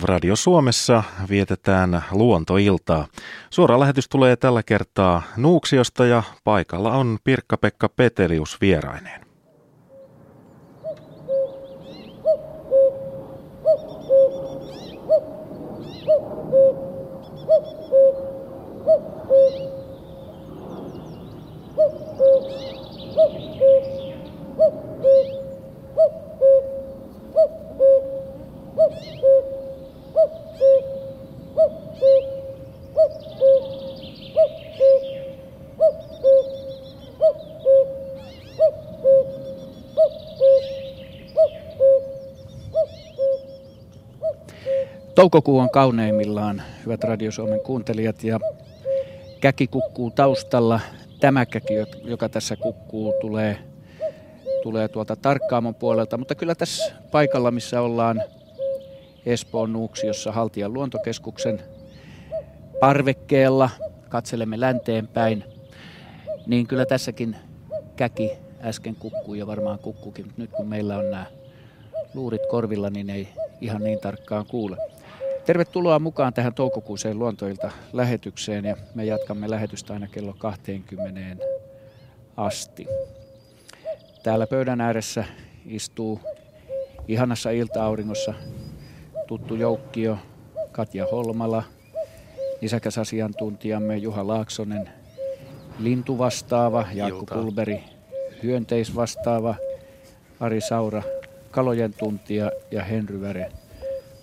Radio Suomessa vietetään luontoiltaa. Suora lähetys tulee tällä kertaa Nuuksiosta ja paikalla on Pirkka-Pekka Petelius vieraineen. Toukokuu on kauneimmillaan, hyvät Radio Suomen kuuntelijat, ja käki kukkuu taustalla. Tämä käki, joka tässä kukkuu, tulee, tulee tuolta Tarkkaamon puolelta, mutta kyllä tässä paikalla, missä ollaan Espoon Nuuksiossa Haltian luontokeskuksen parvekkeella, katselemme länteen päin, niin kyllä tässäkin käki äsken kukkuu ja varmaan kukkukin, mutta nyt kun meillä on nämä luurit korvilla, niin ei ihan niin tarkkaan kuule. Tervetuloa mukaan tähän toukokuuseen luontoilta lähetykseen ja me jatkamme lähetystä aina kello 20 asti. Täällä pöydän ääressä istuu ihanassa ilta-auringossa tuttu joukkio Katja Holmala, isäkäs asiantuntijamme Juha Laaksonen, lintuvastaava, Jaakko Kulberi, hyönteisvastaava, Ari Saura, kalojen tuntija ja Henry Väre,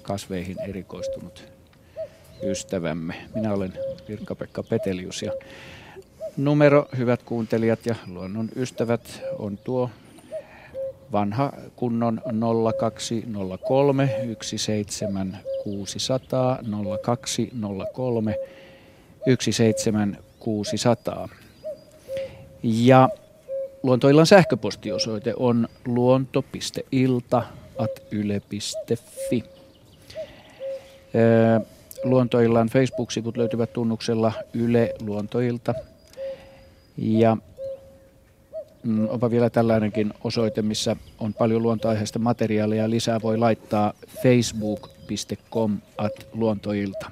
kasveihin erikoistunut ystävämme. Minä olen Pirkka-Pekka Petelius ja numero, hyvät kuuntelijat ja luonnon ystävät, on tuo vanha kunnon 0203 17600 0203 17600. Ja Luontoillan sähköpostiosoite on luonto.ilta.yle.fi. Luontoillan Facebook-sivut löytyvät tunnuksella Yle Luontoilta. Ja mm, onpa vielä tällainenkin osoite, missä on paljon luontoaiheista materiaalia. Lisää voi laittaa facebook.com at luontoilta.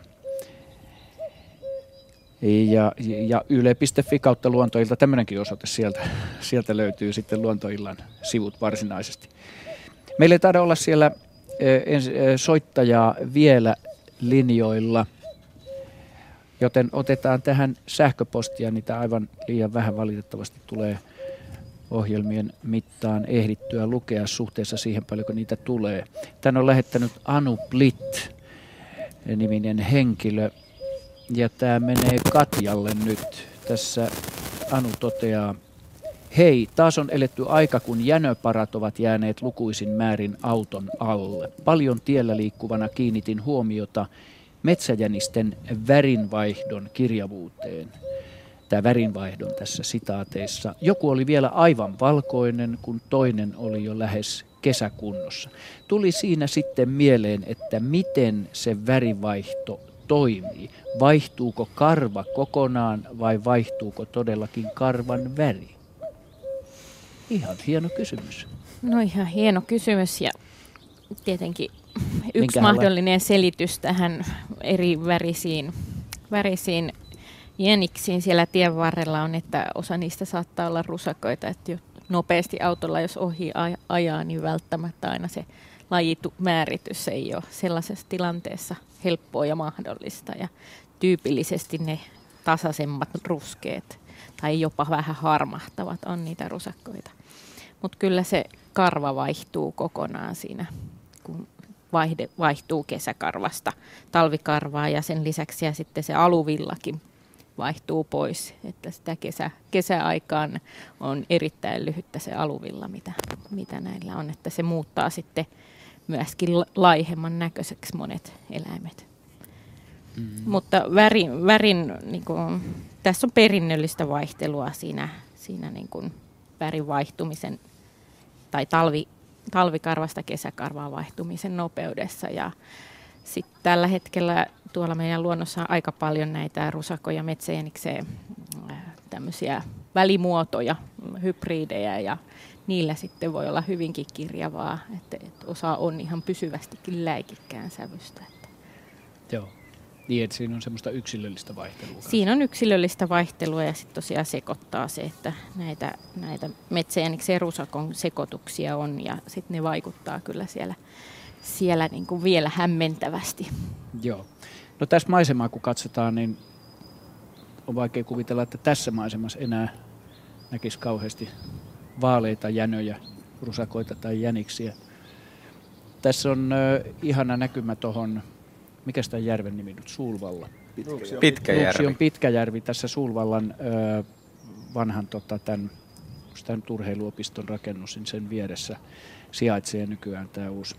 Ja, ja yle.fi kautta luontoilta, tämmöinenkin osoite sieltä, sieltä löytyy sitten luontoillan sivut varsinaisesti. Meillä ei taida olla siellä soittajaa vielä linjoilla, joten otetaan tähän sähköpostia, niitä aivan liian vähän valitettavasti tulee ohjelmien mittaan ehdittyä lukea suhteessa siihen paljonko niitä tulee. Tän on lähettänyt Anu Blit niminen henkilö ja tämä menee Katjalle nyt. Tässä Anu toteaa, Hei, taas on eletty aika, kun jänöparat ovat jääneet lukuisin määrin auton alle. Paljon tiellä liikkuvana kiinnitin huomiota metsäjänisten värinvaihdon kirjavuuteen. Tämä värinvaihdon tässä sitaateissa. Joku oli vielä aivan valkoinen, kun toinen oli jo lähes kesäkunnossa. Tuli siinä sitten mieleen, että miten se värivaihto toimii. Vaihtuuko karva kokonaan vai vaihtuuko todellakin karvan väri? Ihan hieno kysymys. No ihan hieno kysymys ja tietenkin yksi Minkälainen? mahdollinen selitys tähän eri värisiin, värisiin jeniksiin siellä tien varrella on, että osa niistä saattaa olla rusakoita, että jo nopeasti autolla jos ohi ajaa, niin välttämättä aina se lajitu määritys ei ole sellaisessa tilanteessa helppoa ja mahdollista. Ja tyypillisesti ne tasaisemmat ruskeet tai jopa vähän harmahtavat on niitä rusakkoita. Mutta kyllä se karva vaihtuu kokonaan siinä, kun vaihde, vaihtuu kesäkarvasta talvikarvaa ja sen lisäksi ja sitten se aluvillakin vaihtuu pois. Että sitä kesä, kesäaikaan on erittäin lyhyttä se aluvilla, mitä, mitä näillä on. Että se muuttaa sitten myöskin laihemman näköiseksi monet eläimet. Mm. Mutta värin, värin niin kuin, tässä on perinnöllistä vaihtelua siinä, siinä niin kuin värin vaihtumisen tai talvi, talvikarvasta kesäkarvaan vaihtumisen nopeudessa. Ja sitten tällä hetkellä tuolla meidän luonnossa on aika paljon näitä rusakoja, metsäjänikseen, äh, tämmöisiä välimuotoja, hybridejä ja niillä sitten voi olla hyvinkin kirjavaa, että, osa on ihan pysyvästikin läikikkään sävystä. Joo. Niin, että siinä on semmoista yksilöllistä vaihtelua. Siinä on yksilöllistä vaihtelua ja sitten tosiaan sekoittaa se, että näitä, näitä metsäjäniksen ja rusakon sekoituksia on ja sitten ne vaikuttaa kyllä siellä, siellä niin kuin vielä hämmentävästi. Joo. No tässä maisemaa kun katsotaan, niin on vaikea kuvitella, että tässä maisemassa enää näkisi kauheasti vaaleita jänöjä, rusakoita tai jäniksiä. Tässä on ö, ihana näkymä tuohon, mikä sitä järven nimi nyt, Suulvalla. Pitkäjärvi. Pitkäjärvi. on Pitkäjärvi, tässä Suulvallan ö, vanhan tota, tämän, tämän turheiluopiston rakennus, niin sen vieressä sijaitsee nykyään tämä uusi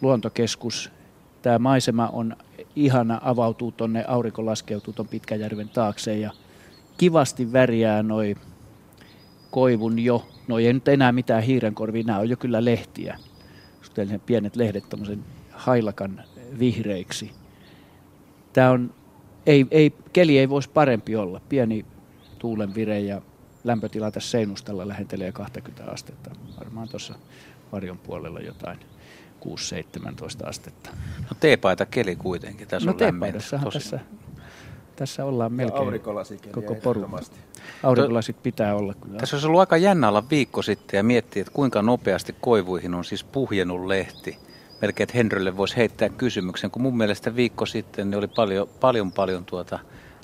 luontokeskus. Tämä maisema on ihana, avautuu tuonne, aurinko laskeutuu tuon Pitkäjärven taakse ja kivasti värjää noi koivun jo, no ei nyt enää mitään hiirenkorvia, nämä on jo kyllä lehtiä. Suhteellisen pienet lehdet tuommoisen hailakan vihreiksi. Tämä on, ei, ei, keli ei voisi parempi olla. Pieni tuulenvire ja lämpötila tässä seinustalla lähentelee 20 astetta. Varmaan tuossa varjon puolella jotain 6-17 astetta. No teepaita keli kuitenkin. Tässä no on tässä, tässä ollaan melkein koko porukka. Aurinkolasit pitää olla kyllä. Tässä olisi ollut aika jännä olla viikko sitten ja miettiä, että kuinka nopeasti koivuihin on siis puhjennut lehti. Melkein, että Henrylle voisi heittää kysymyksen, kun mun mielestä viikko sitten ne oli paljon, paljon, paljon tuota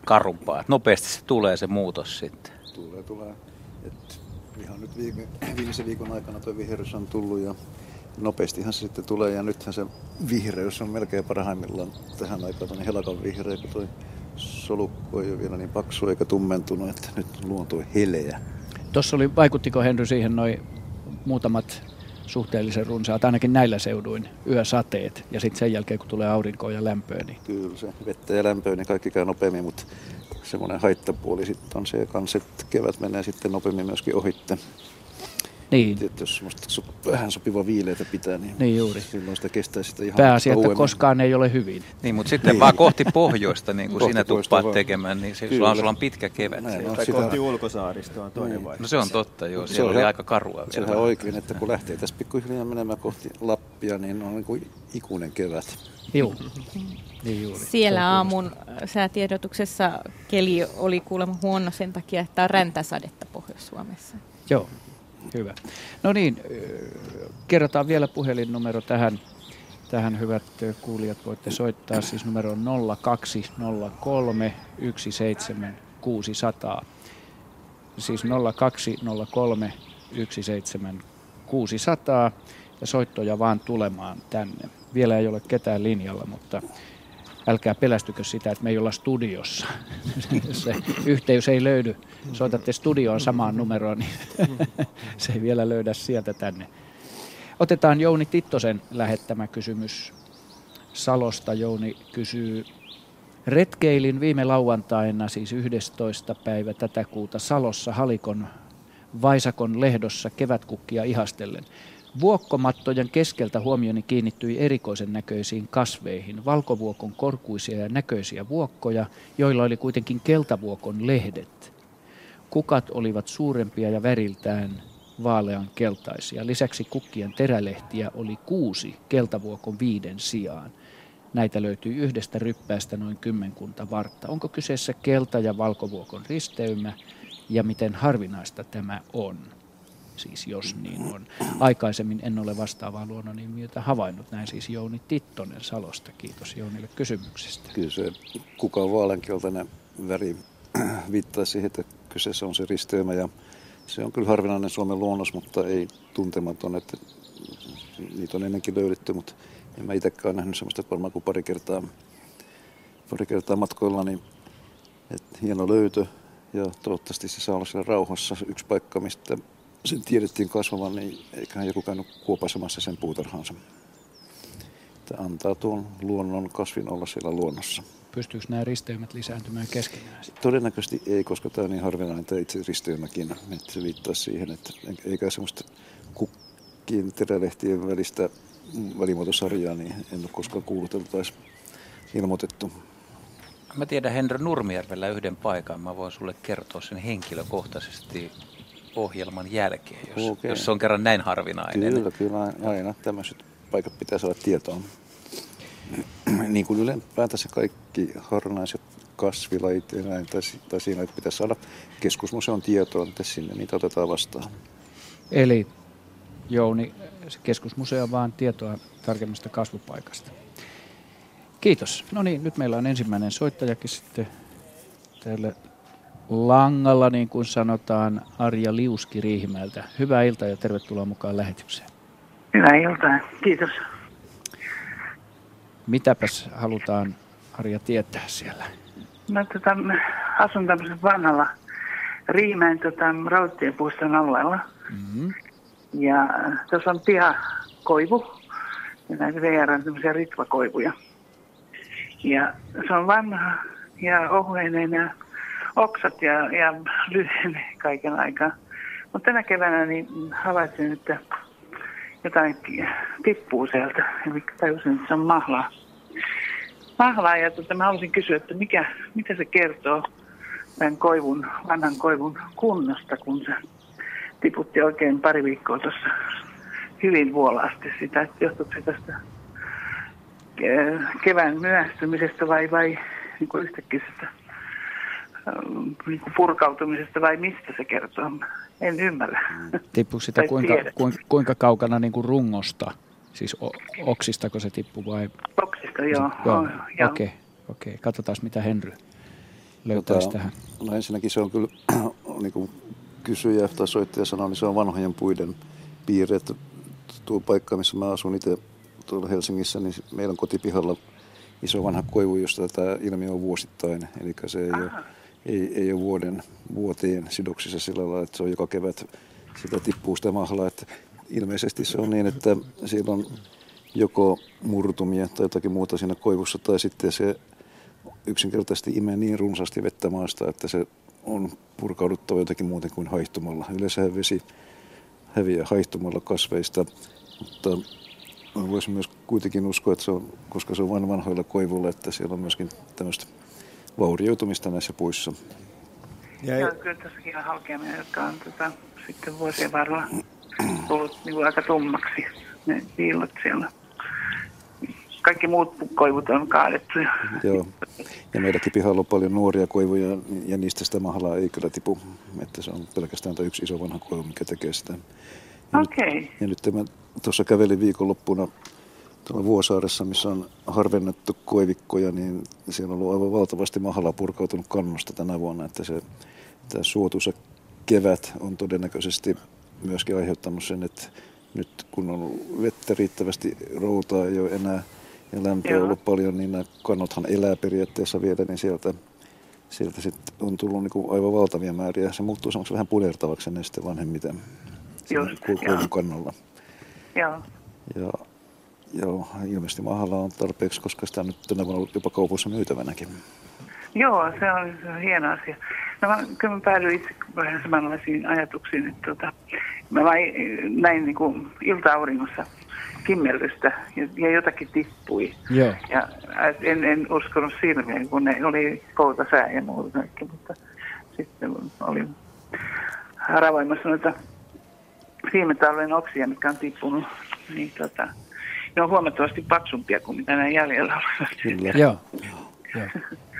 karumpaa. Että nopeasti se tulee se muutos sitten. Tulee, tulee. Et ihan nyt viime, viimeisen viikon aikana tuo viherys on tullut ja nopeastihan se sitten tulee ja nythän se vihreys on melkein parhaimmillaan tähän aikaan tuonne helakan vihreä, kun toi solukko ei ole vielä niin paksu eikä tummentunut, että nyt luonto on heleä. Tuossa oli, vaikuttiko Henry siihen noin muutamat suhteellisen runsaat, ainakin näillä seuduin, yösateet ja sitten sen jälkeen kun tulee aurinkoa ja lämpöä. Niin... Kyllä se vettä ja lämpöä, niin kaikki käy nopeammin, mutta semmoinen haittapuoli sitten on se kanssa, että kevät menee sitten nopeammin myöskin ohitte. Niin. Tietysti jos semmoista vähän sopiva viileitä pitää, niin, niin juuri. silloin sitä kestää sitä ihan Pääasia, että koskaan ei ole hyvin. Niin, mutta sitten niin. vaan kohti pohjoista, niin kuin sinä tuppaat vaan. tekemään, niin se, sulla, on, sulla on pitkä kevät. Näin, no, tai sitä... kohti ulkosaaristoa on toinen niin. vaihe. No se on totta, joo. Se Siellä oli aika karua. Se on oikein, että kun lähtee tässä pikkuhiljaa menemään kohti Lappia, niin on niin kuin ikuinen kevät. Joo. Niin juuri. Siellä aamun säätiedotuksessa keli oli kuulemma huono sen takia, että on räntäsadetta Pohjois-Suomessa. Joo, Hyvä. No niin, kerrotaan vielä puhelinnumero tähän. Tähän hyvät kuulijat voitte soittaa. Siis numero on 0203 17600. Siis 0203 17600 ja soittoja vaan tulemaan tänne. Vielä ei ole ketään linjalla, mutta älkää pelästykö sitä, että me ei olla studiossa. se yhteys ei löydy. Soitatte studioon samaan numeroon, niin se ei vielä löydä sieltä tänne. Otetaan Jouni Tittosen lähettämä kysymys Salosta. Jouni kysyy, retkeilin viime lauantaina, siis 11. päivä tätä kuuta Salossa Halikon Vaisakon lehdossa kevätkukkia ihastellen. Vuokkomattojen keskeltä huomioni kiinnittyi erikoisen näköisiin kasveihin, valkovuokon korkuisia ja näköisiä vuokkoja, joilla oli kuitenkin keltavuokon lehdet. Kukat olivat suurempia ja väriltään vaalean keltaisia. Lisäksi kukkien terälehtiä oli kuusi keltavuokon viiden sijaan. Näitä löytyy yhdestä ryppäästä noin kymmenkunta vartta. Onko kyseessä kelta- ja valkovuokon risteymä ja miten harvinaista tämä on? Siis jos niin on. Aikaisemmin en ole vastaavaa luonnonilmiötä havainnut, näin siis Jouni Tittonen Salosta. Kiitos Jounille kysymyksestä. Kyllä se kuka vaaleankeltainen väri viittaa siihen, että kyseessä on se risteymä ja se on kyllä harvinainen Suomen luonnos, mutta ei tuntematon, että niitä on ennenkin löydetty, mutta en mä itsekään nähnyt sellaista varmaan kuin pari kertaa, pari kertaa matkoilla, niin että hieno löytö ja toivottavasti se saa olla siellä rauhassa. Yksi paikka, mistä sen tiedettiin kasvavan, niin eiköhän joku käynyt kuopasemassa sen puutarhansa. Että antaa tuon luonnon kasvin olla siellä luonnossa. Pystyykö nämä risteymät lisääntymään keskenään? Todennäköisesti ei, koska tämä on niin harvinainen tämä itse risteymäkin. Että se viittaa siihen, että eikä semmoista kukkien terälehtien välistä välimuotosarjaa, niin en ole koskaan kuullut, että taisi ilmoitettu. Mä tiedän Henry Nurmijärvellä yhden paikan. Mä voin sulle kertoa sen henkilökohtaisesti ohjelman jälkeen, jos, okay. jos se on kerran näin harvinainen. Kyllä, kyllä aina tämmöiset paikat pitää saada tietoon. niin kuin ylipäätänsä kaikki harvinaiset kasvilajit ja näin, tai, tai siinä, että pitäisi saada keskusmuseon tietoa, että sinne niitä otetaan vastaan. Eli Jouni, keskusmuseo vaan tietoa tarkemmasta kasvupaikasta. Kiitos. No niin, nyt meillä on ensimmäinen soittajakin sitten täällä langalla, niin kuin sanotaan, Arja Liuski Riihimäeltä. Hyvää iltaa ja tervetuloa mukaan lähetykseen. Hyvää iltaa, kiitos. Mitäpäs halutaan Arja tietää siellä? No tota, asun tämmöisellä vanhalla Riimäen tota, rautatiepuiston alueella. Mm-hmm. Ja tuossa on pihakoivu ja näitä VRn tämmöisiä ritvakoivuja. Ja se on vanha ja ohuinen ja oksat ja, ja lyhyen kaiken aikaa. Mutta tänä keväänä niin havaitsin, että jotain tippuu sieltä. Eli tajusin, että se on mahlaa. Mahlaa ja tota, mä haluaisin kysyä, että mikä, mitä se kertoo tämän koivun, vanhan koivun kunnosta, kun se tiputti oikein pari viikkoa tuossa hyvin vuolaasti sitä, että johtuuko se tästä kevään myöhästymisestä vai, vai niin kuin yhtäkkisestä niin kuin purkautumisesta vai mistä se kertoo? En ymmärrä. Tippuuko sitä kuinka, kuinka, kuinka kaukana niin kuin rungosta? Siis oksistako se tippuu vai? Oksista, joo. joo. Okei, okay, okay. katsotaan mitä Henry löytäisi tota, tähän. No ensinnäkin se on kyllä, niin kuin kysyjä tai soittaja sanoi, niin se on vanhojen puiden piirre. Että tuo paikka, missä mä asun itse tuolla Helsingissä, niin meidän kotipihalla iso vanha koivu, josta tämä ilmiö on vuosittain. Eli se ei ole, ei, ei ole vuoden vuoteen sidoksissa sillä lailla, että se on joka kevät sitä tippuu sitä mahlaa. Että ilmeisesti se on niin, että siellä on joko murtumia tai jotakin muuta siinä koivussa, tai sitten se yksinkertaisesti imee niin runsaasti vettä maasta, että se on purkauduttava jotenkin muuten kuin haihtumalla. Yleensä vesi häviää haihtumalla kasveista, mutta voisin myös kuitenkin uskoa, että se on, koska se on vain vanhoilla koivuilla, että siellä on myöskin tämmöistä vaurioitumista näissä puissa. Ja Joo, kyllä tässäkin on halkeamia, jotka on tota, sitten vuosien varrella tullut niin kuin aika tummaksi, ne viillot siellä. Kaikki muut koivut on kaadettu. Joo, ja meidänkin pihalla on paljon nuoria koivuja, ja niistä sitä mahlaa ei kyllä tipu. Että se on pelkästään tämä yksi iso vanha koivu, mikä tekee sitä. Okei. Okay. Ja nyt mä tuossa kävelin viikonloppuna tuolla Vuosaaressa, missä on harvennettu koivikkoja, niin siellä on ollut aivan valtavasti mahlaa purkautunut kannosta tänä vuonna, että se tämä suotuisa kevät on todennäköisesti myöskin aiheuttanut sen, että nyt kun on vettä riittävästi, routaa ei ole enää ja lämpöä on ollut paljon, niin nämä kannothan elää periaatteessa vielä, niin sieltä, sieltä sit on tullut niin kuin aivan valtavia määriä. Se muuttuu semmoiksi vähän punertavaksi neste vanhemmiten koulun kannalla. Joo. Ja, joo, ilmeisesti mahalla on tarpeeksi, koska sitä on nyt tänä vuonna ollut jopa kaupassa myytävänäkin. Joo, se on, se on hieno asia. No mä, kyllä mä päädyin itse vähän samanlaisiin ajatuksiin, että tota, mä vain näin niin kuin ilta-auringossa kimmellystä ja, ja jotakin tippui. Joo. Ja en, en uskonut silmiä, kun ne oli kouta sää ja muuta kaikki, mutta sitten olin haravoimassa noita viime talven oksia, mitkä on tippunut, niin tota, ne on huomattavasti paksumpia kuin mitä nämä jäljellä ovat. Kyllä. Joo. Joo.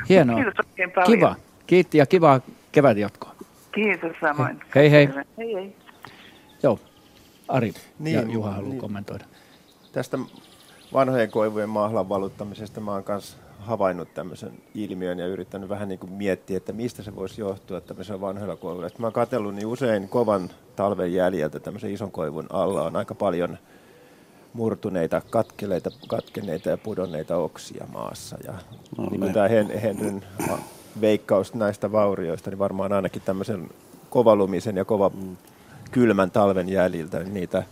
Hienoa. Kiitos oikein paljon. Kiva. Kiitti ja kivaa kevätjatkoa. Kiitos samoin. Hei hei. Hei hei. Joo. Ari niin, ja Juha haluaa niin. kommentoida. Tästä vanhojen koivujen mahlan valuttamisesta mä oon kanssa havainnut tämmöisen ilmiön ja yrittänyt vähän niin kuin miettiä, että mistä se voisi johtua tämmöisellä vanhoilla koivuilla. Mä oon katsellut niin usein kovan talven jäljiltä tämmöisen ison koivun alla on aika paljon murtuneita, katkeleita, katkeneita ja pudonneita oksia maassa. Ja no, niin kuin tämä Hen- Henryn veikkaus näistä vaurioista, niin varmaan ainakin tämmöisen kovalumisen ja kova kylmän talven jäljiltä niin niitä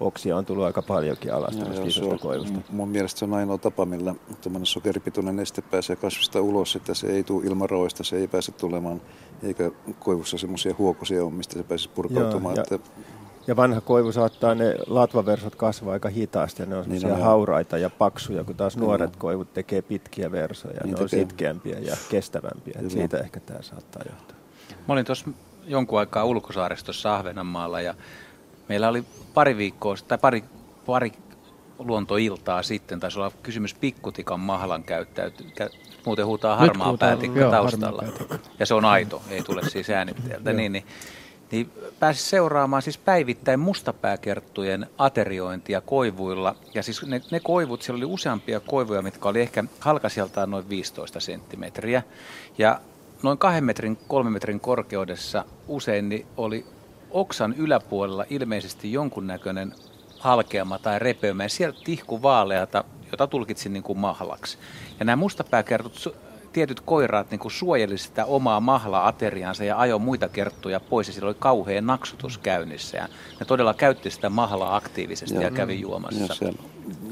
oksia on tullut aika paljonkin alas joo, koivusta. Mun mielestä se on ainoa tapa, millä tämmöinen sokeripitoinen neste pääsee kasvista ulos, että se ei tule ilman roista, se ei pääse tulemaan, eikä koivussa semmoisia huokosia ole, mistä se pääsisi purkautumaan. Joo, ja, että... ja vanha koivu saattaa ne latvaversot kasvaa aika hitaasti ja ne on niin on hauraita ja paksuja, kun taas nuoret no. koivut tekee pitkiä versoja, niin ne tekee. on sitkeämpiä ja kestävämpiä. Siitä ehkä tämä saattaa johtaa. Mä olin tuossa jonkun aikaa ulkosaaristossa Ahvenanmaalla ja meillä oli pari viikkoa tai pari, pari luontoiltaa sitten. Taisi olla kysymys pikkutikan mahlan käyttäyty. Muuten huutaa harmaa päätikkä taustalla. Ja se on aito, ei tule siis äänitteeltä. niin, niin, niin pääsi seuraamaan siis päivittäin mustapääkerttujen ateriointia koivuilla. Ja siis ne, ne koivut, siellä oli useampia koivuja, mitkä oli ehkä halkasijaltaan noin 15 senttimetriä. Ja noin kahden metrin, kolmen metrin korkeudessa usein niin oli oksan yläpuolella ilmeisesti jonkunnäköinen halkeama tai repeämä ja sieltä tihku vaaleata, jota tulkitsin niin kuin mahlaksi. Ja nämä mustapääkertut, tietyt koiraat niin kuin suojeli sitä omaa mahla-ateriansa ja ajoi muita kerttuja pois ja sillä oli kauhean naksutus käynnissä. Ja ne todella käytti sitä mahlaa aktiivisesti ja, ja kävi juomassa. Ja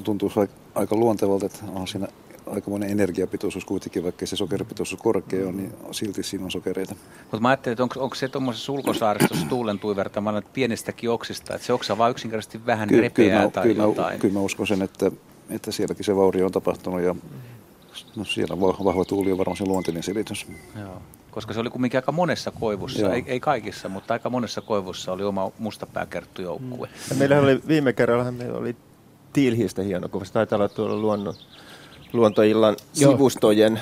tuntuu aika luontevalta, että on siinä aikamoinen energiapitoisuus kuitenkin, vaikka se sokeripitoisuus korkea on, niin silti siinä on sokereita. Mutta mä ajattelin, että onko, onko se tuommoisessa ulkosaaristossa tuulen tuivertamalla pienistäkin oksista, että se oksa vaan yksinkertaisesti vähän Ky- repeää kyllä, tai kyllä jotain? Mä, kyllä mä uskon sen, että, että sielläkin se vaurio on tapahtunut ja no siellä vahva tuuli on varmaan se luontinen selitys. Joo koska se oli kumminkin aika monessa koivussa, ei, ei kaikissa, mutta aika monessa koivussa oli oma mustapääkerttujoukkue. Ja meillä oli viime kerralla meillä oli tiilhistä hieno kuva. Se taitaa olla tuolla luonnon luontoillan Joo. sivustojen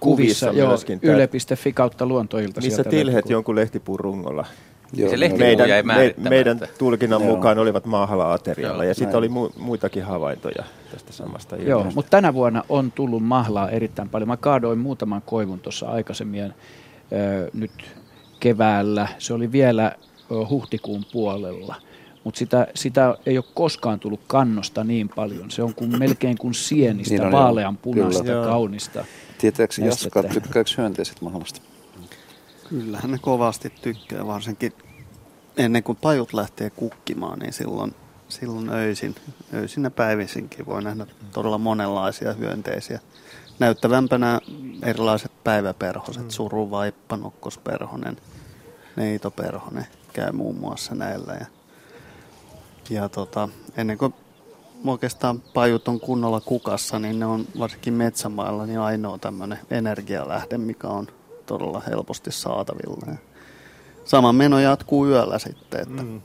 kuvissa, kuvissa myöskin. Yle.fi kautta luontoilta. Missä tilhet jonkun lehtipuun rungolla. Joo. Se meidän, jäi me, meidän tulkinnan Joo. mukaan olivat mahla-aterialla ja sitten oli mu- muitakin havaintoja tästä samasta ilmiöstä. Joo, mutta tänä vuonna on tullut mahlaa erittäin paljon. Mä kaadoin muutaman koivun tuossa aikaisemmin ö, nyt keväällä. Se oli vielä ö, huhtikuun puolella mutta sitä, sitä ei ole koskaan tullut kannosta niin paljon. Se on kuin, melkein kuin sienistä, niin vaalean punaista, Kyllä. kaunista. Tietääkö Jaska, tykkääkö hyönteiset mahdollista? Kyllähän ne kovasti tykkää, varsinkin ennen kuin pajut lähtee kukkimaan, niin silloin, silloin öisin, öisin ja päivisinkin voi nähdä todella monenlaisia hyönteisiä. Näyttävämpänä erilaiset päiväperhoset, mm. suruvaippa, nokkosperhonen, neitoperhonen käy muun muassa näillä. Ja ja tota, ennen kuin oikeastaan pajut on kunnolla kukassa, niin ne on varsinkin metsämailla niin ainoa tämmöinen energialähde, mikä on todella helposti saatavilla. Ja sama meno jatkuu yöllä sitten. Että mm.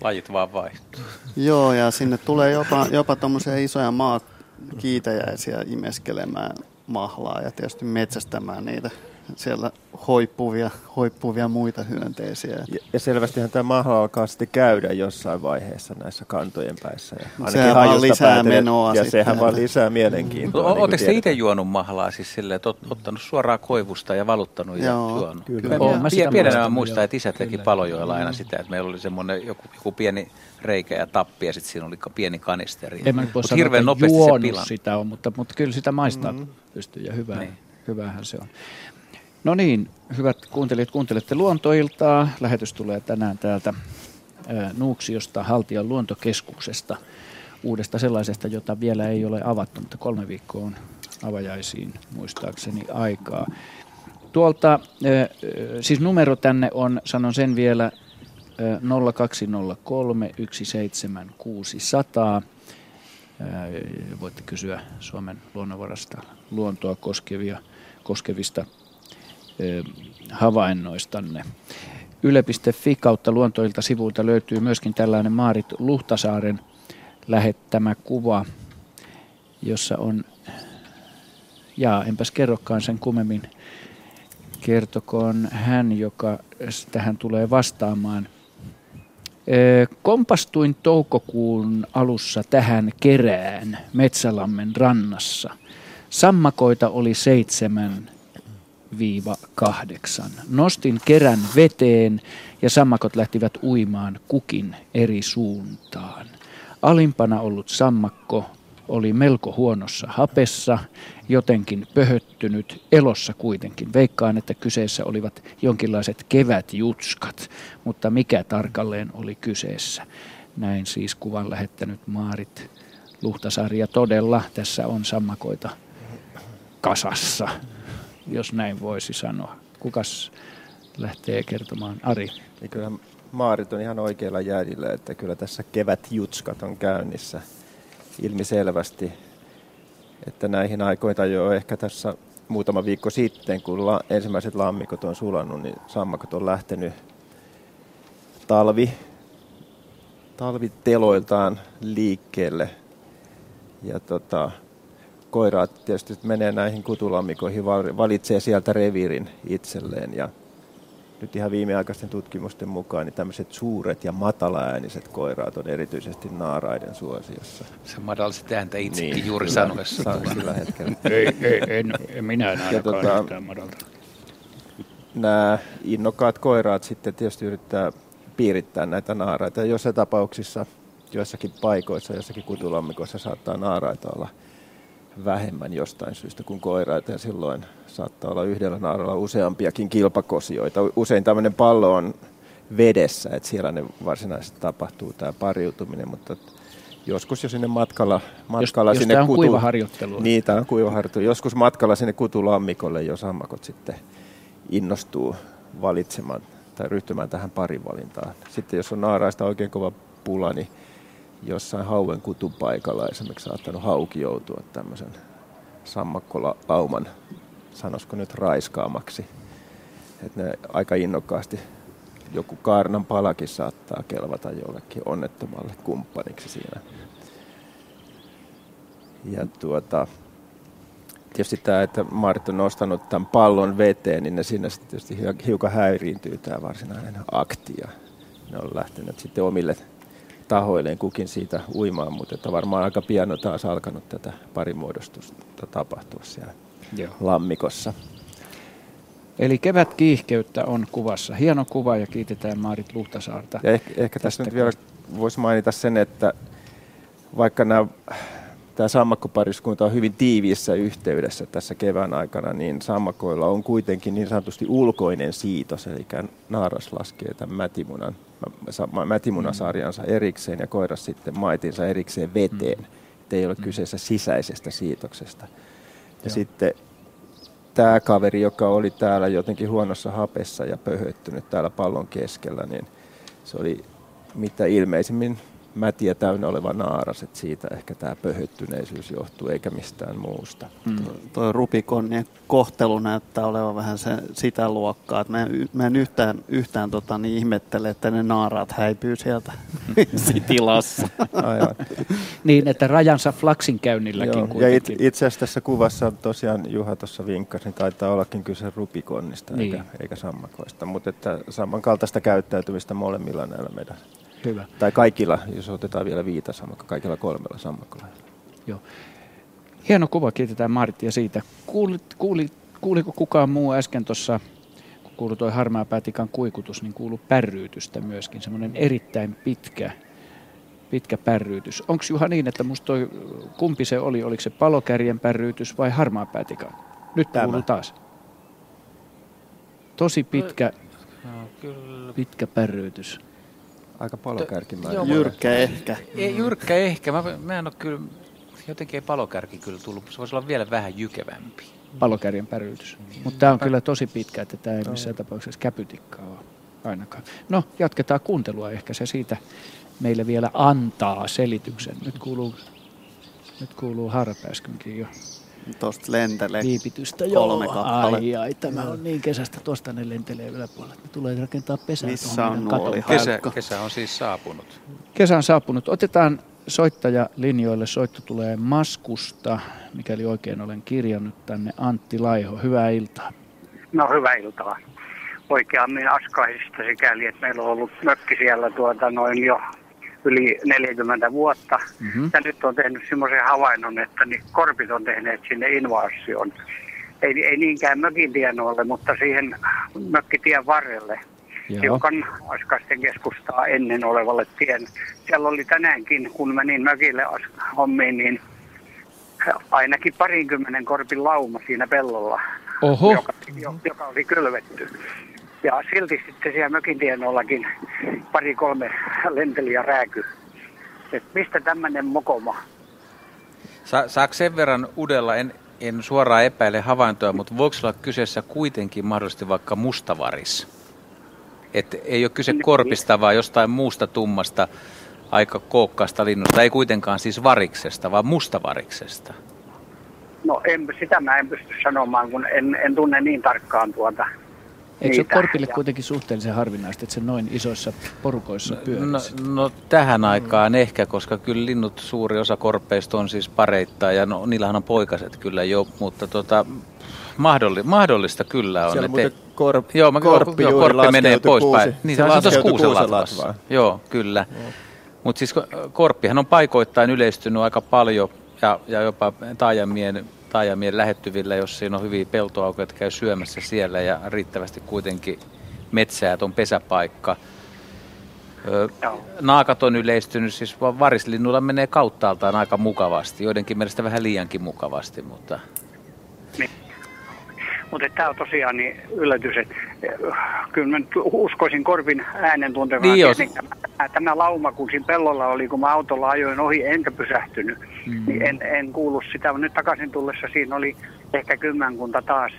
Lajit vaan vaihtuu. Joo, ja sinne tulee jopa, jopa tuommoisia isoja maakiitäjäisiä imeskelemään mahlaa ja tietysti metsästämään niitä siellä hoippuvia, hoippuvia muita hyönteisiä. Ja, ja selvästihän tämä mahla alkaa sitten käydä jossain vaiheessa näissä kantojen päissä. Ja sehän vaan lisää päätellä, menoa. Ja sehän vaan lisää mielenkiintoa. Mm. Niin Oletteko te itse juonut mahlaa siis silleen, että ottanut suoraan koivusta ja valuttanut Joo, ja juonut? Kyllä. Kyllä. Mä, pienenä mä muistan, että isä teki palojoilla aina sitä, että meillä oli semmoinen joku, joku pieni reikä ja tappi ja sitten siinä oli pieni kanisteri. En mä nyt voi sanoa, hirveän nopeasti se sitä on, mutta, mutta kyllä sitä maistaa mm-hmm. pystyy ja hyvää, niin. hyvähän se on. No niin, hyvät kuuntelijat, kuuntelette luontoiltaa. Lähetys tulee tänään täältä Nuuksiosta, Haltian luontokeskuksesta, uudesta sellaisesta, jota vielä ei ole avattu, mutta kolme viikkoa on avajaisiin muistaakseni aikaa. Tuolta, siis numero tänne on, sanon sen vielä, 0203 17600. Voitte kysyä Suomen luonnonvarasta luontoa koskevia, koskevista havainnoistanne. Yle.fi kautta luontoilta sivuilta löytyy myöskin tällainen Maarit Luhtasaaren lähettämä kuva, jossa on, ja enpäs kerrokaan sen kummemmin, kertokoon hän, joka tähän tulee vastaamaan. Kompastuin toukokuun alussa tähän kerään Metsälammen rannassa. Sammakoita oli seitsemän, kahdeksan. Nostin kerän veteen ja sammakot lähtivät uimaan kukin eri suuntaan. Alimpana ollut sammakko oli melko huonossa hapessa, jotenkin pöhöttynyt, elossa kuitenkin. Veikkaan, että kyseessä olivat jonkinlaiset kevätjutskat, mutta mikä tarkalleen oli kyseessä. Näin siis kuvan lähettänyt Maarit Luhtasaari ja todella tässä on sammakoita kasassa jos näin voisi sanoa. Kukas lähtee kertomaan? Ari. Ja kyllä Maarit on ihan oikeilla jäljillä, että kyllä tässä kevätjutskat on käynnissä ilmiselvästi. Että näihin aikoita jo ehkä tässä muutama viikko sitten, kun la, ensimmäiset lammikot on sulannut, niin sammakot on lähtenyt talvi, talviteloiltaan liikkeelle Ja tota, koiraat tietysti menee näihin kutulammikoihin, valitsee sieltä reviirin itselleen. Ja nyt ihan viimeaikaisten tutkimusten mukaan niin tämmöiset suuret ja matalaääniset koiraat on erityisesti naaraiden suosiossa. Se madalsit ääntä itsekin niin, juuri sanoessa. Sillä hetkellä. ei, ei, en, en minä en ainakaan tota, madalta. Nämä innokkaat koiraat sitten tietysti yrittää piirittää näitä naaraita. Jossain tapauksissa, joissakin paikoissa, jossakin kutulammikoissa saattaa naaraita olla – vähemmän jostain syystä kuin koiraita ja silloin saattaa olla yhdellä naaralla useampiakin kilpakosioita. Usein tämmöinen pallo on vedessä, että siellä ne varsinaisesti tapahtuu tämä pariutuminen, mutta joskus jo sinne matkalla, matkalla jos, sinne jos kutu, on kuivaharjoittelua. Niin, tämä on kuivaharjoittelu. Joskus matkalla sinne kutulammikolle, jos sammakot sitten innostuu valitsemaan tai ryhtymään tähän parivalintaan. Sitten jos on naaraista oikein kova pula, niin jossain hauen kutupaikalla esimerkiksi saattanut hauki joutua tämmöisen sammakkolauman, sanoisiko nyt raiskaamaksi. Että ne aika innokkaasti joku kaarnan palakin saattaa kelvata jollekin onnettomalle kumppaniksi siinä. Ja tuota, tietysti tämä, että Marit on nostanut tämän pallon veteen, niin ne siinä sitten tietysti hiukan häiriintyy tämä varsinainen akti. Ja ne on lähtenyt sitten omille tahoilleen kukin siitä uimaan, mutta että varmaan aika pian on taas alkanut tätä parimuodostusta tapahtua siellä Joo. lammikossa. Eli kevät kiihkeyttä on kuvassa. Hieno kuva ja kiitetään Maarit Luhtasaarta. Ja ehkä, ehkä tässä nyt vielä voisi mainita sen, että vaikka nämä, tämä sammakkopariskunta on hyvin tiiviissä yhteydessä tässä kevään aikana, niin sammakoilla on kuitenkin niin sanotusti ulkoinen siitos, eli naaras laskee tämän mätimunan mätimunasarjansa erikseen ja koiras sitten maitinsa erikseen veteen. Mm. ei ole mm. kyseessä sisäisestä siitoksesta. Ja Joo. sitten tämä kaveri, joka oli täällä jotenkin huonossa hapessa ja pöhöttynyt täällä pallon keskellä, niin se oli mitä ilmeisimmin mätiä täynnä oleva naaras, että siitä ehkä tämä pöhöttyneisyys johtuu eikä mistään muusta. Mm. Tuo, Rubikonin kohtelu näyttää olevan vähän se, sitä luokkaa, että mä en, mä en yhtään, yhtään tota, niin ihmettele, että ne naaraat häipyy sieltä tilassa. Aivan. niin, että rajansa flaksin käynnilläkin Joo, Ja it, itse asiassa tässä kuvassa tosiaan Juha tuossa vinkkasi, niin taitaa ollakin kyse Rubikonnista niin. eikä, eikä sammakoista, mutta että samankaltaista käyttäytymistä molemmilla näillä meidän Hyvä. Tai kaikilla, jos otetaan vielä viita sammakko, kaikilla kolmella sammakolla. Joo. Hieno kuva, kiitetään Marttia siitä. Kuuli, kuuli, kuuliko kukaan muu äsken tuossa, kun kuului tuo harmaa päätikan kuikutus, niin kuulu pärryytystä myöskin, semmoinen erittäin pitkä, pitkä pärryytys. Onko Juha niin, että musta toi, kumpi se oli, oliko se palokärjen pärryytys vai harmaa päätikan? Nyt Tämä. kuuluu taas. Tosi pitkä, no, kyllä. pitkä pärryytys. Aika palokärkimäinen. Jyrkkä ehkä. Ei, jyrkkä ehkä. Mä, mä en ole kyllä, jotenkin ei palokärki kyllä tullut. Se voisi olla vielä vähän jykevämpi. Palokärjen päryytys. Mm. Mutta tämä on kyllä tosi pitkä, että tämä ei missään tapauksessa käpytikkaa ole ainakaan. No, jatketaan kuuntelua. Ehkä se siitä meille vielä antaa selityksen. Nyt kuuluu, nyt kuuluu harpääskynkin jo. Tuosta lentelee Viipitystä, kolme kappale. Ai, ai, tämä on niin kesästä, tuosta ne lentelee yläpuolella. Ne tulee rakentaa pesää Missä on nuoli? Kesä, kesä on siis saapunut. Kesä on saapunut. Otetaan soittaja linjoille. Soitto tulee Maskusta, mikäli oikein olen kirjannut tänne. Antti Laiho, hyvää iltaa. No hyvää iltaa. Oikeammin Askaisista sikäli, että meillä on ollut mökki siellä tuota noin jo yli 40 vuotta. Mm-hmm. Ja nyt on tehnyt semmoisen havainnon, että niin korpit on tehneet sinne invaasion. Ei, ei niinkään mökin tienoille, mutta siihen mökkitien varrelle. Joo. Hiukan Askaisten keskustaa ennen olevalle tien. Siellä oli tänäänkin, kun menin mökille hommiin, niin ainakin parinkymmenen korpin lauma siinä pellolla, Oho. Joka, joka oli kylvetty. Ja silti sitten siellä mökin tienollakin pari-kolme lenteli rääky. Et mistä tämmöinen mokoma? Sa- saako sen verran udella, en, en suoraan epäile havaintoa, mutta voiko olla kyseessä kuitenkin mahdollisesti vaikka mustavaris? Et ei ole kyse niin. korpista, vaan jostain muusta tummasta, aika kookkaasta linnusta. Ei kuitenkaan siis variksesta, vaan mustavariksesta. No en, sitä mä en pysty sanomaan, kun en, en tunne niin tarkkaan tuota Eikö se ole korpille kuitenkin suhteellisen harvinaista, että se noin isoissa porukoissa pyörii? No, no tähän aikaan mm. ehkä, koska kyllä linnut, suuri osa korpeista on siis pareittaa ja no, niillähän on poikaset kyllä jo, mutta tota, mahdolli, mahdollista kyllä on. Siellä muuten korp, joo, mä, korppi, joo, korppi menee poispäin. Niin, se, se on tuossa kuusen Joo, kyllä. Mm. Mutta siis korppihan on paikoittain yleistynyt aika paljon ja, ja jopa taajamien, taajamien lähettyvillä, jos siinä on hyviä peltoaukoja, jotka käy syömässä siellä ja riittävästi kuitenkin metsää, että on pesäpaikka. Öö, naakat on yleistynyt, siis varislinnuilla menee kauttaaltaan aika mukavasti, joidenkin mielestä vähän liiankin mukavasti, mutta... Niin. Mutta tämä on tosiaan niin yllätys, että kyllä mä uskoisin korvin äänen tuntevaan. Niin tämä, tämä lauma, kun siinä pellolla oli, kun mä autolla ajoin ohi enkä pysähtynyt, mm. niin en, en kuullut sitä. Nyt takaisin tullessa siinä oli ehkä kymmenkunta taas.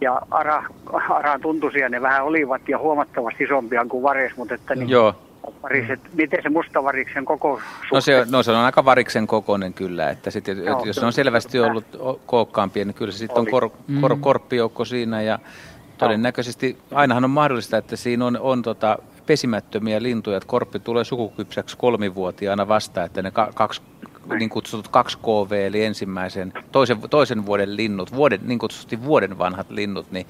Ja ara, ara tuntuisia ne vähän olivat ja huomattavasti isompia kuin vares, mutta että niin, Joo. Variset, miten se mustavariksen koko no se, no se on aika variksen kokoinen kyllä, että sit, Joo, jos se on selvästi ollut kookkaampia, niin kyllä se sitten on kor, kor, mm. korppijoukko siinä ja todennäköisesti ainahan on mahdollista, että siinä on, on tota, pesimättömiä lintuja, että korppi tulee sukukypsäksi kolmivuotiaana vasta, että ne kaksi niin kutsutut 2KV, eli ensimmäisen, toisen, toisen vuoden linnut, vuoden, niin kutsutusti vuoden vanhat linnut, niin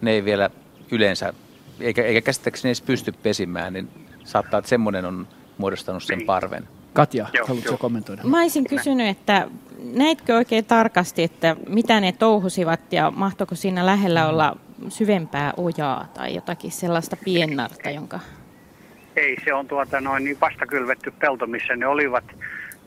ne ei vielä yleensä, eikä, eikä käsittääkseni edes pysty pesimään, niin saattaa, että semmoinen on muodostanut sen niin. parven. Katja, joo, haluatko joo. kommentoida? Mä olisin kysynyt, että näitkö oikein tarkasti, että mitä ne touhusivat ja mahtoiko siinä lähellä olla syvempää ojaa tai jotakin sellaista piennarta, jonka... Ei, se on tuota noin niin vastakylvetty pelto, missä ne olivat.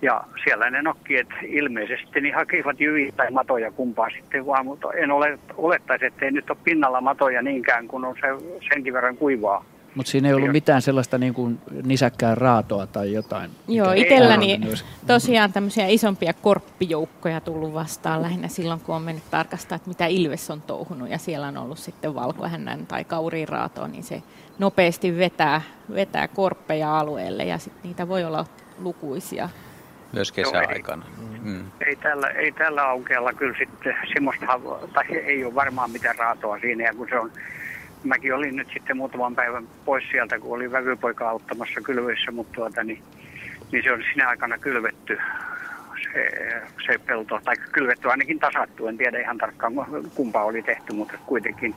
Ja siellä ne nokkiet ilmeisesti niin hakivat jyviä tai matoja kumpaa sitten vaan, mutta en ole, olettaisi, että ei nyt ole pinnalla matoja niinkään, kun on se senkin verran kuivaa. Mutta siinä ei ollut mitään sellaista niin kuin nisäkkään raatoa tai jotain. Joo, itselläni tosiaan tämmöisiä isompia korppijoukkoja tullut vastaan lähinnä silloin, kun on mennyt tarkastaa, että mitä Ilves on touhunut. Ja siellä on ollut sitten valkohännän tai kauriiraatoa, niin se nopeasti vetää, vetää korppeja alueelle ja sitten niitä voi olla lukuisia. Myös kesäaikana. Mm. Ei, tällä, ei tällä aukealla kyllä sitten semmoista, tai ei ole varmaan mitään raatoa siinä, ja kun se on mäkin olin nyt sitten muutaman päivän pois sieltä, kun oli vävypoika auttamassa kylvyissä, mutta tuota, niin, niin se on sinä aikana kylvetty se, se pelto, tai kylvetty ainakin tasattu, en tiedä ihan tarkkaan kumpa oli tehty, mutta kuitenkin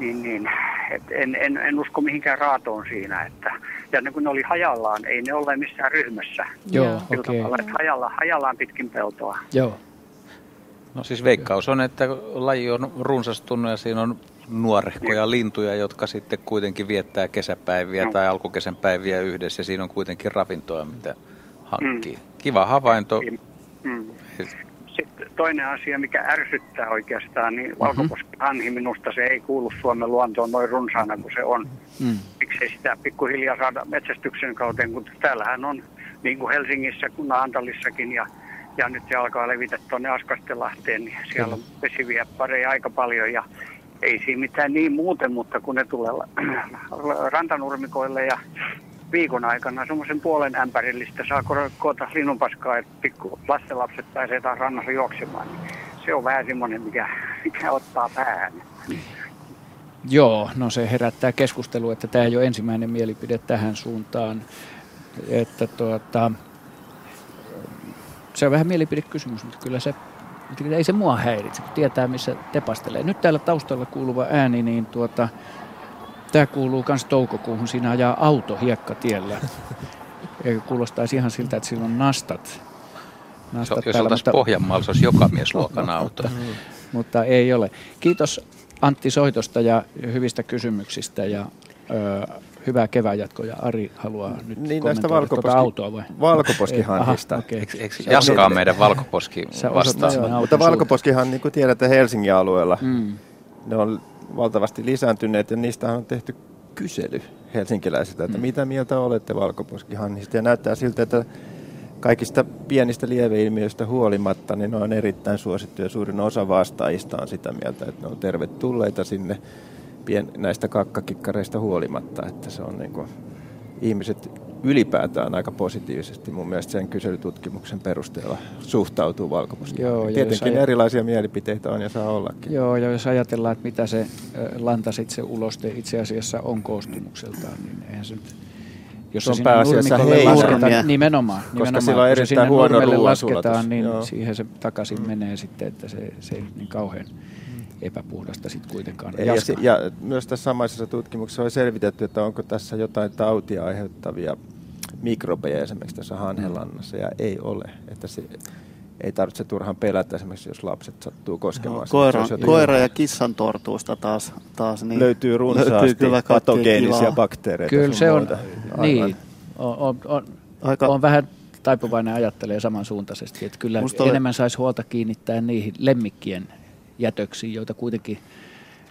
niin, niin, et en, en, en, usko mihinkään raatoon siinä. Että, ja ne, kun ne oli hajallaan, ei ne ole missään ryhmässä. Joo, okei. Okay. Hajalla, hajallaan pitkin peltoa. Joo. No siis veikkaus on, että laji on runsastunut ja siinä on nuorehkoja niin. lintuja, jotka sitten kuitenkin viettää kesäpäiviä no. tai alkukesän päiviä yhdessä ja siinä on kuitenkin ravintoa, mitä hankkii. Mm. Kiva havainto. Mm. Sitten toinen asia, mikä ärsyttää oikeastaan, niin mm-hmm. valkoposkihanhi minusta se ei kuulu Suomen luontoon noin runsaana kuin se on. Mm. Miksei sitä pikkuhiljaa saada metsästyksen kauteen, kun täällähän on niin kuin Helsingissä kuin Naantalissakin ja ja nyt se alkaa levitä tuonne Askastelahteen, niin siellä on pesiviä pareja aika paljon ja ei siinä mitään niin muuten, mutta kun ne tulee rantanurmikoille ja viikon aikana semmoisen puolen ämpärillistä saa koota linnunpaskaa, että pikku lastenlapset pääsee taas rannassa juoksemaan. Niin se on vähän semmoinen, mikä, mikä ottaa päähän. Joo, no se herättää keskustelua, että tämä ei ole ensimmäinen mielipide tähän suuntaan. Että tuota, se on vähän mielipidekysymys, mutta kyllä se ei se mua häiritse, kun tietää missä tepastelee. Nyt täällä taustalla kuuluva ääni, niin tuota, tämä kuuluu myös toukokuuhun. Siinä ajaa auto hiekkatiellä. Ja kuulostaisi ihan siltä, että sillä on nastat. nastat jos oltaisiin mutta... Pohjanmaalla, se olisi joka miesluokan auto. mutta ei ole. Kiitos Antti Soitosta ja hyvistä kysymyksistä. Ja, ö, hyvää kevään jatkoa Ari haluaa nyt niin, näistä valkoposki, tuota autoa vai? Valkoposkihanhista. okay. Eikö Jaskaa meidän valkoposki vastaan? Mutta valkoposkihan, niin kuin tiedätte, Helsingin alueella, mm. ne on valtavasti lisääntyneet ja niistä on tehty kysely helsinkiläisiltä, että mm. mitä mieltä olette valkoposkihannista. Ja näyttää siltä, että kaikista pienistä lieveilmiöistä huolimatta, niin ne on erittäin suosittuja. Suurin osa vastaajista on sitä mieltä, että ne on tervetulleita sinne pien, näistä kakkakikkareista huolimatta, että se on niin kuin, ihmiset ylipäätään aika positiivisesti mun mielestä sen kyselytutkimuksen perusteella suhtautuu valkoposkihanheen. Tietenkin aj- erilaisia mielipiteitä on ja saa ollakin. Joo, ja jos ajatellaan, että mitä se lanta sitten se uloste itse asiassa on koostumukseltaan, niin eihän se nyt jos se on pääasiassa lasketaan, nimenomaan, koska nimenomaan, sillä on erittäin huono lasketaan, niin Joo. siihen se takaisin mm. menee sitten, että se, se ei niin kauhean epäpuhdasta sitten kuitenkaan. Ja, ja, ja myös tässä samaisessa tutkimuksessa on selvitetty, että onko tässä jotain tautia aiheuttavia mikrobeja esimerkiksi tässä hanhelannassa, ja ei ole. Että se, ei tarvitse turhaan pelätä esimerkiksi, jos lapset sattuu koskemaan. No, koira, koira ja kissan tortuusta taas, taas niin löytyy runsaasti löytyy patogeenisia bakteereita. Kyllä se on, niin, on, on, on, Aika... on vähän taipuvainen ajattelee samansuuntaisesti, että kyllä Musta enemmän saisi huolta kiinnittää niihin lemmikkien jätöksiin, joita kuitenkin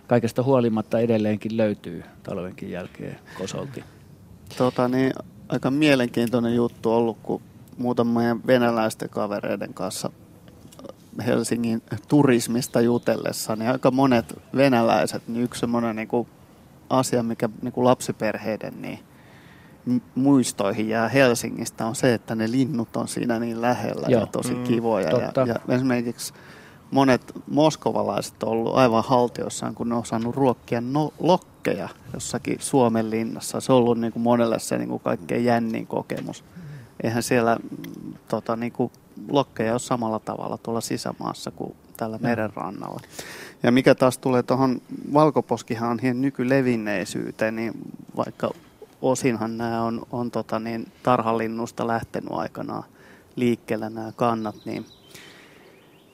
kaikesta huolimatta edelleenkin löytyy talvenkin jälkeen kosolti. Tota, niin, aika mielenkiintoinen juttu ollut, kun muutamien venäläisten kavereiden kanssa Helsingin turismista jutellessa, niin aika monet venäläiset, niin yksi semmoinen niin kuin asia, mikä niin kuin lapsiperheiden niin muistoihin jää Helsingistä, on se, että ne linnut on siinä niin lähellä Joo. ja tosi mm, kivoja. Ja, ja esimerkiksi monet moskovalaiset on ollut aivan haltiossaan, kun ne on saanut ruokkia no, lokkeja jossakin Suomen linnassa. Se on ollut niin kuin monelle se niin kuin kaikkein jännin kokemus. Eihän siellä tota, niin kuin lokkeja ole samalla tavalla tuolla sisämaassa kuin tällä merenrannalla. Ja mikä taas tulee tuohon valkoposkihanhien nykylevinneisyyteen, niin vaikka osinhan nämä on, on tota niin, tarhalinnusta lähtenyt aikanaan liikkeelle nämä kannat, niin –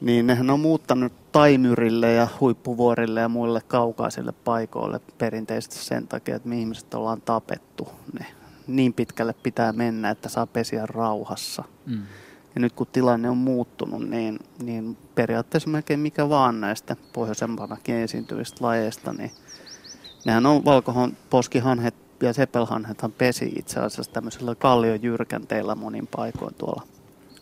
niin nehän on muuttanut taimyrille ja huippuvuorille ja muille kaukaisille paikoille perinteisesti sen takia, että me ihmiset ollaan tapettu. Ne niin pitkälle pitää mennä, että saa pesiä rauhassa. Mm. Ja nyt kun tilanne on muuttunut, niin, niin periaatteessa melkein mikä vaan näistä pohjoisempanakin esiintyvistä lajeista, niin nehän on valkohon poskihanhet ja sepelhanhethan pesi itse asiassa tämmöisellä kalliojyrkänteillä monin paikoin tuolla,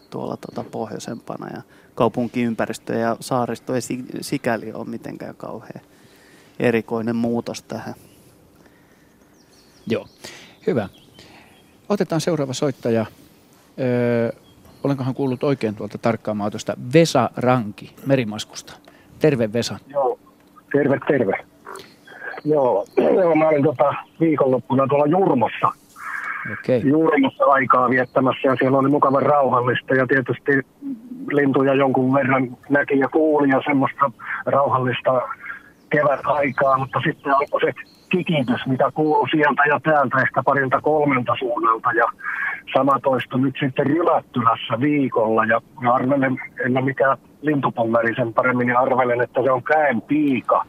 tuolla tota pohjoisempana. Ja kaupunkiympäristö ja saaristo ei sikäli ole mitenkään kauhean erikoinen muutos tähän. Joo, hyvä. Otetaan seuraava soittaja. Öö, olenkohan kuullut oikein tuolta tarkkaamaan tuosta Vesa Ranki Merimaskusta. Terve Vesa. Joo, terve, terve. Joo, joo mä olin tota viikonloppuna tuolla Jurmossa. Okay. Jurmossa aikaa viettämässä ja siellä oli mukavan rauhallista ja tietysti lintuja jonkun verran näki ja kuuli ja semmoista rauhallista kevät aikaa, mutta sitten alkoi se kikitys, mitä kuuluu sieltä ja täältä ehkä parilta kolmelta suunnalta ja sama toisto nyt sitten Rylättylässä viikolla ja arvelen, en ole mikään lintupongari sen paremmin, niin arvelen, että se on käen piika,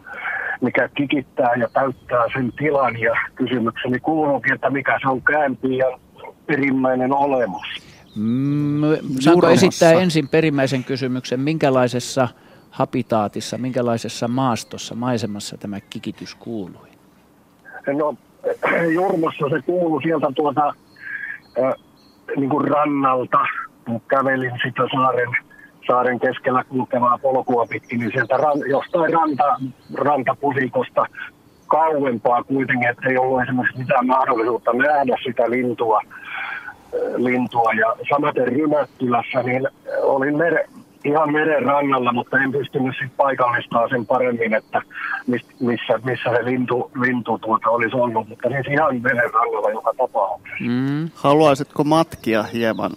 mikä kikittää ja täyttää sen tilan ja kysymykseni kuuluukin, että mikä se on käenpiian perimmäinen olemus. Mm, saanko esittää ensin perimmäisen kysymyksen, minkälaisessa habitaatissa, minkälaisessa maastossa, maisemassa tämä kikitys kuului? No, Jurmossa se kuului sieltä tuota, äh, niin kuin rannalta. Kävelin sitä saaren, saaren keskellä kulkevaa polkua pitkin, niin sieltä ran, jostain ranta, rantapusikosta kauempaa kuitenkin, että ei ollut esimerkiksi mitään mahdollisuutta nähdä sitä lintua lintua. Ja samaten Rymättylässä, niin olin mere, ihan meren rannalla, mutta en pystynyt sitten paikallistamaan sen paremmin, että missä, missä se lintu, lintu tuota olisi ollut, mutta siis ihan meren rannalla joka tapauksessa. Mm. Haluaisitko matkia hieman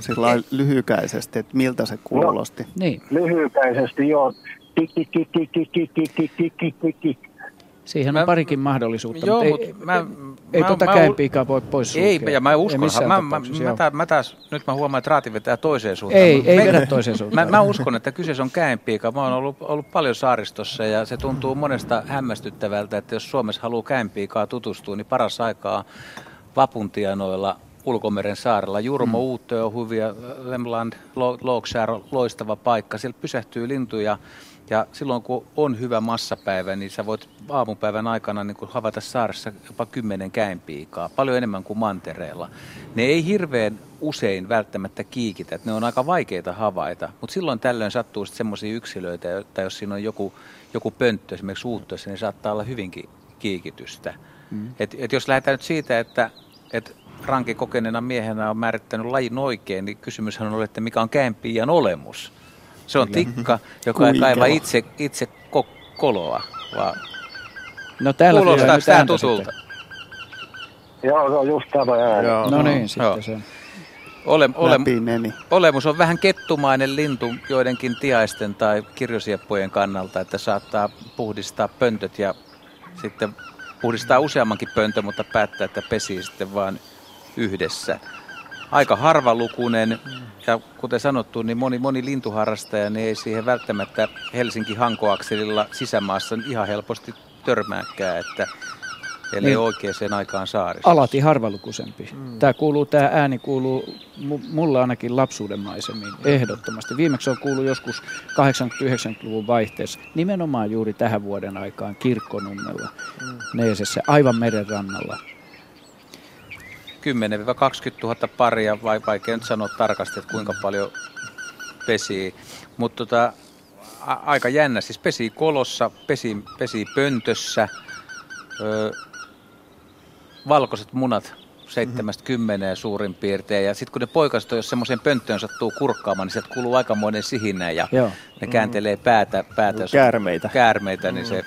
sillä lyhykäisesti, että miltä se kuulosti? No, niin. Lyhykäisesti, joo. Tik, tik, tik, tik, tik, tik, tik, tik, tik, tik, tik. Siihen on mä, parikin mahdollisuutta, joo, mutta ei, mä, ei mä, tuota mä, käynpiikaa voi pois sulkea. Ei, ja mä uskon, mä, mä, mä, mä, mä, taas, nyt mä huomaan, että raati vetää toiseen suuntaan. Ei, ei vedä toiseen suuntaan. Mä, mä uskon, että kyseessä on käenpiika. Mä oon ollut, ollut paljon saaristossa ja se tuntuu monesta hämmästyttävältä, että jos Suomessa haluaa käenpiikaa tutustua, niin paras aikaa vapuntianoilla ulkomeren saarella. Jurmo mm. Uutö on hyviä, Lemland, Loksär on loistava paikka. Siellä pysähtyy lintuja ja silloin kun on hyvä massapäivä, niin sä voit aamupäivän aikana niin havaita saaressa jopa kymmenen käenpiikaa, paljon enemmän kuin mantereella. Ne ei hirveän usein välttämättä kiikitä, että ne on aika vaikeita havaita, mutta silloin tällöin sattuu semmoisia yksilöitä, että jos siinä on joku, joku pönttö esimerkiksi uuttoissa, niin saattaa olla hyvinkin kiikitystä. Mm. Et, et jos lähdetään nyt siitä, että et Ranki kokeneena miehenä on määrittänyt lajin oikein, niin kysymyshän on, että mikä on käenpiian olemus. Se on tikka, joka ei kaiva itse, itse ko- koloa, vaan no, täällä kuulostaa tämä tutulta. Sitten. Joo, se on just tämä ääni. Joo. No niin, sitten Joo. se Ole, ole, olemus on vähän kettumainen lintu joidenkin tiaisten tai kirjosieppojen kannalta, että saattaa puhdistaa pöntöt ja sitten puhdistaa useammankin pöntön, mutta päättää, että pesii sitten vain yhdessä. Aika harvalukuinen ja kuten sanottu, niin moni, moni lintuharrastaja niin ei siihen välttämättä Helsinki-Hankoakselilla sisämaassa ihan helposti törmääkään, että Eli niin. oikeaan aikaan saarissa. Alati harvalukuisempi. Mm. Tämä, kuuluu, tämä ääni kuuluu mulla ainakin lapsuuden maisemiin, ehdottomasti. Viimeksi on kuullut joskus 80-90-luvun vaihteessa, nimenomaan juuri tähän vuoden aikaan Kirkkonummella, mm. Neesessä, aivan meren rannalla. 10-20 000 paria, vai vaikea nyt sanoa tarkasti, että kuinka paljon pesii. Mutta tota, aika jännä, siis pesii kolossa, pesii, pesii pöntössä, öö, valkoiset munat seitsemästä kymmeneen suurin piirtein. Ja sitten kun ne poikaset, jos semmoiseen pönttöön sattuu kurkkaamaan, niin sieltä kuuluu aikamoinen sihinä ja Joo. ne kääntelee päätä. päätä käärmeitä. Käärmeitä, niin se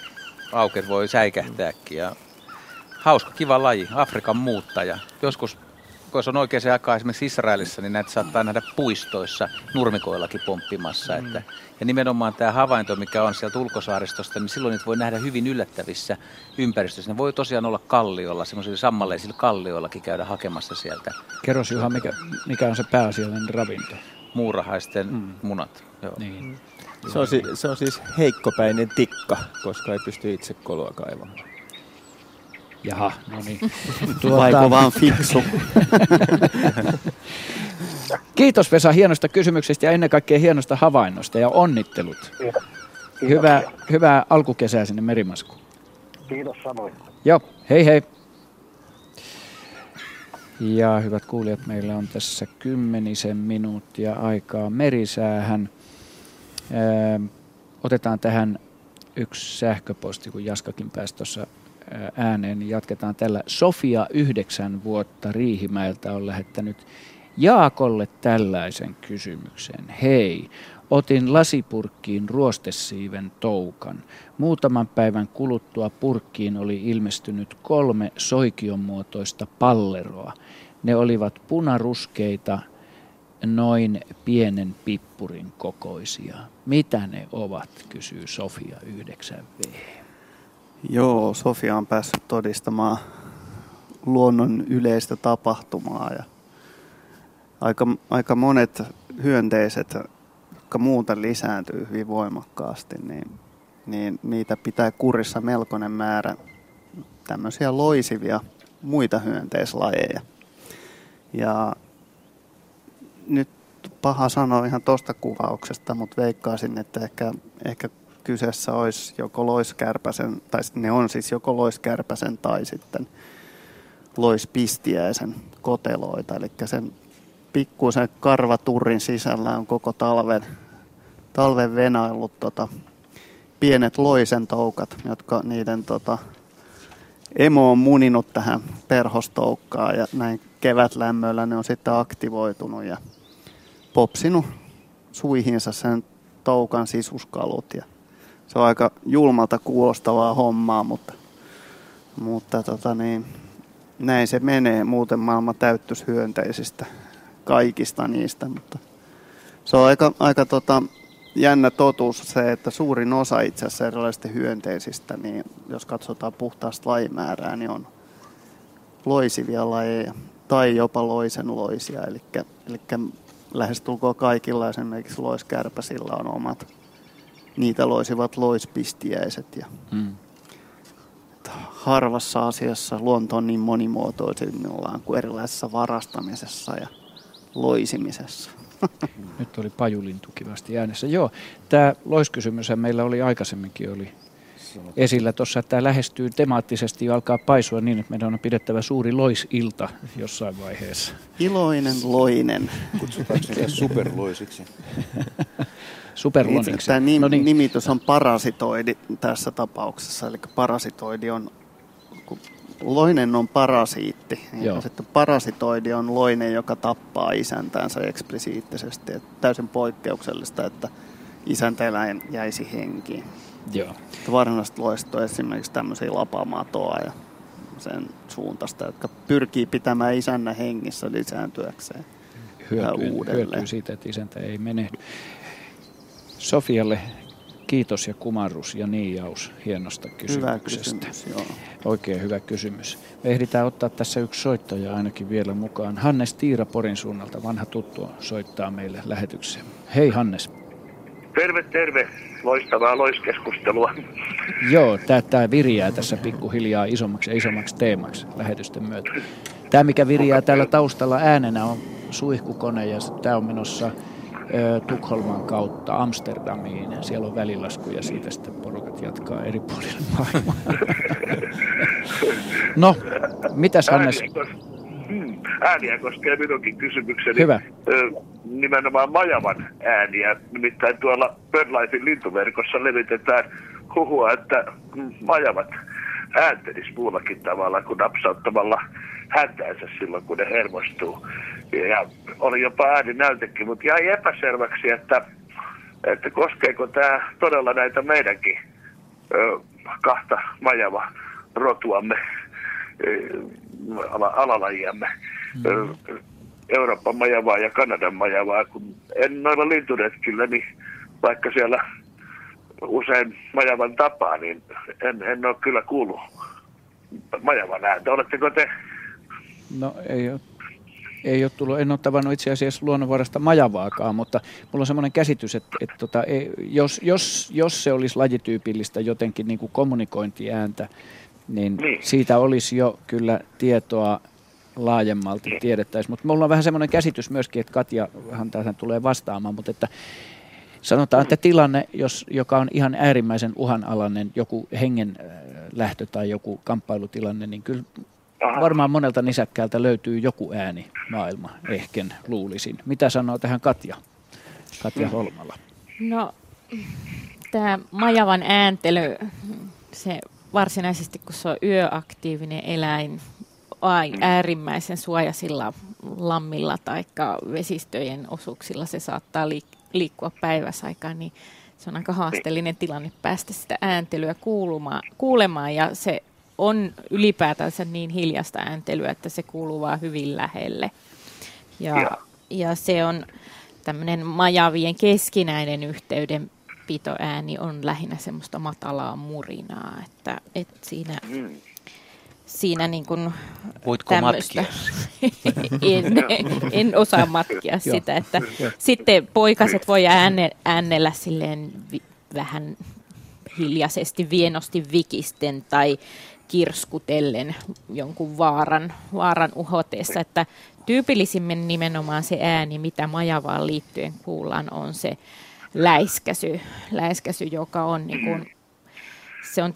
auket voi säikähtääkin. Ja hauska, kiva laji, Afrikan muuttaja. Joskus kun se on oikeaan aikaan esimerkiksi Israelissa, niin näitä saattaa nähdä puistoissa nurmikoillakin pomppimassa. Mm. Että, ja nimenomaan tämä havainto, mikä on sieltä ulkosaaristosta, niin silloin niitä voi nähdä hyvin yllättävissä ympäristöissä. Ne voi tosiaan olla kalliolla, semmoisilla sammaleisilla kallioillakin käydä hakemassa sieltä. Kerros Juha, mikä, mikä on se pääasiallinen ravinto? Muurahaisten mm. munat. Joo. Niin. Se on, se on siis heikkopäinen tikka, koska ei pysty itse koloa kaivamaan. Jaha, no niin. Tuota... Vaiko vaan fiksu? Kiitos Vesa hienosta kysymyksestä ja ennen kaikkea hienosta havainnosta ja onnittelut. Kiitos. Hyvää, hyvää alkukesää sinne Merimaskuun. Kiitos samoin. Joo, hei hei. Ja hyvät kuulijat, meillä on tässä kymmenisen minuuttia aikaa merisäähän. Ö, otetaan tähän yksi sähköposti, kun Jaskakin pääsi tuossa ääneen, niin jatketaan tällä. Sofia yhdeksän vuotta Riihimäeltä on lähettänyt Jaakolle tällaisen kysymyksen. Hei, otin lasipurkkiin ruostesiiven toukan. Muutaman päivän kuluttua purkkiin oli ilmestynyt kolme soikion muotoista palleroa. Ne olivat punaruskeita, noin pienen pippurin kokoisia. Mitä ne ovat, kysyy Sofia 9V. Joo, Sofia on päässyt todistamaan luonnon yleistä tapahtumaa ja aika, aika monet hyönteiset, jotka muuten lisääntyy hyvin voimakkaasti, niin, niin niitä pitää kurissa melkoinen määrä tämmöisiä loisivia muita hyönteislajeja. Ja nyt paha sanoa ihan tuosta kuvauksesta, mutta veikkaisin, että ehkä, ehkä kyseessä olisi joko loiskärpäsen, tai ne on siis joko loiskärpäsen tai sitten loispistiäisen koteloita. Eli sen pikkuisen karvaturrin sisällä on koko talven, talven venaillut tota, pienet loisen toukat, jotka niiden tota, emo on muninut tähän perhostoukkaan ja näin kevätlämmöllä ne on sitten aktivoitunut ja popsinut suihinsa sen toukan sisuskalut ja se on aika julmalta kuulostavaa hommaa, mutta, mutta tota niin, näin se menee. Muuten maailma täyttys hyönteisistä, kaikista niistä, mutta se on aika, aika tota, jännä totuus se, että suurin osa itse asiassa erilaisista hyönteisistä, niin jos katsotaan puhtaasta lajimäärää, niin on loisivia lajeja tai jopa loisia. Eli, eli lähestulkoon kaikilla esimerkiksi loiskärpäsillä on omat niitä loisivat loispistiäiset. Ja mm. Harvassa asiassa luonto on niin monimuotoisimmillaan kuin erilaisessa varastamisessa ja loisimisessa. Nyt oli pajulintu kivasti äänessä. Joo, tämä loiskysymys meillä oli aikaisemminkin oli esillä tuossa, että tämä lähestyy temaattisesti ja alkaa paisua niin, että meidän on pidettävä suuri loisilta jossain vaiheessa. Iloinen loinen. Kutsutaanko sitä superloisiksi? superluonniksi. Tämä nim, no niin. nimitys on parasitoidi tässä tapauksessa, eli parasitoidi on, kun loinen on parasiitti. Joo. Ja sitten parasitoidi on loinen, joka tappaa isäntäänsä eksplisiittisesti. Että täysin poikkeuksellista, että isäntäeläin jäisi henkiin. Joo. Varsinaisesti loisto esimerkiksi tämmöisiä lapamatoa ja sen suuntaista, jotka pyrkii pitämään isännä hengissä lisääntyäkseen hyötyy, uudelleen. hyötyy siitä, että isäntä ei menehdy. Sofialle kiitos ja kumarrus ja niijaus hienosta kysymyksestä. Hyvä kysymys, joo. Oikein hyvä kysymys. Me ehditään ottaa tässä yksi soittaja ainakin vielä mukaan. Hannes Tiira Porin suunnalta, vanha tuttu, soittaa meille lähetykseen. Hei Hannes. Terve, terve. Loistavaa loiskeskustelua. Joo, tämä viriää tässä pikkuhiljaa isommaksi ja isommaksi teemaksi lähetysten myötä. Tämä, mikä viriää täällä taustalla äänenä, on suihkukone ja tämä on menossa Tukholman kautta Amsterdamiin. Siellä on välilasku ja siitä sitten porukat jatkaa eri puolille maailmaa. no, mitäs Hannes? Hmm, ääniä koskee minunkin kysymykseni. Hyvä. Nimenomaan majavan ääniä. Nimittäin tuolla BirdLifein lintuverkossa levitetään huhua, että majavat ääntelis muullakin tavalla kuin napsauttamalla häntäänsä silloin, kun ne hermostuu. Ja oli jopa ääninäytekin, mutta jäi epäselväksi, että, että koskeeko tämä todella näitä meidänkin ö, kahta majava rotuamme, ala, alalajiamme. Mm. Euroopan majavaa ja Kanadan majavaa, kun en noilla linturetkillä, niin vaikka siellä usein majavan tapaa, niin en, en ole kyllä kuullut majavan ääntä. Oletteko te No ei ole, ei ole tullut, en ole tavannut itse asiassa luonnonvarasta majavaakaan, mutta mulla on semmoinen käsitys, että, että tota, ei, jos, jos, jos se olisi lajityypillistä jotenkin niin kuin kommunikointiääntä, niin, niin siitä olisi jo kyllä tietoa laajemmalti niin. tiedettäisiin. Mutta mulla on vähän semmoinen käsitys myöskin, että Katja vähän tähän tulee vastaamaan, mutta että sanotaan, että tilanne, jos, joka on ihan äärimmäisen uhanalainen, joku hengen äh, lähtö tai joku kamppailutilanne, niin kyllä Aha. Varmaan monelta nisäkkäältä löytyy joku ääni maailma, ehken luulisin. Mitä sanoo tähän Katja? Katja Holmala. No, tämä majavan ääntely, se varsinaisesti kun se on yöaktiivinen eläin, ai, mm. äärimmäisen suojasilla lammilla tai vesistöjen osuuksilla se saattaa liik- liikkua päiväsaikaan, niin se on aika haasteellinen tilanne päästä sitä ääntelyä kuulumaan, kuulemaan ja se on ylipäätänsä niin hiljasta ääntelyä, että se kuuluu vaan hyvin lähelle. Ja, ja. ja se on tämmöinen majavien keskinäinen yhteydenpitoääni on lähinnä semmoista matalaa murinaa, että, että siinä, mm. Siinä niin kuin Voitko matkia? en, en osaa matkia sitä, että sitten poikaset voi ääne, äänellä silleen vi, vähän hiljaisesti, vienosti vikisten tai kirskutellen jonkun vaaran, vaaran uhoteessa, että tyypillisimmin nimenomaan se ääni, mitä majavaan liittyen kuullaan, on se läiskäsy, läiskäsy joka on, niin kuin, se on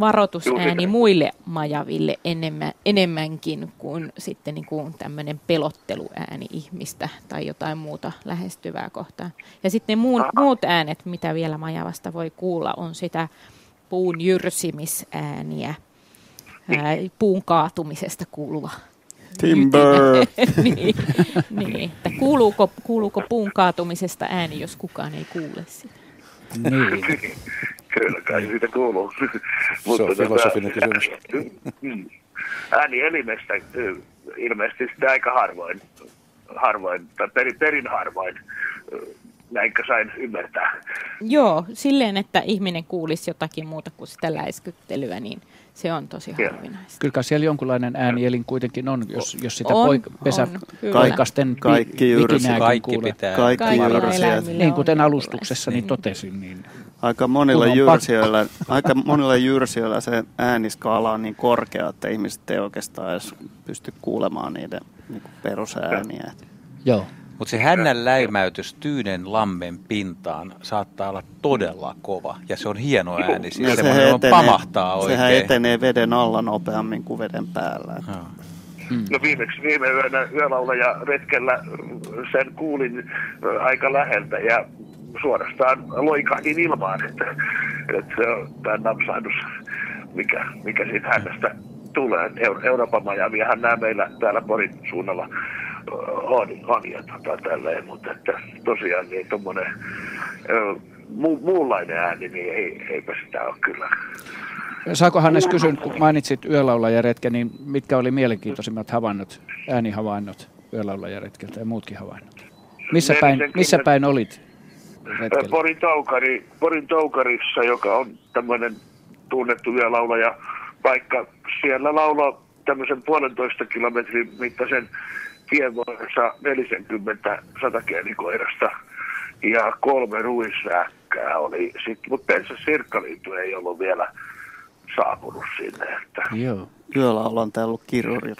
varoitusääni muille majaville enemmän, enemmänkin kuin sitten niin kuin tämmöinen pelotteluääni ihmistä tai jotain muuta lähestyvää kohtaan. Ja sitten muun, muut äänet, mitä vielä majavasta voi kuulla, on sitä puun jyrsimisääniä, ää, puun kaatumisesta kuuluva Timber. niin, niin, että kuuluuko, kuuluuko puun kaatumisesta ääni, jos kukaan ei kuule sitä? Niin. Kyllä, kai siitä kuuluu. Se on filosofinen kysymys. Ääni elimestä ilmeisesti sitä aika harvoin, harvoin tai perin, perin harvoin näinkö sain ymmärtää. Joo, silleen, että ihminen kuulisi jotakin muuta kuin sitä läiskyttelyä, niin se on tosi harvinaista. Kyllä siellä jonkunlainen äänielin kuitenkin on, jos, jos sitä on, poik- pesäpoikasten kaikki jyrsi, kaikki pitää. Kaikki jyrsiä. Niin kuten alustuksessa niin totesin. Niin aika, monilla jyrsijöillä, aika monilla jyrsijöillä se ääniskaala on niin korkea, että ihmiset ei oikeastaan edes pysty kuulemaan niiden niin perusääniä. Joo. Mutta se hännän läimäytys Tyynen lammen pintaan saattaa olla todella kova. Ja se on hieno ääni. Siis ja se etenee, pamahtaa oikein. Sehän etenee veden alla nopeammin kuin veden päällä. No. Hmm. No viimeksi viime yönä yölaula ja retkellä sen kuulin aika läheltä ja suorastaan loikahdin ilmaan, että, että se on tämä napsahdus, mikä, mikä siitä hännästä tulee. Euroopan majamiahan nämä meillä täällä Porin suunnalla on, on ja tota, tälleen, mutta että tosiaan niin tuommoinen mu, muunlainen ääni, niin ei, eipä sitä ole kyllä. Saako Hannes kysyä, kun mainitsit yölaulajaretken, niin mitkä oli mielenkiintoisimmat havainnot, äänihavainnot yölaulajaretkeltä ja muutkin havainnot? Missä päin, missä päin olit retkellä? Porin, Toukari, Porin Toukarissa, joka on tämmöinen tunnettu yölaulaja paikka. Siellä laulaa tämmöisen puolentoista kilometrin mittaisen tienvuorossa 40 satakielikoirasta ja kolme ruisrääkkää oli, mutta Pensa Sirkkaliitu ei ollut vielä saapunut sinne. Että. Joo. Yöllä ollaan täällä ollut kirjuri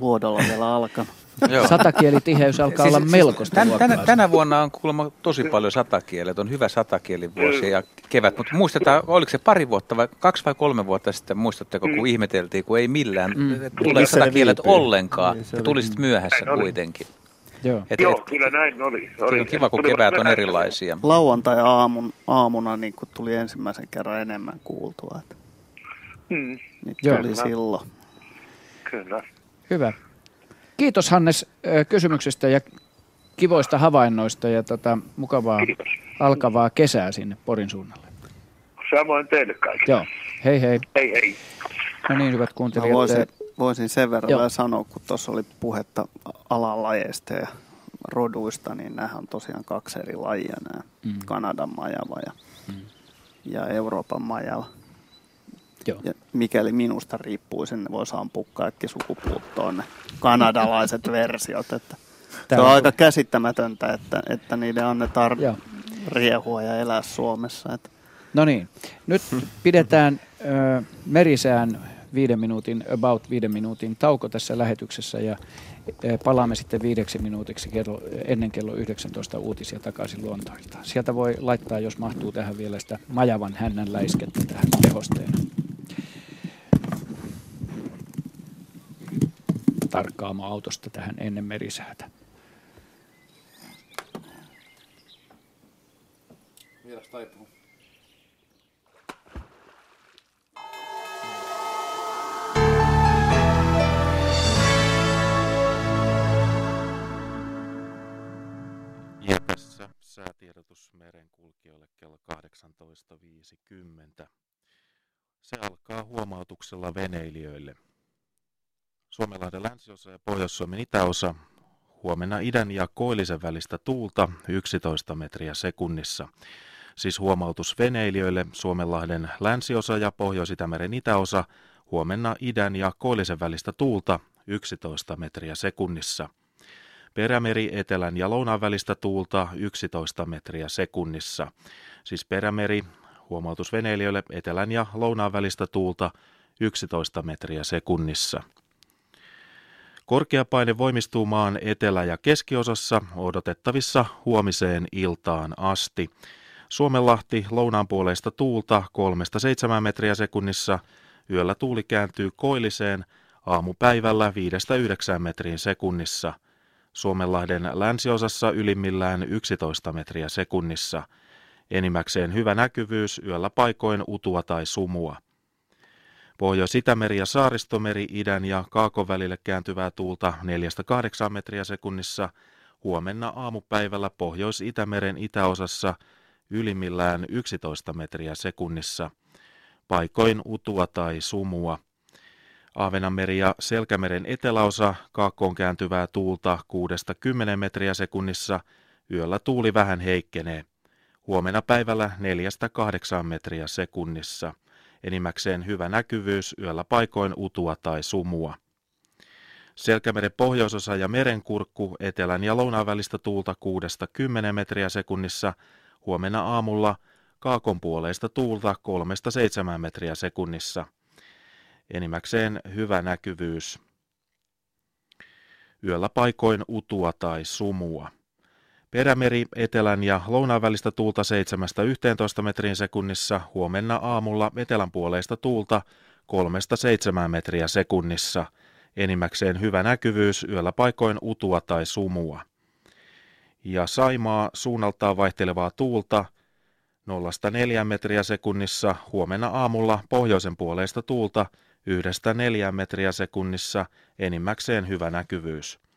vuodolla vielä alkanut. Satakielitiheys alkaa siis, olla siis melkoista tän, tänä, tänä vuonna on kuulemma tosi paljon satakielet, on hyvä satakielivuosi ja kevät, mutta muistetaan, oliko se pari vuotta vai kaksi vai kolme vuotta sitten, muistatteko, kun mm. ihmeteltiin, kun ei millään mm. tule satakielet ollenkaan, niin, ja tuli sitten myöhässä kuitenkin. Joo. Et, Joo, kyllä näin oli. oli. On kiva, kun kevät on erilaisia. Lauantai-aamun, aamuna niin tuli ensimmäisen kerran enemmän kuultua. Että mm. Nyt Joo. oli silloin. Kyllä. Hyvä. Kiitos Hannes kysymyksestä ja kivoista havainnoista ja tota, mukavaa Kiitos. alkavaa kesää sinne Porin suunnalle. Samoin teille kaikille. Joo, hei hei. Hei hei. No niin, hyvät kuuntelijat. Mä voisin, voisin sen verran Joo. sanoa, kun tuossa oli puhetta alalajeista ja roduista, niin nämä on tosiaan kaksi eri lajia, nämä mm. Kanadan majava ja, mm. ja Euroopan majava. Joo. Ja mikäli minusta riippuisi, niin voisi ampua kaikki sukupuuttoon ne kanadalaiset versiot. Että se on aika käsittämätöntä, että, että niiden annetaan Joo. riehua ja elää Suomessa. Että. No niin, nyt pidetään ö, merisään viiden minuutin, about viiden minuutin tauko tässä lähetyksessä ja palaamme sitten viideksi minuutiksi kello, ennen kello 19 uutisia takaisin luontoilta. Sieltä voi laittaa, jos mahtuu tähän vielä sitä majavan hännän läiskettä tähän tehosteena. Tarkkaama autosta tähän ennen merisäätä. Vielä taipuu. Ja tässä säätiedotus merenkulkijoille kello 18.50. Se alkaa huomautuksella veneilijöille – Suomenlahden länsiosa ja Pohjois-Suomen itäosa. Huomenna idän ja koillisen välistä tuulta 11 metriä sekunnissa. Siis huomautus veneilijöille Suomenlahden länsiosa ja Pohjois-Itämeren itäosa. Huomenna idän ja koillisen välistä tuulta 11 metriä sekunnissa. Perämeri etelän ja lounaan välistä tuulta 11 metriä sekunnissa. Siis perämeri, huomautus veneilijöille, etelän ja lounaan välistä tuulta 11 metriä sekunnissa. Korkeapaine voimistuu maan etelä- ja keskiosassa odotettavissa huomiseen iltaan asti. Suomenlahti lounaanpuoleista tuulta 3-7 metriä sekunnissa. Yöllä tuuli kääntyy koilliseen aamupäivällä 5-9 metriin sekunnissa. Suomenlahden länsiosassa ylimmillään 11 metriä sekunnissa. Enimmäkseen hyvä näkyvyys, yöllä paikoin utua tai sumua. Pohjois-Itämeri ja Saaristomeri idän ja kaakon välille kääntyvää tuulta 4-8 metriä sekunnissa. Huomenna aamupäivällä Pohjois-Itämeren itäosassa ylimmillään 11 metriä sekunnissa. Paikoin utua tai sumua. Aavenanmeri ja Selkämeren eteläosa kaakkoon kääntyvää tuulta 6-10 metriä sekunnissa. Yöllä tuuli vähän heikkenee. Huomenna päivällä 4-8 metriä sekunnissa enimmäkseen hyvä näkyvyys, yöllä paikoin utua tai sumua. Selkämeren pohjoisosa ja merenkurkku etelän ja lounaan välistä tuulta 6-10 metriä sekunnissa, huomenna aamulla kaakon puoleista tuulta 3-7 metriä sekunnissa. Enimmäkseen hyvä näkyvyys. Yöllä paikoin utua tai sumua. Perämeri etelän ja lounaan välistä tuulta 7-11 metrin sekunnissa, huomenna aamulla etelänpuoleista tuulta 3-7 metriä sekunnissa. Enimmäkseen hyvä näkyvyys, yöllä paikoin utua tai sumua. Ja Saimaa suunnaltaan vaihtelevaa tuulta 0-4 metriä sekunnissa, huomenna aamulla pohjoisen puoleista tuulta yhdestä neljään metriä sekunnissa, enimmäkseen hyvä näkyvyys.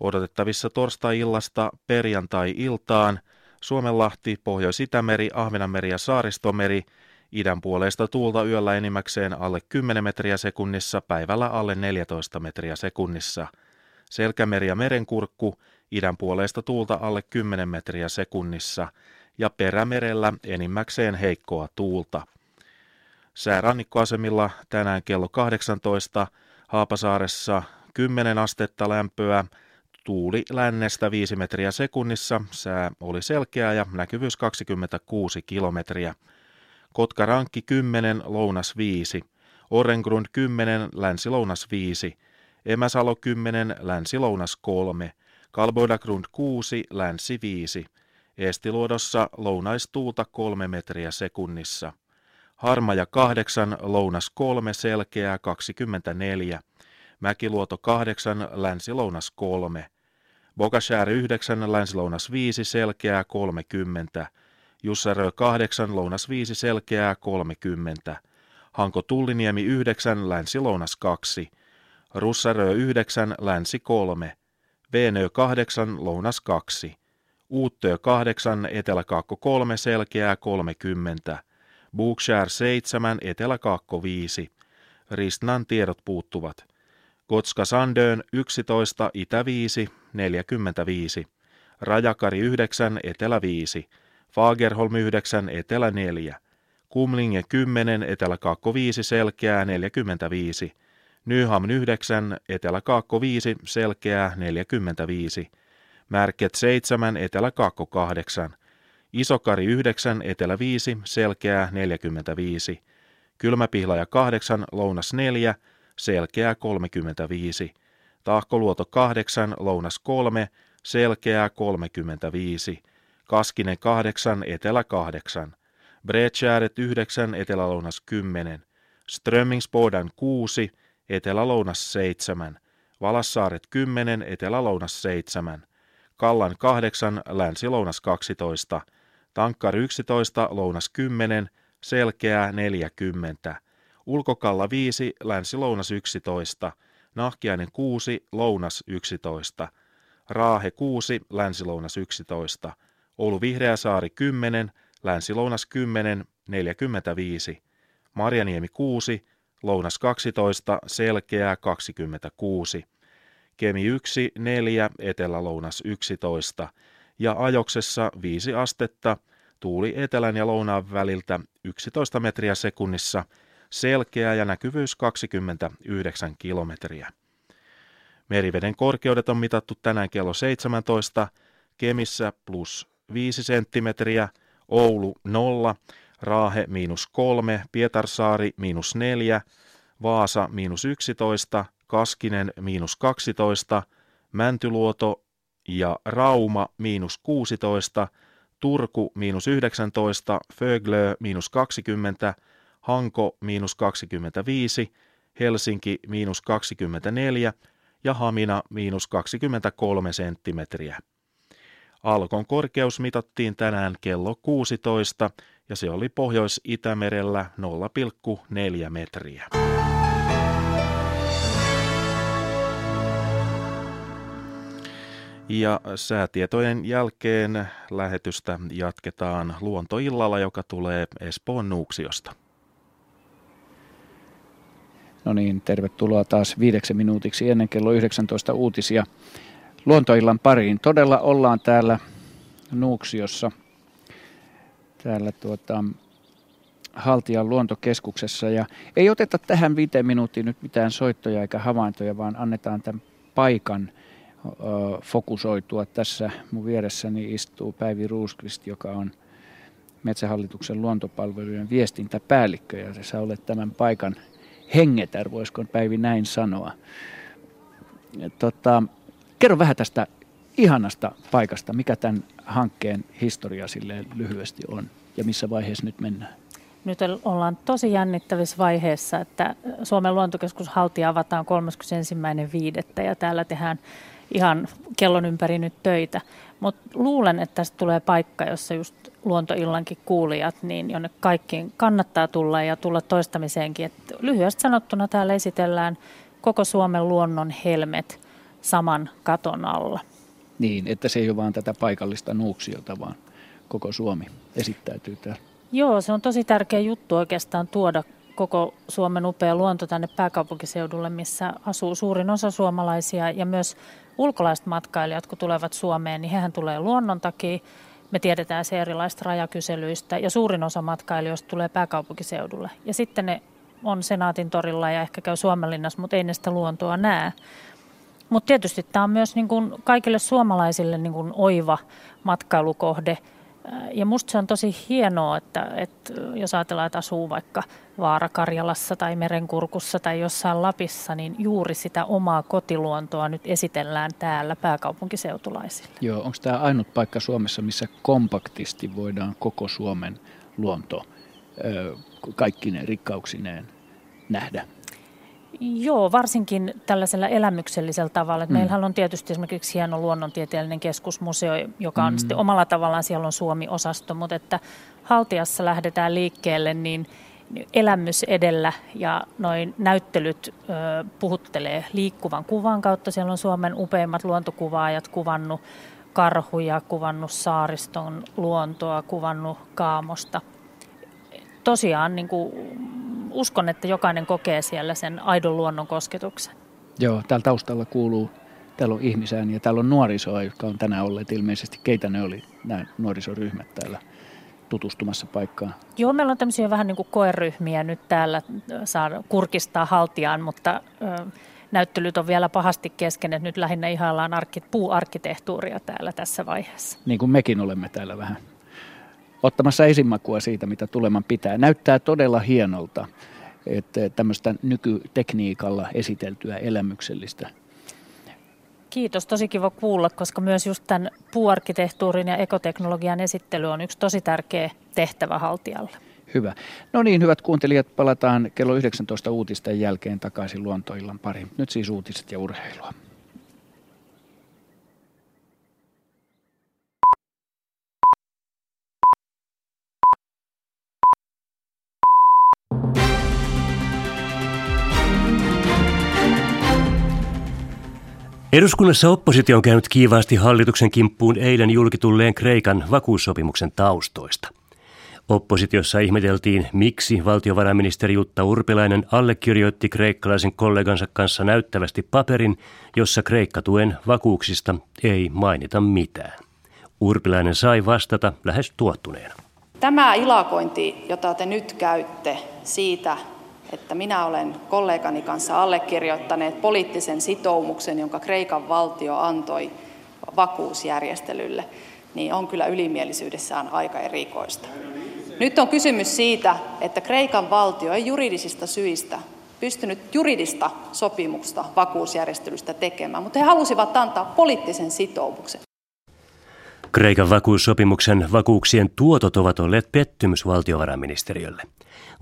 Odotettavissa torstai-illasta perjantai-iltaan Suomenlahti, Pohjois-Itämeri, Ahvenanmeri ja Saaristomeri, idän puolesta tuulta yöllä enimmäkseen alle 10 metriä sekunnissa, päivällä alle 14 metriä sekunnissa. Selkämeri ja merenkurkku, idän puolesta tuulta alle 10 metriä sekunnissa ja perämerellä enimmäkseen heikkoa tuulta. Säärannikkoasemilla tänään kello 18, Haapasaaressa 10 astetta lämpöä, tuuli lännestä 5 metriä sekunnissa, sää oli selkeä ja näkyvyys 26 kilometriä. Kotkarankki 10, lounas 5, Orengrund 10, länsi-lounas 5, Emäsalo 10, länsi-lounas 3, Kalboidagrund 6, länsi 5, Eestiluodossa lounaistuulta 3 metriä sekunnissa. Harmaja 8, lounas 3, selkeää 24, Mäkiluoto 8, länsi-lounas 3, Bokashär 9, länsi-lounas 5, selkeää 30, Jussarö 8, lounas 5, selkeää 30, Hanko Tulliniemi 9, länsi-lounas 2, Russarö 9, länsi 3, Venö 8, lounas 2, Uuttö 8, etelä-kaakko 3, selkeää 30, Bookshare 7, etelä-kaakko 5, Ristnan tiedot puuttuvat. Kotska Sandön 11, itä 5, 45, Rajakari 9, etelä 5, Fagerholm 9, etelä 4, Kumlinge 10, etelä-kaakko 5, selkeää 45, Nyham 9, etelä-kaakko 5, selkeää 45, Märket 7, etelä-kaakko 8, Isokari 9, etelä 5, selkeää 45, Kylmäpihlaja 8, lounas 4, selkeää 35, Tahkoluoto 8, lounas 3, selkeää 35, Kaskinen 8, etelä 8, Bredskäret 9, etelä-lounas 10, Strömmingsbodan 6, etelä-lounas 7, Valassaaret 10, etelä-lounas 7, Kallan 8, länsi-lounas 12, Tankkar 11, lounas 10, selkeää 40, Ulkokalla 5, länsi-lounas 11, Nahkiainen 6, lounas 11, Raahe 6, länsi-lounas 11, Oulu Vihreäsaari 10, länsi-lounas 10, 45, Marjaniemi 6, lounas 12, selkeää 26, Kemi 1, 4, etelä-lounas 11 ja ajoksessa 5 astetta, tuuli etelän ja lounaan väliltä 11 metriä sekunnissa, selkeä ja näkyvyys 29 kilometriä. Meriveden korkeudet on mitattu tänään kello 17, Kemissä plus 5 senttimetriä, Oulu 0, Raahe miinus 3, Pietarsaari miinus 4, Vaasa miinus 11, Kaskinen miinus 12, Mäntyluoto ja Rauma miinus 16, Turku miinus 19, Föglö miinus 20, Hanko miinus 25, Helsinki miinus 24 ja Hamina miinus 23 senttimetriä. Alkon korkeus mitattiin tänään kello 16 ja se oli Pohjois-Itämerellä 0,4 metriä. Ja säätietojen jälkeen lähetystä jatketaan luontoillalla, joka tulee Espoon Nuuksiosta. No niin, tervetuloa taas viideksi minuutiksi ennen kello 19 uutisia luontoillan pariin. Todella ollaan täällä Nuuksiossa, täällä tuota, Haltian luontokeskuksessa. Ja ei oteta tähän viiteen minuuttiin nyt mitään soittoja eikä havaintoja, vaan annetaan tämän paikan ö, fokusoitua. Tässä mun vieressäni istuu Päivi Ruuskvist, joka on Metsähallituksen luontopalvelujen viestintäpäällikkö ja sä olet tämän paikan hengetär, voisiko Päivi näin sanoa. Tota, kerro vähän tästä ihanasta paikasta, mikä tämän hankkeen historia silleen lyhyesti on ja missä vaiheessa nyt mennään? Nyt ollaan tosi jännittävissä vaiheessa, että Suomen luontokeskus Haltia avataan 31.5. ja täällä tehdään ihan kellon ympäri nyt töitä. Mutta luulen, että tästä tulee paikka, jossa just luontoillankin kuulijat, niin jonne kaikkiin kannattaa tulla ja tulla toistamiseenkin. Et lyhyesti sanottuna täällä esitellään koko Suomen luonnon helmet saman katon alla. Niin, että se ei ole vain tätä paikallista nuuksiota, vaan koko Suomi esittäytyy täällä. Joo, se on tosi tärkeä juttu oikeastaan tuoda koko Suomen upea luonto tänne pääkaupunkiseudulle, missä asuu suurin osa suomalaisia ja myös ulkolaiset matkailijat, kun tulevat Suomeen, niin hehän tulee luonnon takia. Me tiedetään se erilaista rajakyselyistä ja suurin osa matkailijoista tulee pääkaupunkiseudulle. Ja sitten ne on Senaatin torilla ja ehkä käy Suomenlinnassa, mutta ei ne sitä luontoa näe. Mutta tietysti tämä on myös niin kuin kaikille suomalaisille niin kuin oiva matkailukohde – ja musta se on tosi hienoa, että, että jos ajatellaan, että asuu vaikka Vaarakarjalassa tai Merenkurkussa tai jossain Lapissa, niin juuri sitä omaa kotiluontoa nyt esitellään täällä pääkaupunkiseutulaisille. Joo, onko tämä ainut paikka Suomessa, missä kompaktisti voidaan koko Suomen luonto kaikki ne rikkauksineen nähdä? Joo, varsinkin tällaisella elämyksellisellä tavalla. Mm. Meillähän on tietysti esimerkiksi hieno luonnontieteellinen keskusmuseo, joka on mm. sitten omalla tavallaan, siellä on Suomi-osasto, mutta että Haltiassa lähdetään liikkeelle, niin elämys edellä ja noin näyttelyt ö, puhuttelee liikkuvan kuvan kautta. Siellä on Suomen upeimmat luontokuvaajat kuvannut karhuja, kuvannut saariston luontoa, kuvannut kaamosta. Tosiaan niin kuin uskon, että jokainen kokee siellä sen aidon luonnon kosketuksen. Joo, täällä taustalla kuuluu, täällä on ihmisääni ja täällä on nuorisoa, jotka on tänään olleet ilmeisesti. Keitä ne oli, nämä nuorisoryhmät täällä tutustumassa paikkaan? Joo, meillä on tämmöisiä vähän niin kuin koeryhmiä nyt täällä saa kurkistaa haltiaan, mutta ö, näyttelyt on vielä pahasti kesken, että nyt lähinnä ihaillaan arkki, puuarkkitehtuuria täällä tässä vaiheessa. Niin kuin mekin olemme täällä vähän ottamassa esimakua siitä, mitä tuleman pitää. Näyttää todella hienolta, että tämmöistä nykytekniikalla esiteltyä elämyksellistä Kiitos, tosi kiva kuulla, koska myös just tämän puuarkkitehtuurin ja ekoteknologian esittely on yksi tosi tärkeä tehtävä haltijalle. Hyvä. No niin, hyvät kuuntelijat, palataan kello 19 uutisten jälkeen takaisin luontoillan pariin. Nyt siis uutiset ja urheilua. Eduskunnassa oppositio on käynyt kiivaasti hallituksen kimppuun eilen julkitulleen Kreikan vakuussopimuksen taustoista. Oppositiossa ihmeteltiin, miksi valtiovarainministeri Jutta Urpilainen allekirjoitti kreikkalaisen kollegansa kanssa näyttävästi paperin, jossa kreikkatuen vakuuksista ei mainita mitään. Urpilainen sai vastata lähes tuottuneena. Tämä ilakointi, jota te nyt käytte siitä, että minä olen kollegani kanssa allekirjoittaneet poliittisen sitoumuksen, jonka Kreikan valtio antoi vakuusjärjestelylle, niin on kyllä ylimielisyydessään aika erikoista. Nyt on kysymys siitä, että Kreikan valtio ei juridisista syistä pystynyt juridista sopimusta vakuusjärjestelystä tekemään, mutta he halusivat antaa poliittisen sitoumuksen. Kreikan vakuussopimuksen vakuuksien tuotot ovat olleet pettymys valtiovarainministeriölle.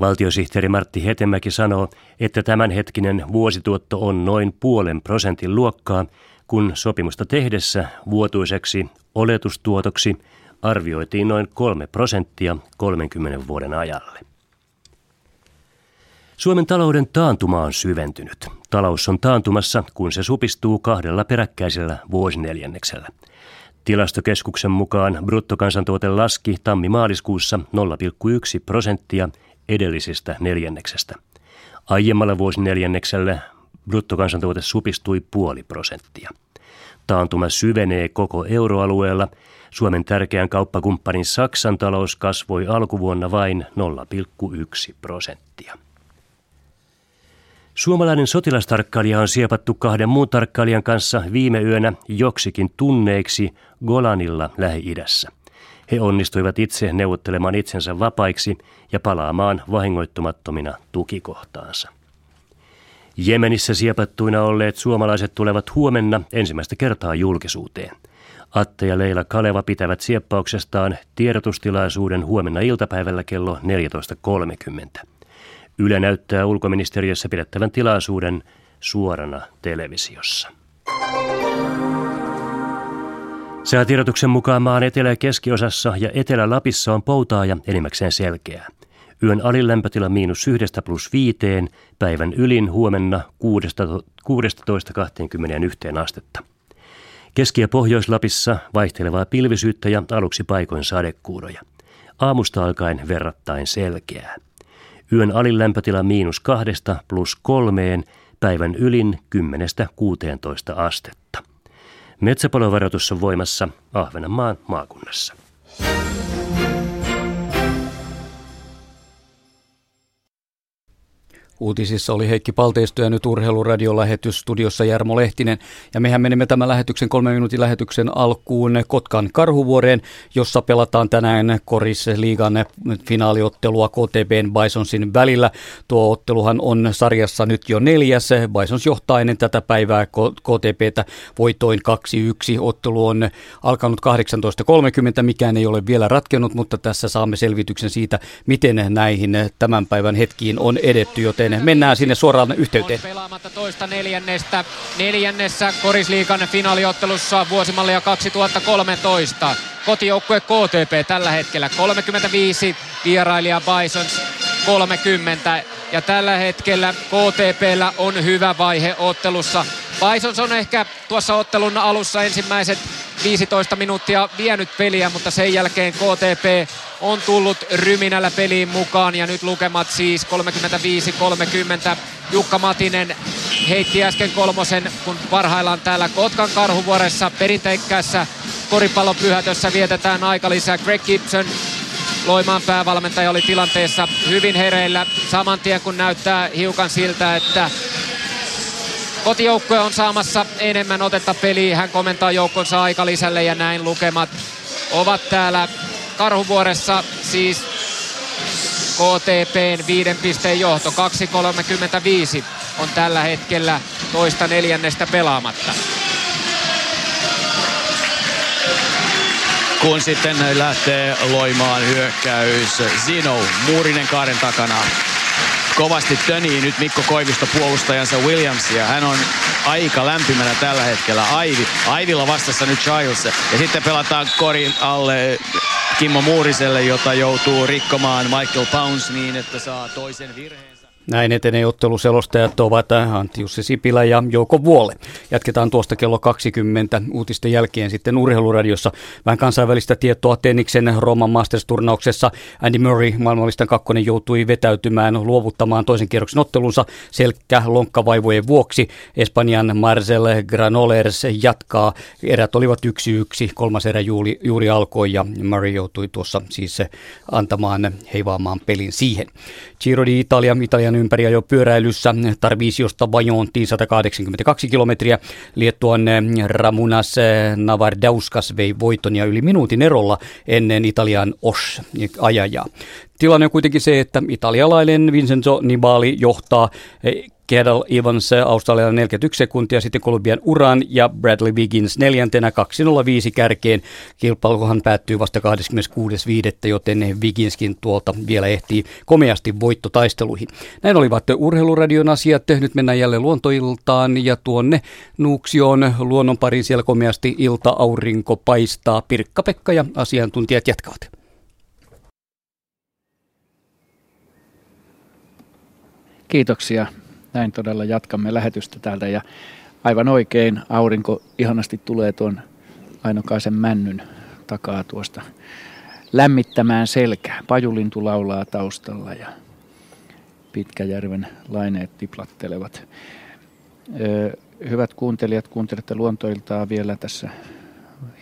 Valtiosihteeri Martti Hetemäki sanoo, että tämänhetkinen vuosituotto on noin puolen prosentin luokkaa, kun sopimusta tehdessä vuotuiseksi oletustuotoksi arvioitiin noin kolme prosenttia 30 vuoden ajalle. Suomen talouden taantuma on syventynyt. Talous on taantumassa, kun se supistuu kahdella peräkkäisellä vuosineljänneksellä. Tilastokeskuksen mukaan bruttokansantuote laski tammi-maaliskuussa 0,1 prosenttia edellisestä neljänneksestä. Aiemmalla vuosineljänneksellä bruttokansantuote supistui puoli prosenttia. Taantuma syvenee koko euroalueella. Suomen tärkeän kauppakumppanin Saksan talous kasvoi alkuvuonna vain 0,1 prosenttia. Suomalainen sotilastarkkailija on siepattu kahden muun tarkkailijan kanssa viime yönä joksikin tunneiksi Golanilla Lähi-idässä. He onnistuivat itse neuvottelemaan itsensä vapaiksi ja palaamaan vahingoittumattomina tukikohtaansa. Jemenissä siepattuina olleet suomalaiset tulevat huomenna ensimmäistä kertaa julkisuuteen. Atte ja Leila Kaleva pitävät sieppauksestaan tiedotustilaisuuden huomenna iltapäivällä kello 14.30. Yle näyttää ulkoministeriössä pidettävän tilaisuuden suorana televisiossa. Säätiedotuksen mukaan maan etelä- ja keskiosassa ja Etelä-Lapissa on poutaa ja enimmäkseen selkeää. Yön alilämpötila miinus yhdestä plus viiteen, päivän ylin huomenna 16-21 astetta. Keski- ja Pohjois-Lapissa vaihtelevaa pilvisyyttä ja aluksi paikoin sadekuuroja. Aamusta alkaen verrattain selkeää. Yön alilämpötila miinus kahdesta plus kolmeen, päivän ylin 10-16 astetta. Metsäpalovaroitus on voimassa Ahvenanmaan maakunnassa. Uutisissa oli Heikki Palteisto ja nyt urheiluradio-lähetys studiossa Jarmo Lehtinen. Ja mehän menemme tämän lähetyksen kolmen minuutin lähetyksen alkuun Kotkan karhuvuoreen, jossa pelataan tänään Koris liigan finaaliottelua KTBn Bisonsin välillä. Tuo otteluhan on sarjassa nyt jo neljäs. Bisons johtaa ennen tätä päivää KTBtä voitoin 2-1. Ottelu on alkanut 18.30, mikään ei ole vielä ratkennut, mutta tässä saamme selvityksen siitä, miten näihin tämän päivän hetkiin on edetty, joten joten mennään sinne suoraan yhteyteen. Pelaamatta toista neljännestä. Neljännessä Korisliikan finaaliottelussa vuosimallia 2013. Kotijoukkue KTP tällä hetkellä 35, vierailija Bisons 30 ja tällä hetkellä KTPllä on hyvä vaihe ottelussa. Bisons on ehkä tuossa ottelun alussa ensimmäiset 15 minuuttia vienyt peliä, mutta sen jälkeen KTP on tullut ryminällä peliin mukaan ja nyt lukemat siis 35-30. Jukka Matinen heitti äsken kolmosen, kun parhaillaan täällä Kotkan karhuvuoressa perinteikkäässä koripallopyhätössä vietetään aika lisää. Greg Gibson Loimaan päävalmentaja oli tilanteessa hyvin hereillä saman tien kun näyttää hiukan siltä, että kotijoukkue on saamassa enemmän otetta peliin. Hän komentaa joukkonsa aika lisälle ja näin lukemat ovat täällä Karhuvuoressa siis KTPn viiden pisteen johto. 2.35 on tällä hetkellä toista neljännestä pelaamatta. Kun sitten lähtee loimaan hyökkäys Zino, Muurinen kaaren takana kovasti tönii nyt Mikko Koivisto puolustajansa Williamsia. Hän on aika lämpimänä tällä hetkellä. Aivi. Aivilla vastassa nyt Giles. Ja sitten pelataan korin alle Kimmo Muuriselle, jota joutuu rikkomaan Michael Pounce niin, että saa toisen virheen. Näin etenee otteluselostajat ovat Antti Jussi Sipilä ja Jouko Vuole. Jatketaan tuosta kello 20 uutisten jälkeen sitten urheiluradiossa. Vähän kansainvälistä tietoa Tenniksen Roman Masters-turnauksessa. Andy Murray, maailmanlistan kakkonen, joutui vetäytymään luovuttamaan toisen kierroksen ottelunsa selkkä lonkkavaivojen vuoksi. Espanjan Marcel Granolers jatkaa. Erät olivat yksi yksi, kolmas erä juuri, juuri alkoi ja Murray joutui tuossa siis antamaan heivaamaan pelin siihen. Giro di Italia, Italian ympäri jo pyöräilyssä Tarvisiosta Bajontiin 182 kilometriä. Liettuan eh, Ramunas eh, Navardauskas vei voiton ja yli minuutin erolla ennen Italian Osh-ajajaa. Tilanne on kuitenkin se, että italialainen Vincenzo Nibali johtaa eh, Kedal Evans Australialla 41 sekuntia, sitten Kolumbian Uran ja Bradley Wiggins neljäntenä 205 kärkeen. Kilpailuhan päättyy vasta 26.5., joten Wigginskin tuolta vielä ehtii komeasti voittotaisteluihin. Näin olivat urheiluradion asiat. Nyt mennään jälleen luontoiltaan ja tuonne Nuuksioon luonnon pariin siellä komeasti ilta aurinko paistaa. Pirkka-Pekka ja asiantuntijat jatkavat. Kiitoksia näin todella jatkamme lähetystä täältä ja aivan oikein aurinko ihanasti tulee tuon ainokaisen männyn takaa tuosta lämmittämään selkää. Pajulintu laulaa taustalla ja Pitkäjärven laineet tiplattelevat. hyvät kuuntelijat, kuuntelette luontoiltaa vielä tässä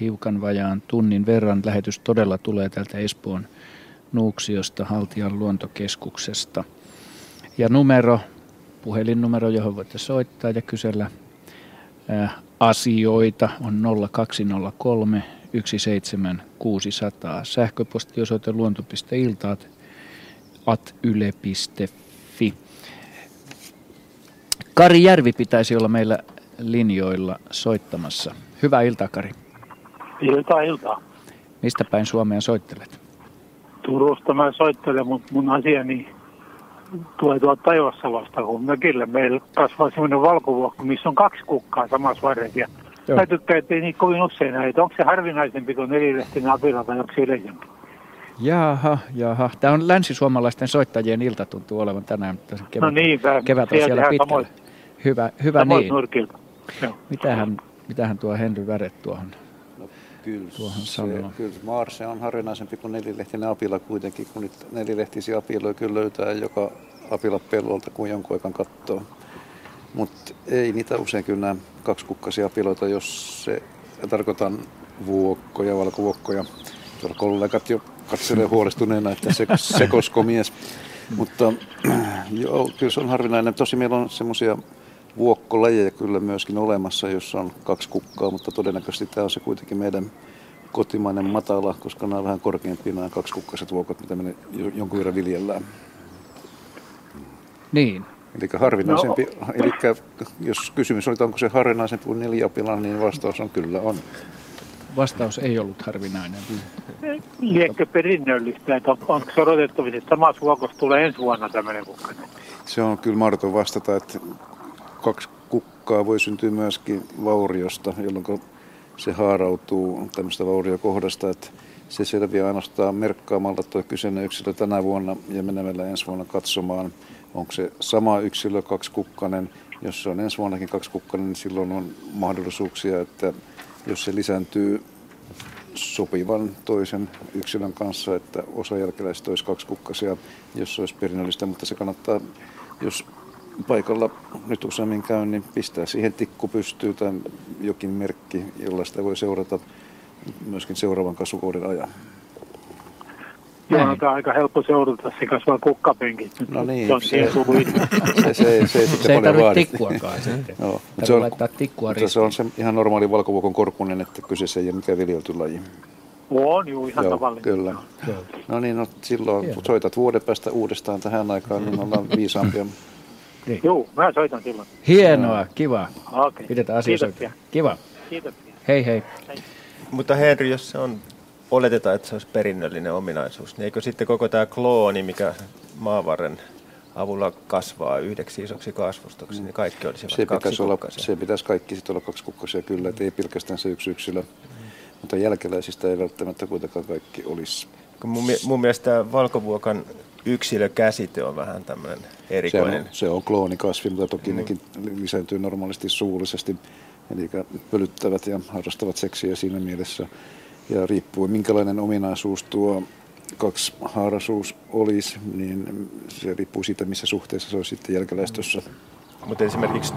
hiukan vajaan tunnin verran. Lähetys todella tulee täältä Espoon Nuuksiosta, Haltian luontokeskuksesta. Ja numero puhelinnumero, johon voitte soittaa ja kysellä asioita on 0203 17600. Sähköpostiosoite luonto.iltaat at yle.fi. Kari Järvi pitäisi olla meillä linjoilla soittamassa. Hyvää iltaa, Kari. Iltaa, iltaa. Mistä päin Suomea soittelet? Turusta mä soittelen, mutta mun asiani tulee tuolta taivassa vasta, kun mökillä meillä kasvaa semmoinen valkovuokko, missä on kaksi kukkaa samassa varressa. Ja Mä että ei niin kovin usein näitä. Onko se harvinaisempi kuin nelilehtinen apila vai onko se yleisempi? Jaha, jaha. Tämä on länsisuomalaisten soittajien ilta tuntuu olevan tänään. Kevät, no niin, kevät on siellä pitkällä. Hyvä, hyvä niin. Mitähän, mitähän tuo Henry Väret tuohon Kyllä, se, kyllä Maarse on harvinaisempi kuin nelilehtinen apila kuitenkin, kun nyt nelilehtisiä apiloja kyllä löytää joka apila pellolta, kun jonkun aikaan katsoo. Mutta ei niitä usein kyllä nämä kaksikukkaisia apiloita, jos se tarkoitan vuokkoja, valkovuokkoja. Tuolla kollegat jo katselee huolestuneena, että se, sekosko mies. Mutta joo, kyllä se on harvinainen. Tosi meillä on semmoisia vuokkolajeja kyllä myöskin olemassa, jossa on kaksi kukkaa, mutta todennäköisesti tämä on se kuitenkin meidän kotimainen matala, koska nämä on vähän korkeampia nämä kaksikukkaiset vuokot, mitä me jonkun verran viljellään. Niin. Eli harvinaisempi, no. eli jos kysymys oli, onko se harvinaisempi kuin neliapila, niin vastaus on kyllä on. Vastaus ei ollut harvinainen. Liekö perinnöllistä, että onko se odotettavissa, että samassa vuokossa tulee ensi vuonna tämmöinen kukkainen? Se on kyllä mahdoton vastata, että kaksi kukkaa voi syntyä myöskin vauriosta, jolloin se haarautuu tämmöistä vauriokohdasta, että se selviää ainoastaan merkkaamalla tuo kyseinen yksilö tänä vuonna ja menemällä ensi vuonna katsomaan, onko se sama yksilö kaksikukkainen. Jos se on ensi vuonnakin kaksikukkainen, niin silloin on mahdollisuuksia, että jos se lisääntyy sopivan toisen yksilön kanssa, että osa jälkeläisistä olisi kaksikukkaisia, jos se olisi perinnöllistä, mutta se kannattaa, jos paikalla nyt useammin käyn, niin pistää siihen tikku pystyy tai jokin merkki, jolla sitä voi seurata myöskin seuraavan kasvukauden ajan. Joo, on aika helppo seurata, se kasvaa kukkapenkit. No niin, se, se, se, se, se, se ei tarvitse tikkuakaan sitten. Joo, mutta se on, mutta se on se ihan normaali valkovuokon korkunen, että kyseessä ei ole mikään viljelty laji. On, juu, ihan Joo, tavallinen. Kyllä. No niin, no silloin Hieno. soitat vuoden päästä uudestaan tähän aikaan, niin ollaan viisaampia. Niin. Joo, mä soitan silloin. Hienoa, kiva. Okay. Pidetään asia Kiva. Kiitos. Hei hei. hei. Mutta Henry, jos se on, oletetaan, että se olisi perinnöllinen ominaisuus, niin eikö sitten koko tämä klooni, mikä maavarren avulla kasvaa yhdeksi isoksi kasvustoksi, niin kaikki olisi se pitäisi olla, Se pitäisi kaikki sitten olla kukkasia kyllä, että ei pelkästään se yksi yksilö. Mm. Mutta jälkeläisistä ei välttämättä kuitenkaan kaikki olisi. Mun, mun mielestä valkovuokan yksilökäsite on vähän tämmöinen erikoinen. Se on, se on kloonikasvi, mutta toki mm. nekin lisääntyy normaalisti suullisesti. Eli pölyttävät ja harrastavat seksiä siinä mielessä. Ja riippuu minkälainen ominaisuus tuo kaksihaaraisuus olisi, niin se riippuu siitä, missä suhteessa se on sitten jälkeläistössä. Mutta esimerkiksi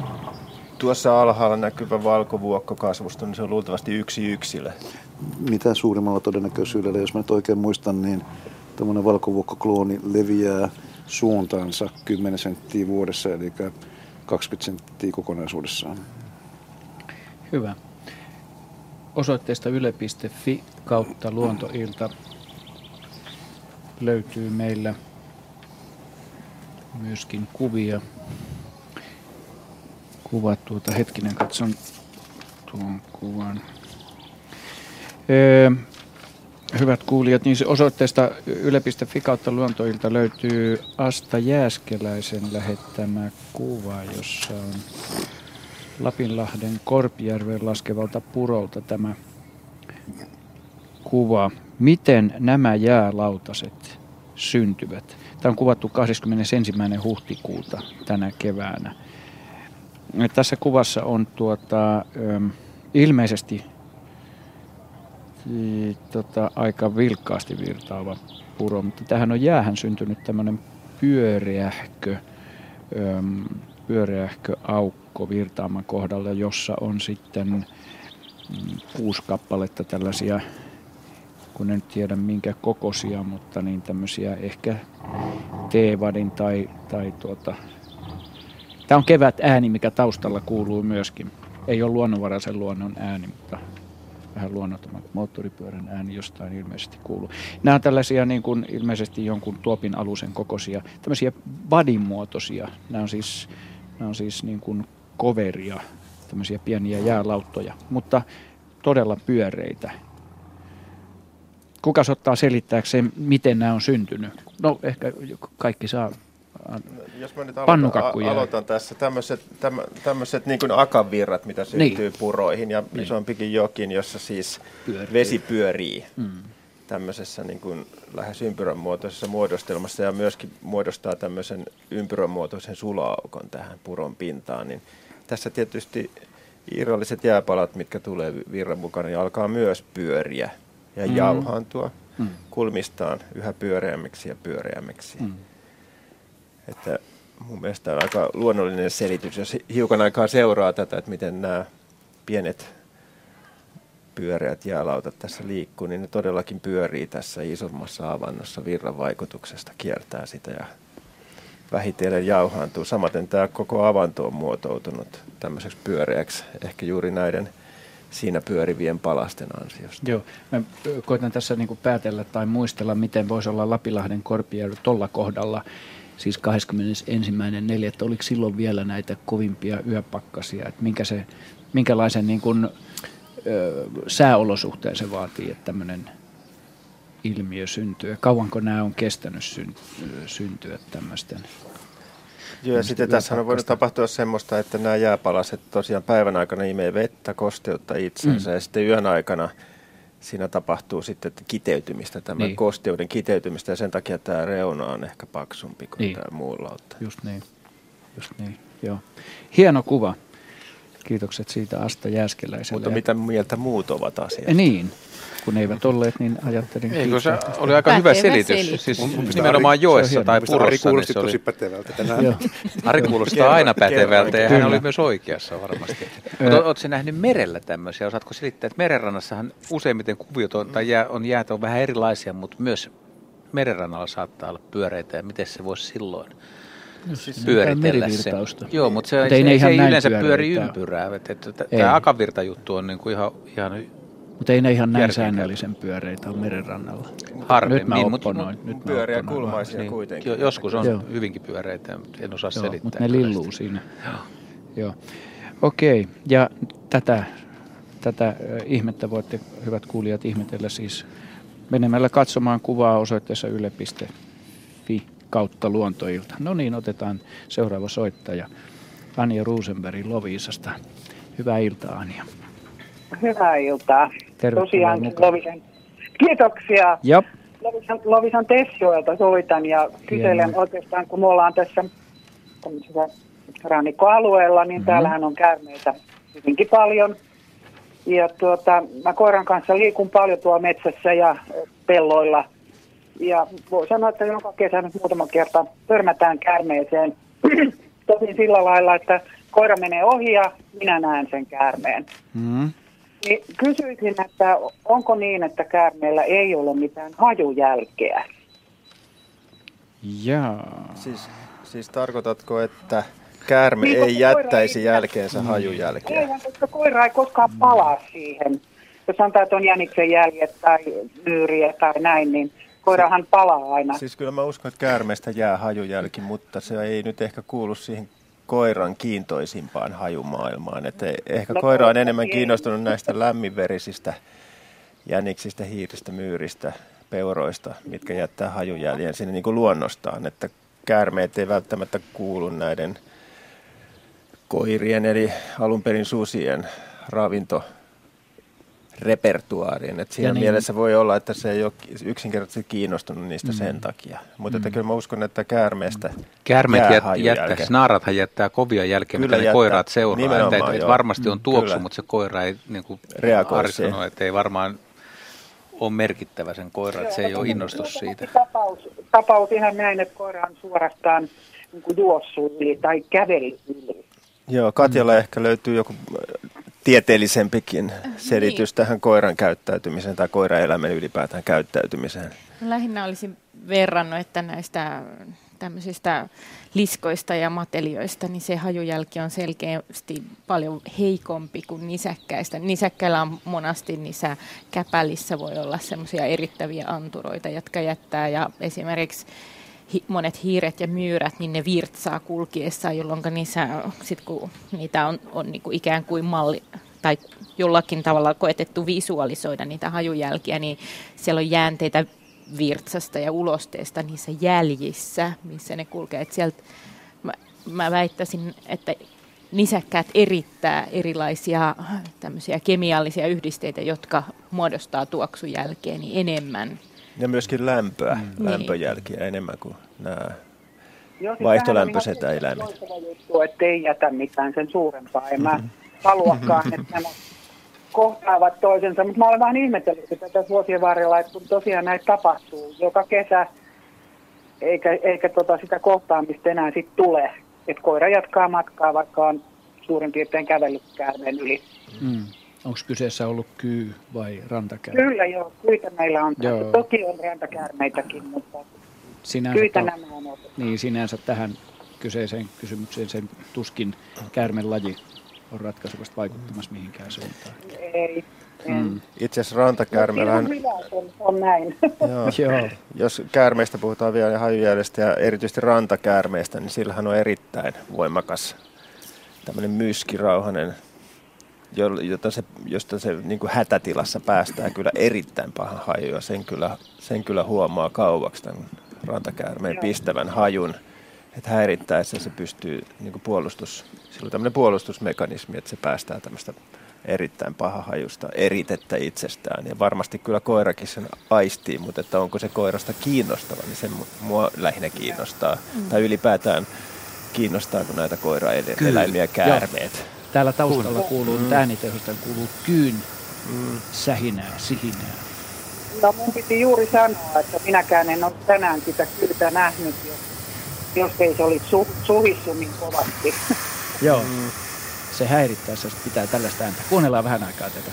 tuossa alhaalla näkyvä valkovuokko kasvusto, niin se on luultavasti yksi yksilö. Mitä suurimmalla todennäköisyydellä, jos mä nyt oikein muistan, niin tämmöinen valkovuokkoklooni leviää suuntaansa 10 senttiä vuodessa, eli 20 senttiä kokonaisuudessaan. Hyvä. Osoitteesta yle.fi kautta luontoilta löytyy meillä myöskin kuvia. Kuvat tuota, hetkinen katson tuon kuvan. Hyvät kuulijat, niin osoitteesta yle.fi kautta luontoilta löytyy Asta Jääskeläisen lähettämä kuva, jossa on Lapinlahden Korpijärven laskevalta purolta tämä kuva. Miten nämä jäälautaset syntyvät? Tämä on kuvattu 21. huhtikuuta tänä keväänä. Tässä kuvassa on tuota, ilmeisesti tota, aika vilkkaasti virtaava puro, mutta tähän on jäähän syntynyt tämmöinen pyöreähkö, öm, pyöreähkö aukko virtaaman kohdalla, jossa on sitten kuusi kappaletta tällaisia, kun en tiedä minkä kokoisia, mutta niin tämmöisiä ehkä teevadin tai, tai tuota, Tämä on kevät ääni, mikä taustalla kuuluu myöskin. Ei ole luonnonvaraisen luonnon ääni, mutta vähän luonnottoman moottoripyörän ääni jostain ilmeisesti kuuluu. Nämä on tällaisia niin kuin ilmeisesti jonkun tuopin alusen kokoisia, tämmöisiä muotoisia. Nämä on siis, nämä on siis niin kuin koveria, tämmöisiä pieniä jäälauttoja, mutta todella pyöreitä. Kuka ottaa selittääkseen, miten nämä on syntynyt? No ehkä kaikki saa Jos mä nyt aloitan, aloitan tässä, tämmöiset, tämmöiset niin kuin akavirrat, mitä syntyy niin. puroihin ja niin. isompikin jokin, jossa siis pyörii. vesi pyörii. Mm tämmöisessä niin kuin lähes ympyrän muotoisessa muodostelmassa ja myöskin muodostaa tämmöisen ympyrän muotoisen sulaukon tähän puron pintaan, niin tässä tietysti irralliset jääpalat, mitkä tulee virran mukana, niin alkaa myös pyöriä ja mm. jauhaantua mm. kulmistaan yhä pyöreämmiksi ja pyöreämmiksi. Mm. Että mun mielestä on aika luonnollinen selitys, jos hiukan aikaa seuraa tätä, että miten nämä pienet pyöreät jäälautat tässä liikkuu, niin ne todellakin pyörii tässä isommassa avannossa virran vaikutuksesta, kiertää sitä ja vähitellen jauhaantuu. Samaten tämä koko avanto on muotoutunut tämmöiseksi pyöreäksi, ehkä juuri näiden siinä pyörivien palasten ansiosta. Joo, mä koitan tässä niin päätellä tai muistella, miten voisi olla Lapilahden korpia tuolla kohdalla, siis 21.4. Oliko silloin vielä näitä kovimpia yöpakkasia, että minkä se, minkälaisen niin kuin, ö, sääolosuhteen se vaatii, että tämmöinen ilmiö syntyy. Kauanko nämä on kestänyt syntyä tämmöisten Joo, ja sitten tässä on voinut tapahtua semmoista, että nämä jääpalaset tosiaan päivän aikana imee vettä, kosteutta itsensä, mm. ja sitten yön aikana siinä tapahtuu sitten kiteytymistä, tämän niin. kosteuden kiteytymistä, ja sen takia tämä reuna on ehkä paksumpi kuin niin. tämä muu lautta. Just niin, just niin, joo. Hieno kuva. Kiitokset siitä Asta Jääskeläiselle. Mutta mitä mieltä muut ovat asiasta? Niin, kun eivät olleet, niin ajattelin Ei, kun se oli aika hyvä selitys. selitys. Siis nimenomaan Ari, joessa tai purossa. Ari kuulosti niin tosi pätevältä tänään. Ari kuulostaa aina pätevältä ja hän oli myös oikeassa varmasti. Mutta oletko nähnyt merellä tämmöisiä? Osaatko selittää, että merenrannassahan useimmiten kuviot on, tai jää, on jäät on vähän erilaisia, mutta myös merenrannalla saattaa olla pyöreitä ja miten se voisi silloin siis pyöritellä se. Joo, mutta se, se, se, se ei yleensä pyöri ympyrää. Tämä akavirta-juttu on niin kuin ihan, ihan mutta ei ne ihan näin säännöllisen pyöreitä ole merenrannalla. Harvemmin, nyt mä niin, mutta nyt pyöriä kulmaisia niin, kuitenkin. Jo, joskus on Joo. hyvinkin pyöreitä, mutta en osaa Joo, selittää. Mutta ne lilluu siinä. Joo. Joo. Okei, ja tätä, tätä ihmettä voitte, hyvät kuulijat, ihmetellä siis menemällä katsomaan kuvaa osoitteessa yle.fi kautta luontoilta. No niin, otetaan seuraava soittaja. Anja Rosenberg Loviisasta. Hyvää iltaa, Anja. Hyvää iltaa. Tervetuloa Tosiaan kiitoksia. Jop. Lovisan, Lovisan Tessioilta soitan ja kyselen Hieno. oikeastaan, kun me ollaan tässä rannikkoalueella, niin mm-hmm. täällähän on käärmeitä hyvinkin paljon. Ja tuota, mä koiran kanssa liikun paljon tuolla metsässä ja pelloilla. Ja voi sanoa, että joka kesä nyt muutama kerta törmätään käärmeeseen. Tosin sillä lailla, että koira menee ohi ja minä näen sen käärmeen. Mm-hmm. Niin kysyisin, että onko niin, että käärmeellä ei ole mitään hajujälkeä? Jaa. Siis, siis tarkoitatko, että käärme niin, ei jättäisi ei jälkeensä mm. hajujälkeä? Ei, koska koira ei koskaan palaa siihen. Jos sanotaan, että on jäniksen jäljet tai myyriä tai näin, niin koirahan palaa aina. Siis kyllä mä uskon, että käärmeestä jää hajujälki, mutta se ei nyt ehkä kuulu siihen koiran kiintoisimpaan hajumaailmaan. Että ehkä no, koira on enemmän kiinnostunut näistä lämminverisistä jäniksistä, hiiristä, myyristä, peuroista, mitkä jättää hajujäljen sinne niin kuin luonnostaan. Että käärmeet ei välttämättä kuulu näiden koirien eli alun perin susien ravinto repertuaariin. Et siinä niin. mielessä voi olla, että se ei ole yksinkertaisesti kiinnostunut niistä mm. sen takia. Mutta mm. kyllä mä uskon, että käärmeestä Käärmeet jät, jättää, snaarathan jättää kovia jälkeä, mitä ne koiraat seuraa. Et, et, varmasti on tuoksu, kyllä. mutta se koira ei, niin kuin Ari sanoi, että ei varmaan ole merkittävä sen koira, että se ei ole innostus siitä. Tapaus, tapaus ihan näin, että koira on suorastaan niin juossut yli tai kävellyt yli. Joo, Katjalla mm. ehkä löytyy joku tieteellisempikin selitys niin. tähän koiran käyttäytymiseen tai koiraelämän ylipäätään käyttäytymiseen? Lähinnä olisin verrannut, että näistä tämmöisistä liskoista ja matelioista, niin se hajujälki on selkeästi paljon heikompi kuin nisäkkäistä. Nisäkkäillä on monasti niissä käpälissä voi olla semmoisia erittäviä anturoita, jotka jättää ja esimerkiksi hi, monet hiiret ja myyrät, niin ne virtsaa kulkiessaan, jolloin niissä, sit kun niitä on, on niin kuin ikään kuin malli tai jollakin tavalla koetettu visualisoida niitä hajujälkiä, niin siellä on jäänteitä virtsasta ja ulosteesta niissä jäljissä, missä ne kulkee. Et sieltä mä, mä väittäisin, että nisäkkäät erittää erilaisia kemiallisia yhdisteitä, jotka muodostaa tuoksun jälkeen niin enemmän. Ja myöskin lämpöä, mm. Niin. lämpöjälkiä enemmän kuin nämä vaihtolämpöiset eläimet. Juttu, että ei jätä mitään sen suurempaa. En mä haluakaan, että nämä kohtaavat toisensa. Mutta mä olen vähän ihmetellyt sitä tässä vuosien varrella, että kun tosiaan näitä tapahtuu joka kesä, eikä, eikä tota sitä kohtaamista enää sitten tule. Että koira jatkaa matkaa, vaikka on suurin piirtein kävellyt käärmeen yli. Mm. Onko kyseessä ollut kyy vai rantakäärme? Kyllä joo, kyitä meillä on. Joo. Toki on rantakäärmeitäkin, mutta sinänsä kyitä nämä on ollut. Niin, sinänsä tähän kyseiseen kysymykseen sen tuskin käärmen laji on ratkaisuvasti vaikuttamassa mihinkään suuntaan. Ei. Mm. Itse asiassa rantakäärmeellä on, on näin. Joo. Joo. Jos käärmeistä puhutaan vielä ja hajujäädestä ja erityisesti rantakäärmeistä, niin sillähän on erittäin voimakas tämmöinen myskirauhanen, jota se, josta se niin kuin hätätilassa päästään kyllä erittäin pahan haju ja sen kyllä, sen kyllä huomaa kauaksi tämän rantakäärmeen pistävän hajun. Että häirittäessä se pystyy niin kuin puolustus, sillä on tämmöinen puolustusmekanismi, että se päästää tämmöistä erittäin pahahajusta eritettä itsestään. Ja varmasti kyllä koirakin sen aistii, mutta että onko se koirasta kiinnostava, niin se mua lähinnä kiinnostaa. Mm. Tai ylipäätään kiinnostaako näitä koiraeläimiä käärmeet. Joo. Täällä taustalla kuuluu, mm. äänitehosta kuuluu kyyn mm. sähinää, sihinää. No mun piti juuri sanoa, että minäkään en ole tänään sitä kyytä nähnyt, jos, jos ei se olisi su, suhissu niin kovasti. Joo. Mm se häirittää, jos pitää tällaista ääntä. Kuunnellaan vähän aikaa tätä.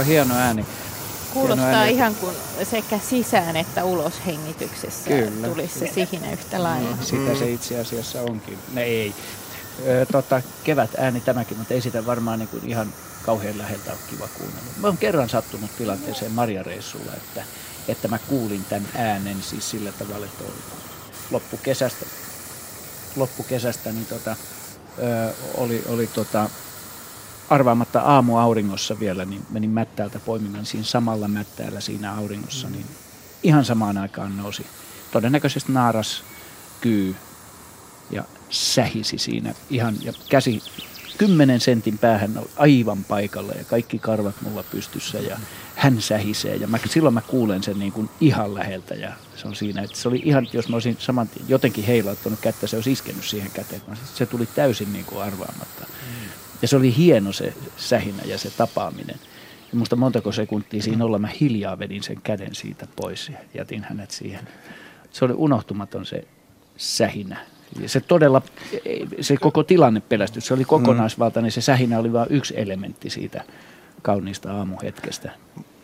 On hieno ääni. Kuulostaa hieno ääni. ihan kuin sekä sisään että ulos hengityksessä Kyllä. tulisi se sihinä yhtä lailla. Mm. Sitä se itse asiassa onkin. Ne ei. Ö, tota, kevät ääni tämäkin, mutta ei sitä varmaan niin kuin ihan kauhean läheltä ole kiva kuunnella. Mä oon kerran sattunut tilanteeseen Marjareissulla, että, että mä kuulin tämän äänen siis sillä tavalla, että loppukesästä, loppukesästä niin tota, ö, oli, oli tota, arvaamatta aamuauringossa vielä, niin menin mättäältä poimimaan siinä samalla mättäällä siinä auringossa, niin ihan samaan aikaan nousi todennäköisesti naaras kyy ja sähisi siinä ihan ja käsi kymmenen sentin päähän aivan paikalla ja kaikki karvat mulla pystyssä ja hän sähisee ja mä, silloin mä kuulen sen niin kuin ihan läheltä ja se on siinä, että se oli ihan, jos mä olisin saman jotenkin heilauttanut kättä, se olisi iskenut siihen käteen, se tuli täysin niin kuin arvaamatta. Ja se oli hieno se sähinä ja se tapaaminen. Ja musta montako sekuntia siinä olla, mä hiljaa vedin sen käden siitä pois ja jätin hänet siihen. Se oli unohtumaton se sähinä. Ja se todella, se koko tilanne pelästyi. Se oli kokonaisvaltainen, se sähinä oli vain yksi elementti siitä kauniista aamuhetkestä.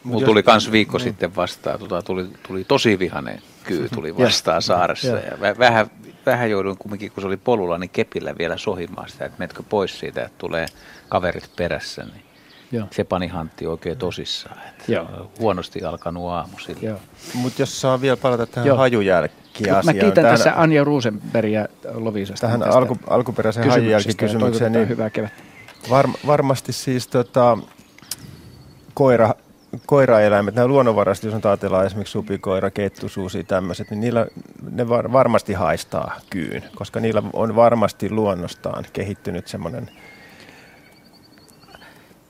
Mulla tuli kans viikko sitten vastaan, tota, tuli, tuli tosi vihainen kyy tuli vastaan saaressa. Ja, ja vähän, vähän jouduin kumminkin, kun se oli polulla, niin kepillä vielä sohimaan sitä, että menetkö pois siitä, että tulee kaverit perässä. Niin Joo. Se pani Hantti oikein tosissaan. Että Joo. Huonosti alkanut aamu sillä. Mutta jos saa vielä palata tähän Joo. hajujälkiasiaan. Mä kiitän tähän, tässä Anja Rosenbergia Lovisasta. Tähän alku, alkuperäiseen hajujälkikysymykseen. Niin hyvää kevättä. Var, varmasti siis tota, koira koiraeläimet, nämä luonnonvaraiset, jos on ajatellaan esimerkiksi supikoira, kettusuusi, tämmöiset, niin niillä, ne var, varmasti haistaa kyyn, koska niillä on varmasti luonnostaan kehittynyt semmoinen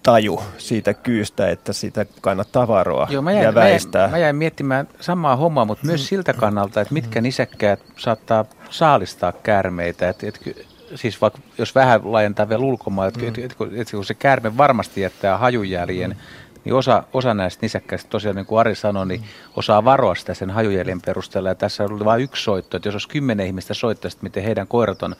taju siitä kyystä, että sitä kannattaa varoa Joo, mä jäin, ja väistää. Mä jäin, mä jäin miettimään samaa hommaa, mutta myös siltä kannalta, että mitkä nisäkkäät saattaa saalistaa käärmeitä. Et, et, siis vaikka jos vähän laajentaa vielä ulkomaan, että mm. et, et, et, et, kun se käärme varmasti jättää hajujäljen, mm niin osa, osa näistä nisäkkäistä tosiaan, niin kuin Ari sanoi, niin osaa varoa sitä sen hajujäljen perusteella. Ja tässä oli vain yksi soitto, että jos olisi kymmenen ihmistä soittaisi, miten heidän koirat on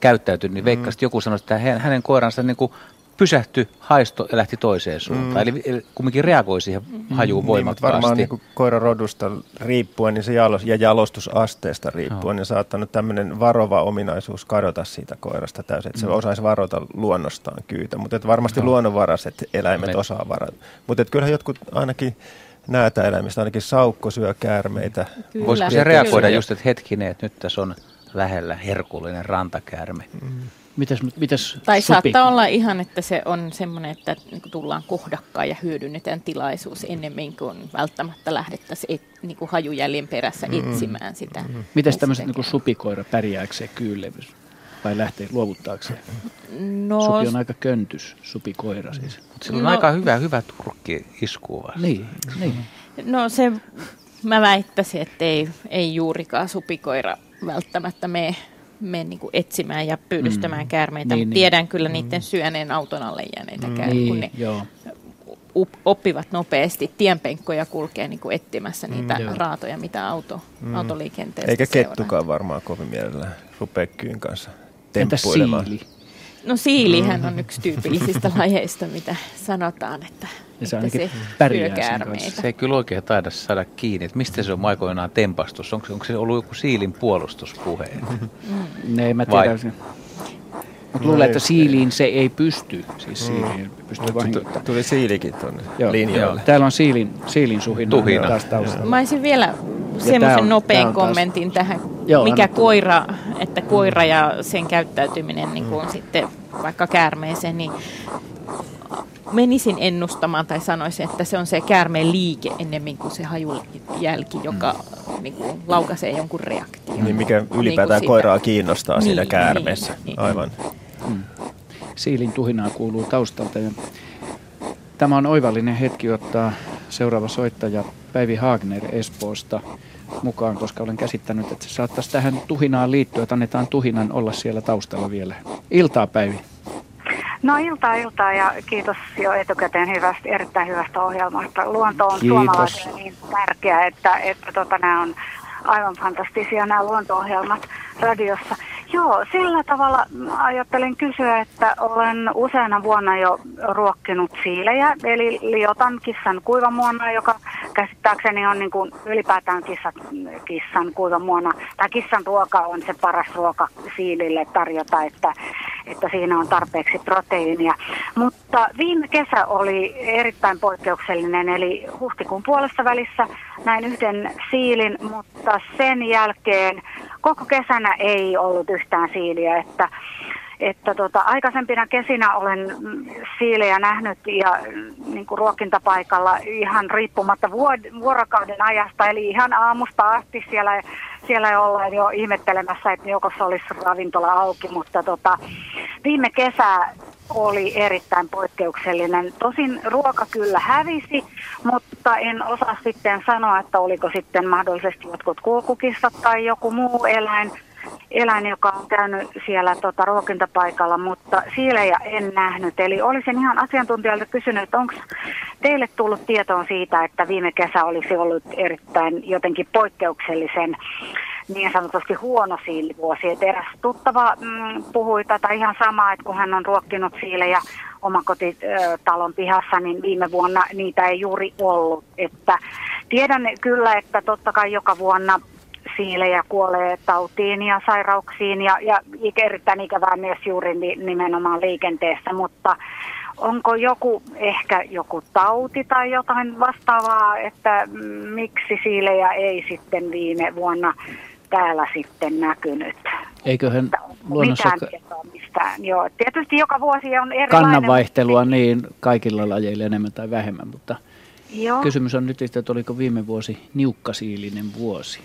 käyttäytynyt, niin veikkaasti joku sanoi, että hänen koiransa niin kuin pysähtyi, haisto ja lähti toiseen suuntaan. Mm. Eli, eli kumminkin reagoi siihen hajuun mm. voimakkaasti. Niin, varmaan niin koirarodusta riippuen niin se jalos, ja jalostusasteesta riippuen, no. niin saattanut tämmöinen varova ominaisuus kadota siitä koirasta täysin, että se mm. osaisi varota luonnostaan kyytä. Mutta varmasti no. luonnonvaraiset eläimet Me... osaa varata. Mutta kyllähän jotkut ainakin näitä eläimistä, ainakin saukko syö käärmeitä. Kyllä. Voisiko se reagoida just, että hetkinen, että nyt tässä on lähellä herkullinen rantakäärme. Mm. Mitäs, mitäs tai supi? saattaa olla ihan, että se on semmoinen, että niin tullaan kohdakkaan ja hyödynnetään tilaisuus ennemmin kuin välttämättä lähdettäisiin et, niin kuin hajujäljen perässä mm. etsimään sitä. Mm. Mitäs tämmöiset niin supikoira pärjääkseen kyylevys? Vai lähtee luovuttaakseen? No, Supi on aika köntys, supikoira siis. Sillä on no, aika hyvä, hyvä turkki iskua. Niin, niin. No se, mä väittäisin, että ei, ei juurikaan supikoira välttämättä mene mene niin etsimään ja pyydystämään mm. käärmeitä, niin, mutta niin. tiedän kyllä mm. niiden syöneen auton alle jääneitä mm. käärmeitä, kun niin, ne joo. oppivat nopeasti tienpenkkoja kulkee niin kuin etsimässä mm, niitä mm, raatoja, mitä auto, mm. autoliikenteessä Eikä kettukaan varmaan kovin mielellään rupea kyyn kanssa temppuilemaan. Entä siili? No siilihän mm. on yksi tyypillisistä lajeista, mitä sanotaan, että, ja se, että se pärjää Se ei kyllä oikein taida saada kiinni, että mistä se on aikoinaan tempastus. Onko, onko se ollut joku siilin puolustuspuhe? Mm. Ne, mä tiedä. Mutta luulen, että siiliin se ei pysty. Siis mm. siiliin pystyy vahingoittamaan. Tuli siilikin tuonne linjoille. Täällä on siilin, siilin suhina Tuhina. taas taustalla. Mä olisin vielä semmoisen nopean kommentin taas... tähän, Joo, mikä anna. koira, että koira ja sen käyttäytyminen niin kuin mm. sitten vaikka käärmeeseen, niin menisin ennustamaan tai sanoisin, että se on se käärmeen liike ennemmin kuin se hajujälki, joka mm. niin kuin, laukaisee jonkun reaktion. Niin mikä ylipäätään niin koiraa kiinnostaa niin, siinä käärmeessä. Niin, niin. Aivan. Mm. Siilin tuhinaa kuuluu taustalta. Ja tämä on oivallinen hetki ottaa seuraava soittaja Päivi Haagner Espoosta mukaan, koska olen käsittänyt, että se saattaisi tähän tuhinaan liittyä, että annetaan tuhinan olla siellä taustalla vielä. Iltaa Päivi. No iltaa iltaa ja kiitos jo etukäteen hyvästä, erittäin hyvästä ohjelmasta. Luonto on suomalaisille niin tärkeä, että, että tota, nämä on aivan fantastisia nämä luonto-ohjelmat radiossa. Joo, sillä tavalla ajattelin kysyä, että olen useana vuonna jo ruokkinut siilejä, eli liotan kissan kuivamuona, joka käsittääkseni on niin kuin ylipäätään kissat, kissan kuivamuona, tai kissan ruoka on se paras ruoka siilille tarjota, että, että siinä on tarpeeksi proteiinia. Mutta viime kesä oli erittäin poikkeuksellinen, eli huhtikuun puolessa välissä näin yhden siilin, mutta sen jälkeen koko kesänä ei ollut yhtään siiliä, että että tota, aikaisempina kesinä olen siilejä nähnyt ja niin kuin ruokintapaikalla ihan riippumatta vuod- vuorokauden ajasta, eli ihan aamusta asti siellä, siellä ollaan jo ihmettelemässä, että joukossa olisi ravintola auki, mutta tota, viime kesä oli erittäin poikkeuksellinen. Tosin ruoka kyllä hävisi, mutta en osaa sitten sanoa, että oliko sitten mahdollisesti jotkut kulkukissat tai joku muu eläin, eläin joka on käynyt siellä tota, ruokintapaikalla, mutta siilejä en nähnyt. Eli olisin ihan asiantuntijalta kysynyt, että onko teille tullut tietoa siitä, että viime kesä olisi ollut erittäin jotenkin poikkeuksellisen niin sanotusti huono siilivuosi. Et eräs tuttava mm, puhui tätä ihan samaa, että kun hän on ruokkinut siilejä omakotitalon pihassa, niin viime vuonna niitä ei juuri ollut. Että tiedän kyllä, että totta kai joka vuonna siilejä kuolee tautiin ja sairauksiin ja, ja erittäin ikävää myös juuri nimenomaan liikenteessä, mutta onko joku, ehkä joku tauti tai jotain vastaavaa, että miksi siilejä ei sitten viime vuonna täällä sitten näkynyt. Eiköhän luonnossa... Mitään mistään. Joo, tietysti joka vuosi on erilainen. Kannanvaihtelua niin kaikilla lajeilla enemmän tai vähemmän, mutta Joo. kysymys on nyt, että oliko viime vuosi niukkasiilinen vuosi?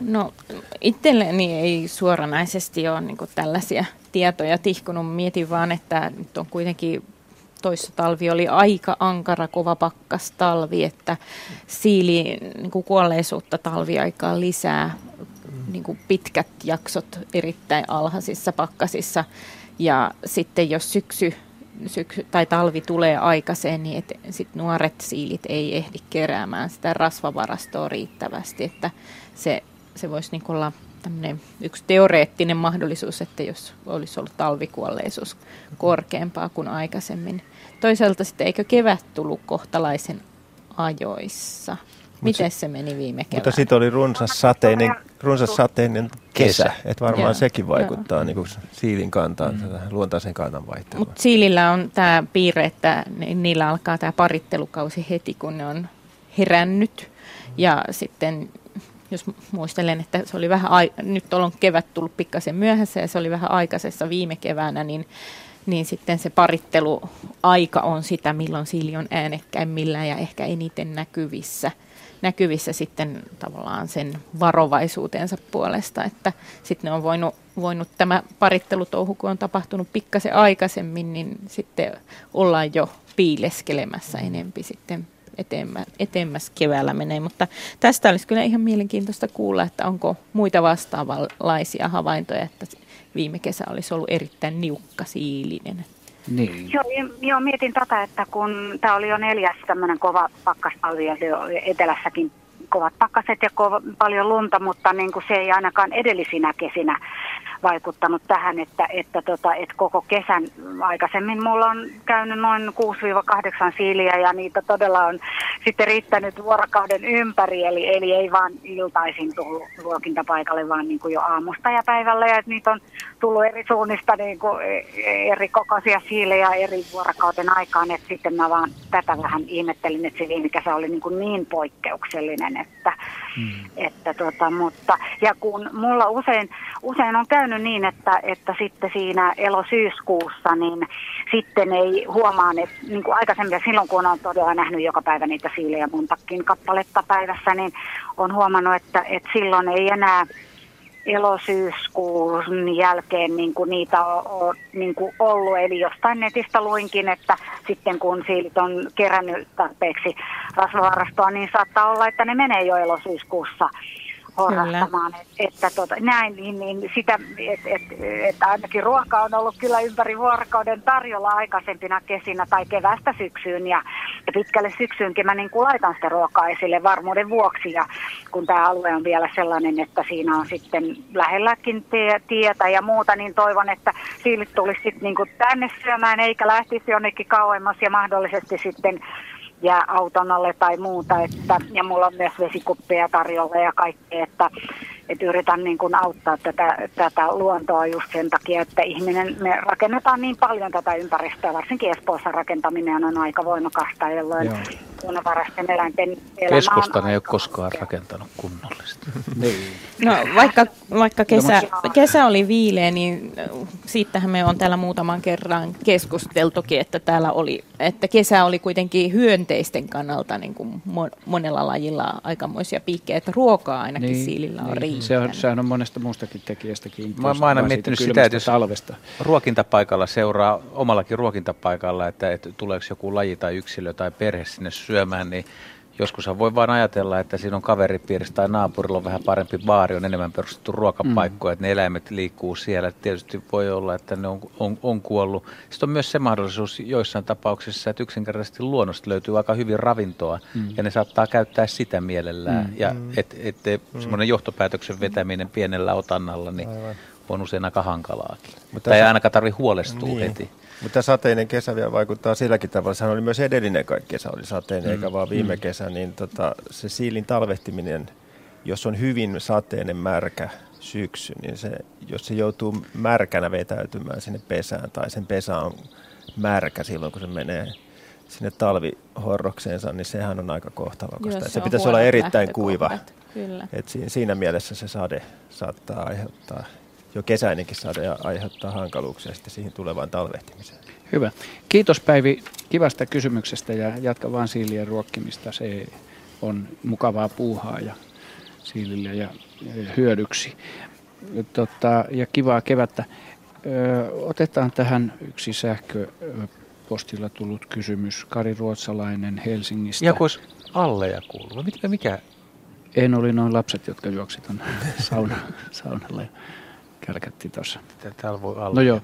No itselleni ei suoranaisesti ole niin tällaisia tietoja tihkunut. Mietin vaan, että nyt on kuitenkin toissa talvi oli aika ankara, kova pakkas talvi, että siili niin kuin kuolleisuutta talviaikaan lisää niin kuin pitkät jaksot erittäin alhaisissa pakkasissa. Ja sitten jos syksy, syksy tai talvi tulee aikaiseen, niin et, sit nuoret siilit ei ehdi keräämään sitä rasvavarastoa riittävästi, että se, se voisi niin olla tämmöinen yksi teoreettinen mahdollisuus, että jos olisi ollut talvikuolleisuus korkeampaa kuin aikaisemmin. Toisaalta sitten eikö kevät tullut kohtalaisen ajoissa? Miten se meni viime keväänä? Mutta sitten oli runsas sateinen, runsas sateinen kesä, kesä. että varmaan Joo. sekin vaikuttaa niin kuin siilin kantaan, mm. luontaisen kannan vaihteluun. Mutta siilillä on tämä piirre, että niillä alkaa tämä parittelukausi heti, kun ne on herännyt. Ja sitten jos muistelen, että se oli vähän, ai- nyt on kevät tullut pikkasen myöhässä ja se oli vähän aikaisessa viime keväänä, niin, niin sitten se paritteluaika on sitä, milloin siili on äänekkäimmillä ja ehkä eniten näkyvissä – näkyvissä sitten tavallaan sen varovaisuutensa puolesta, että sitten ne on voinut, voinut tämä parittelutouhu, kun on tapahtunut pikkasen aikaisemmin, niin sitten ollaan jo piileskelemässä enempi sitten etemmäs keväällä menee, mutta tästä olisi kyllä ihan mielenkiintoista kuulla, että onko muita vastaavanlaisia havaintoja, että viime kesä olisi ollut erittäin niukka siilinen. Niin. Joo, joo, mietin tätä, että kun tämä oli jo neljäs tämmöinen kova pakkastalvi ja etelässäkin kovat pakkaset ja kova, paljon lunta, mutta niin kuin se ei ainakaan edellisinä kesinä vaikuttanut tähän, että, että, tota, että koko kesän aikaisemmin mulla on käynyt noin 6-8 siiliä ja niitä todella on sitten riittänyt vuorokauden ympäri, eli, eli ei vaan iltaisin tullut ruokintapaikalle, vaan niin kuin jo aamusta ja päivällä ja niitä on tullut eri suunnista niin kuin eri kokoisia siilejä eri vuorokauden aikaan, että sitten mä vaan tätä vähän ihmettelin, että se viime kesä oli niin, kuin niin poikkeuksellinen, että, mm. että tota, mutta, ja kun mulla usein, usein on käynyt niin, että, että sitten siinä elosyyskuussa, niin sitten ei huomaa, että niin kuin aikaisemmin, silloin kun on todella nähnyt joka päivä niitä siilejä montakin kappaletta päivässä, niin on huomannut, että, että silloin ei enää elosyyskuun jälkeen niin kuin niitä on, on niin kuin ollut. Eli jostain netistä luinkin, että sitten kun siilit on kerännyt tarpeeksi rasvavarastoa, niin saattaa olla, että ne menee jo elosyyskuussa horrastamaan. Että, että tota, näin, niin, niin sitä, että et, et ainakin ruoka on ollut kyllä ympäri vuorokauden tarjolla aikaisempina kesinä tai kevästä syksyyn ja, ja pitkälle syksyynkin mä niin kuin laitan sitä ruokaa esille varmuuden vuoksi ja kun tämä alue on vielä sellainen, että siinä on sitten lähelläkin tie, tietä ja muuta, niin toivon, että siilit tulisi sitten niin kuin tänne syömään eikä lähtisi jonnekin kauemmas ja mahdollisesti sitten jää auton alle tai muuta. Että, ja mulla on myös vesikuppeja tarjolla ja kaikki, että, että yritän niin kuin auttaa tätä, tätä luontoa just sen takia, että ihminen, me rakennetaan niin paljon tätä ympäristöä, varsinkin Espoossa rakentaminen on aika voimakasta, jolloin Joo luonnonvaraisten eläinten elämä Keskustan ei ole koskaan rakentanut kunnollista. niin. No vaikka, vaikka kesä, kesä oli viileä, niin siitähän me on täällä muutaman kerran keskusteltukin, että täällä oli, että kesä oli kuitenkin hyönteisten kannalta niin kuin monella lajilla aikamoisia piikkejä, että ruokaa ainakin niin, siilillä on niin. Se on, sehän on monesta muustakin tekijästä kiinni. Mä, mä aina miettinyt sitä, että jos talvesta. ruokintapaikalla seuraa omallakin ruokintapaikalla, että, että tuleeko joku laji tai yksilö tai perhe sinne syömään, niin joskus voi vain ajatella, että siinä on kaveripiirissä tai naapurilla on vähän parempi baari, on enemmän perustettu ruokapaikkoja, mm. että ne eläimet liikkuu siellä. Tietysti voi olla, että ne on, on, on kuollut. Sitten on myös se mahdollisuus joissain tapauksissa, että yksinkertaisesti luonnosta löytyy aika hyvin ravintoa mm. ja ne saattaa käyttää sitä mielellään. Mm. Ja et, et, et, mm. semmoinen johtopäätöksen vetäminen pienellä otannalla niin Aivan. On usein aika hankalaakin. Mutta tai ei ainakaan tarvitse huolestua niin. heti. Mutta sateinen kesä vielä vaikuttaa silläkin tavalla. Sehän oli myös edellinen kesä oli sateinen, mm. eikä vaan viime mm. kesä. Niin tota, se siilin talvehtiminen, jos on hyvin sateinen märkä syksy, niin se, jos se joutuu märkänä vetäytymään sinne pesään, tai sen pesä on märkä silloin, kun se menee sinne talvihorrokseensa, niin sehän on aika kohtalokasta. Joo, se, se pitäisi olla erittäin kuiva. Kyllä. Et siinä, siinä mielessä se sade saattaa aiheuttaa jo kesäinenkin sade ja aiheuttaa hankaluuksia sitten siihen tulevaan talvehtimiseen. Hyvä. Kiitos Päivi kivasta kysymyksestä ja jatka vaan siilien ruokkimista. Se on mukavaa puuhaa ja siilille ja, hyödyksi. Tota, ja kivaa kevättä. Ö, otetaan tähän yksi sähköpostilla tullut kysymys. Kari Ruotsalainen Helsingistä. Ja kun alleja kuuluu. Mikä, mikä? En oli noin lapset, jotka juoksivat sauna, saunalla kälkätti tuossa. Täällä voi olla. No joo.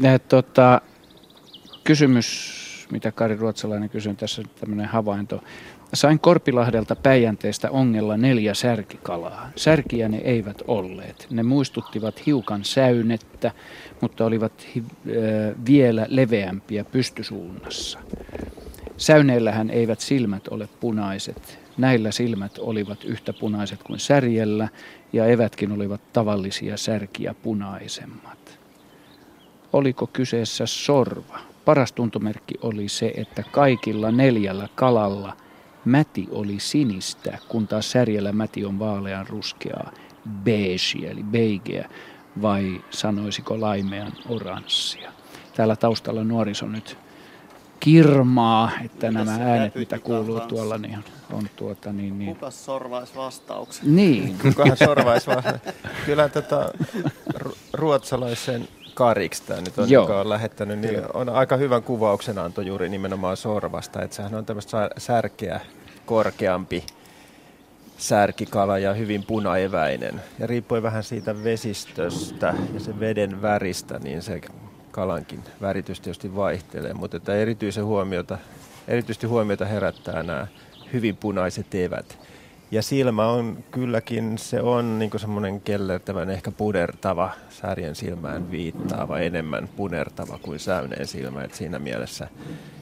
Ja, tota, kysymys mitä Kari Ruotsalainen kysyi tässä tämmöinen havainto. Sain Korpilahdelta Päijänteestä ongella neljä särkikalaa. Särkiä ne eivät olleet. Ne muistuttivat hiukan säynettä, mutta olivat hi- äh, vielä leveämpiä pystysuunnassa. Säyneillähän eivät silmät ole punaiset. Näillä silmät olivat yhtä punaiset kuin särjellä ja evätkin olivat tavallisia särkiä punaisemmat. Oliko kyseessä sorva? Paras tuntomerkki oli se, että kaikilla neljällä kalalla mäti oli sinistä, kun taas särjellä mäti on vaalean ruskeaa, beige eli beigeä, vai sanoisiko laimean oranssia. Täällä taustalla nuoriso nyt kirmaa, että nämä äänet, mitä kuuluu tuolla, niin on, on tuota niin... niin Kuka sorvaisi vastauksen? Niin. Kukahan sorvaisi vastauksen? Kyllä tota, ruotsalaisen Kariksi tämä nyt on, Joo. joka on lähettänyt, niin on aika hyvän kuvauksen anto juuri nimenomaan sorvasta. Että sehän on tämmöistä särkeä korkeampi särkikala ja hyvin punaeväinen. Ja riippuen vähän siitä vesistöstä ja sen veden väristä, niin se kalankin väritys tietysti vaihtelee. Mutta että erityisen huomiota, erityisesti huomiota herättää nämä hyvin punaiset evät. Ja silmä on kylläkin, se on niin semmoinen kellertävän, ehkä punertava, särjen silmään viittaava, enemmän punertava kuin säyneen silmä. Et siinä, mielessä,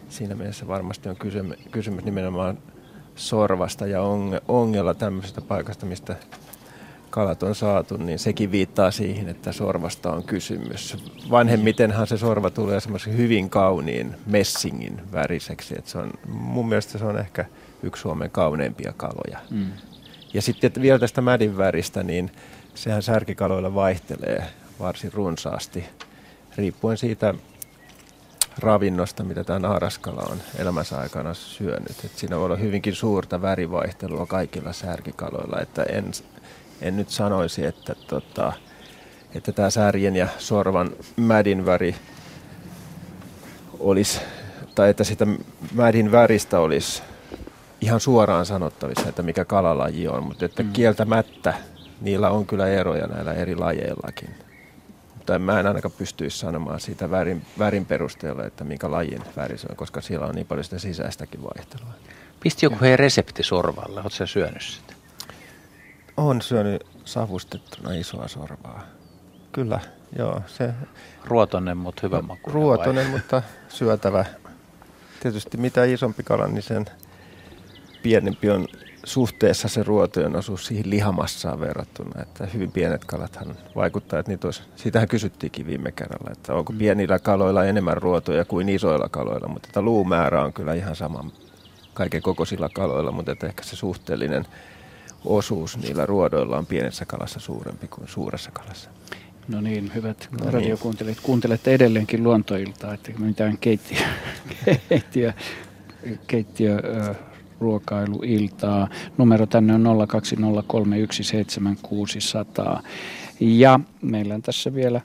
siinä mielessä varmasti on kysymys, kysymys nimenomaan sorvasta ja ongella tämmöisestä paikasta, mistä kalat on saatu, niin sekin viittaa siihen, että sorvasta on kysymys. Vanhemmitenhan se sorva tulee semmoisen hyvin kauniin messingin väriseksi. Että se on, mun mielestä se on ehkä yksi Suomen kauneimpia kaloja. Mm. Ja sitten vielä tästä mädin väristä, niin sehän särkikaloilla vaihtelee varsin runsaasti, riippuen siitä ravinnosta, mitä tämä naaraskala on elämänsä aikana syönyt. Et siinä voi olla hyvinkin suurta värivaihtelua kaikilla särkikaloilla, että en, en nyt sanoisi, että, tota, että tämä särjen ja sorvan mädin väri olisi, tai että sitä mädin väristä olisi ihan suoraan sanottavissa, että mikä kalalaji on, mutta että mm. kieltämättä niillä on kyllä eroja näillä eri lajeillakin. Mutta mä en ainakaan pystyisi sanomaan siitä värin, värin perusteella, että minkä lajin väri se on, koska siellä on niin paljon sitä sisäistäkin vaihtelua. Pisti joku hei resepti sorvalle, oletko syönyt sitä? On syönyt savustettuna isoa sorvaa. Kyllä, joo. Se... Ruotonen, mutta hyvä maku. Ruotonen, vai? mutta syötävä. Tietysti mitä isompi kala, niin sen pienempi on suhteessa se ruotojen osuus siihen lihamassaan verrattuna. Että hyvin pienet kalathan vaikuttaa, että niitä olisi, siitähän kysyttiinkin viime kerralla, että onko mm. pienillä kaloilla enemmän ruotoja kuin isoilla kaloilla, mutta että luumäärä on kyllä ihan sama kaiken kokoisilla kaloilla, mutta että ehkä se suhteellinen osuus niillä ruodoilla on pienessä kalassa suurempi kuin suuressa kalassa. No niin, hyvät no niin. radiokuuntelijat, kuuntelette edelleenkin luontoiltaa, että mitään keittiö, keittiö, keittiö ruokailuiltaa. Numero tänne on 020317600. Ja meillä on tässä vielä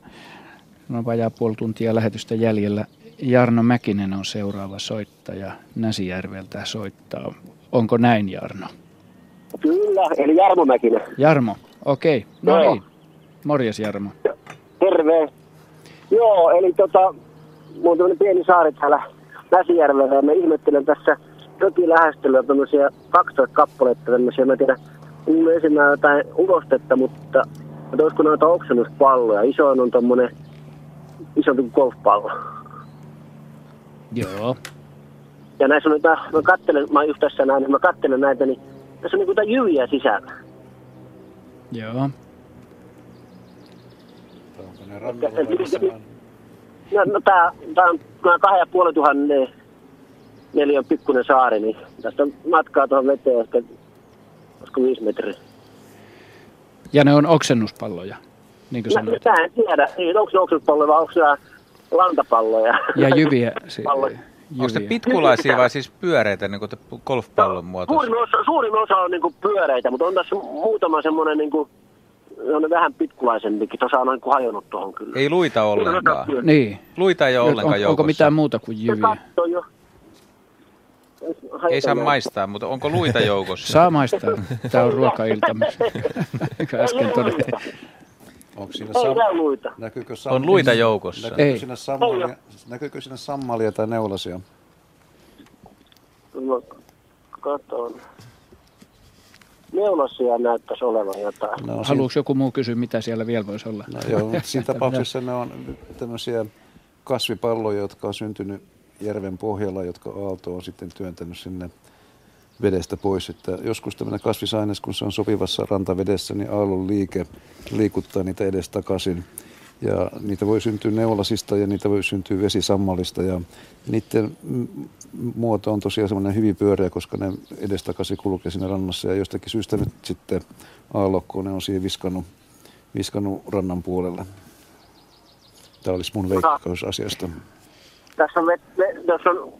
no vajaa puoli tuntia lähetystä jäljellä. Jarno Mäkinen on seuraava soittaja Näsijärveltä soittaa. Onko näin Jarno? Kyllä, eli Jarmo Mäkinen. Jarmo, okei. Okay. No Joo. niin. Morjes Jarmo. Terve. Joo, eli tota, mulla on pieni saari täällä Näsijärvellä ja mä ihmettelen tässä jokin lähestelyä tämmöisiä 12 kappaletta tämmöisiä, mä tiedän, mun ensimmäinen jotain ulostetta, mutta että olisiko noita oksennuspalloja. Isoin on tommonen isompi kuin golfpallo. Joo. Ja näissä on jotain, mä kattelen, mä just tässä näin, mä kattelen näitä, niin tässä on niinku jotain jyviä sisällä. Joo. Onko ne rannalla No, no tää, tää on kahden ja puolen tuhannen neljä on pikkuinen saari, niin tästä on matkaa tuohon veteen ehkä, olisiko viisi metriä. Ja ne on oksennuspalloja, niin kuin sanoit. Mä en tiedä, niin, onko se oksennuspalloja vai onko se lantapalloja. Ja jyviä. Si- jyviä. Onko se pitkulaisia vai siis pyöreitä, niin kuin golfpallon muotoisia? Suurin osa, suurin osa on niin kuin pyöreitä, mutta on tässä muutama semmoinen niin kuin, on vähän pitkulaisempikin. Tuossa on niin hajonnut tuohon kyllä. Ei luita ollenkaan. Niin. Luita ei ole ollenkaan on, joukossa. Onko mitään muuta kuin jyviä? jo. Ei saa maistaa, mutta onko luita joukossa? Saa maistaa. Tämä on ruokailta, äsken todettiin. Onko siinä sam- luita. Näkyykö sam- on luita joukossa. Näkyykö, Ei. Siinä sammalia, näkyykö siinä sammalia tai neulasia? mä katon. Neulasia näyttäisi olevan jotain. No, Haluaako joku muu kysyä, mitä siellä vielä voisi olla? No, joo, siinä tapauksessa ne on tämmöisiä kasvipalloja, jotka on syntynyt järven pohjalla, jotka Aalto on sitten työntänyt sinne vedestä pois. Että joskus tämmöinen kasvisaines, kun se on sopivassa rantavedessä, niin aallon liike liikuttaa niitä edestakaisin. Ja niitä voi syntyä neulasista ja niitä voi syntyä vesisammallista. Ja niiden muoto on tosiaan semmoinen hyvin pyöreä, koska ne edestakaisin kulkee siinä rannassa. Ja jostakin syystä nyt sitten aallokko ne on siihen viskannut, viskannut rannan puolelle. Tämä olisi mun veikkaus asiasta. Tässä on, me, me, tässä on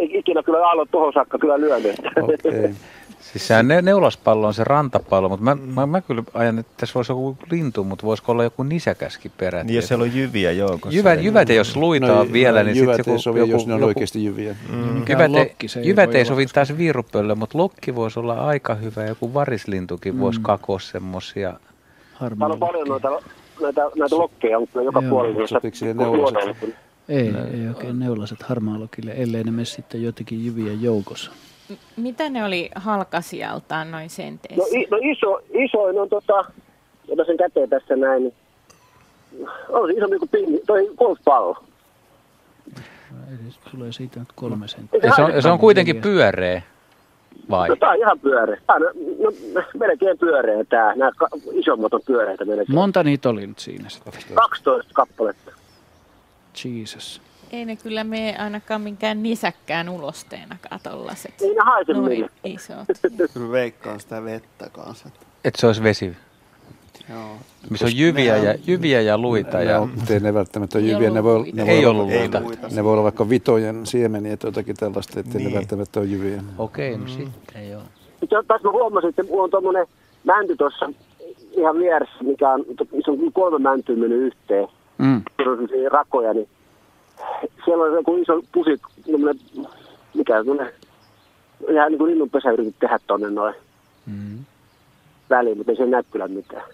ikinä kyllä aallot tuohon saakka kyllä lyönyt. Okay. Siis se ne, neulaspallo on se rantapallo, mutta mä, mä, mä kyllä ajan, että tässä voisi joku lintu, mutta voisiko olla joku nisäkäskin peräti. Niin jos siellä on jyviä joukossa. Jyvät, niin... jyvät ei jos luita no, vielä, niin jyvät sitten ei sovi, joku, jos ne on joku, oikeasti jyviä. Mm. Jyvät, lokki, ei, jyvät ei sovi taas viirupölle, mutta lokki voisi olla aika hyvä. Joku varislintukin mm. voisi kakoa semmoisia. Täällä on paljon noita, näitä, näitä lokkeja, mutta joka puolella. Sopiko siihen neulaset? Ei, ei oikein neulaset harmaalokille, ellei ne mene sitten jotenkin jyviä joukossa. Mitä ne oli halkasijaltaan noin senteissä? No, i, no iso, isoin on tota, jota sen käteen tässä näin, niin on se iso niin kuin pinni, toi golfpallo. Eli tulee siitä nyt kolme senttiä. Ja se on, se on kuitenkin pyöreä, vai? No, tämä on ihan pyöreä. Tämä on no, melkein pyöreä tämä. Nämä isommat on pyöreitä melkein. Monta niitä oli nyt siinä sitten? 12 kappaletta. Jesus. Ei ne kyllä mene ainakaan minkään nisäkkään ulosteenakaan tollaset. Ei ne haise Noin isot. Kyllä veikkaan sitä vettä kanssa. Että se olisi vesi. Joo. Missä on jyviä ja, jyviä ja luita. Ne, ja... on, ei ne välttämättä ole jyviä, ne voi, ne voi ei olla, ollut luita. Ne voi olla vaikka vitojen siemeniä tai jotakin tällaista, ettei niin. ne välttämättä ole jyviä. Okei, okay, no mm. sitten joo. Taas mä huomasin, että mulla on tuommoinen mänty tuossa ihan vieressä, mikä on, missä on kolme mäntyä mennyt yhteen. Mm. Rakoja, niin siellä on joku iso pusi, mikä on ihan niin kuin linnunpesä yritit tehdä tuonne noin mm. väliin, mutta ei se näy kyllä mitään.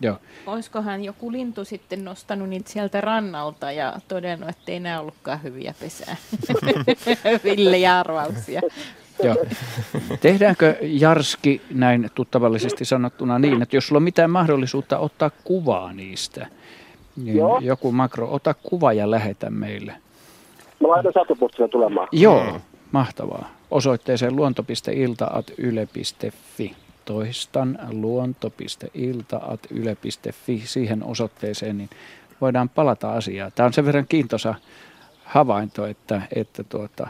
Joo. Olisikohan joku lintu sitten nostanut niitä sieltä rannalta ja todennut, että ei nämä ollutkaan hyviä pesää. Ville arvauksia. Joo. Tehdäänkö Jarski näin tuttavallisesti sanottuna niin, että jos sulla on mitään mahdollisuutta ottaa kuvaa niistä, niin Joo. joku makro, ota kuva ja lähetä meille. Mä laitan sähköpostilla tulemaan. Joo, mahtavaa. Osoitteeseen luonto.ilta.yle.fi. Toistan luonto.ilta.yle.fi siihen osoitteeseen, niin voidaan palata asiaan. Tämä on sen verran kiintosa havainto, että, että tuota,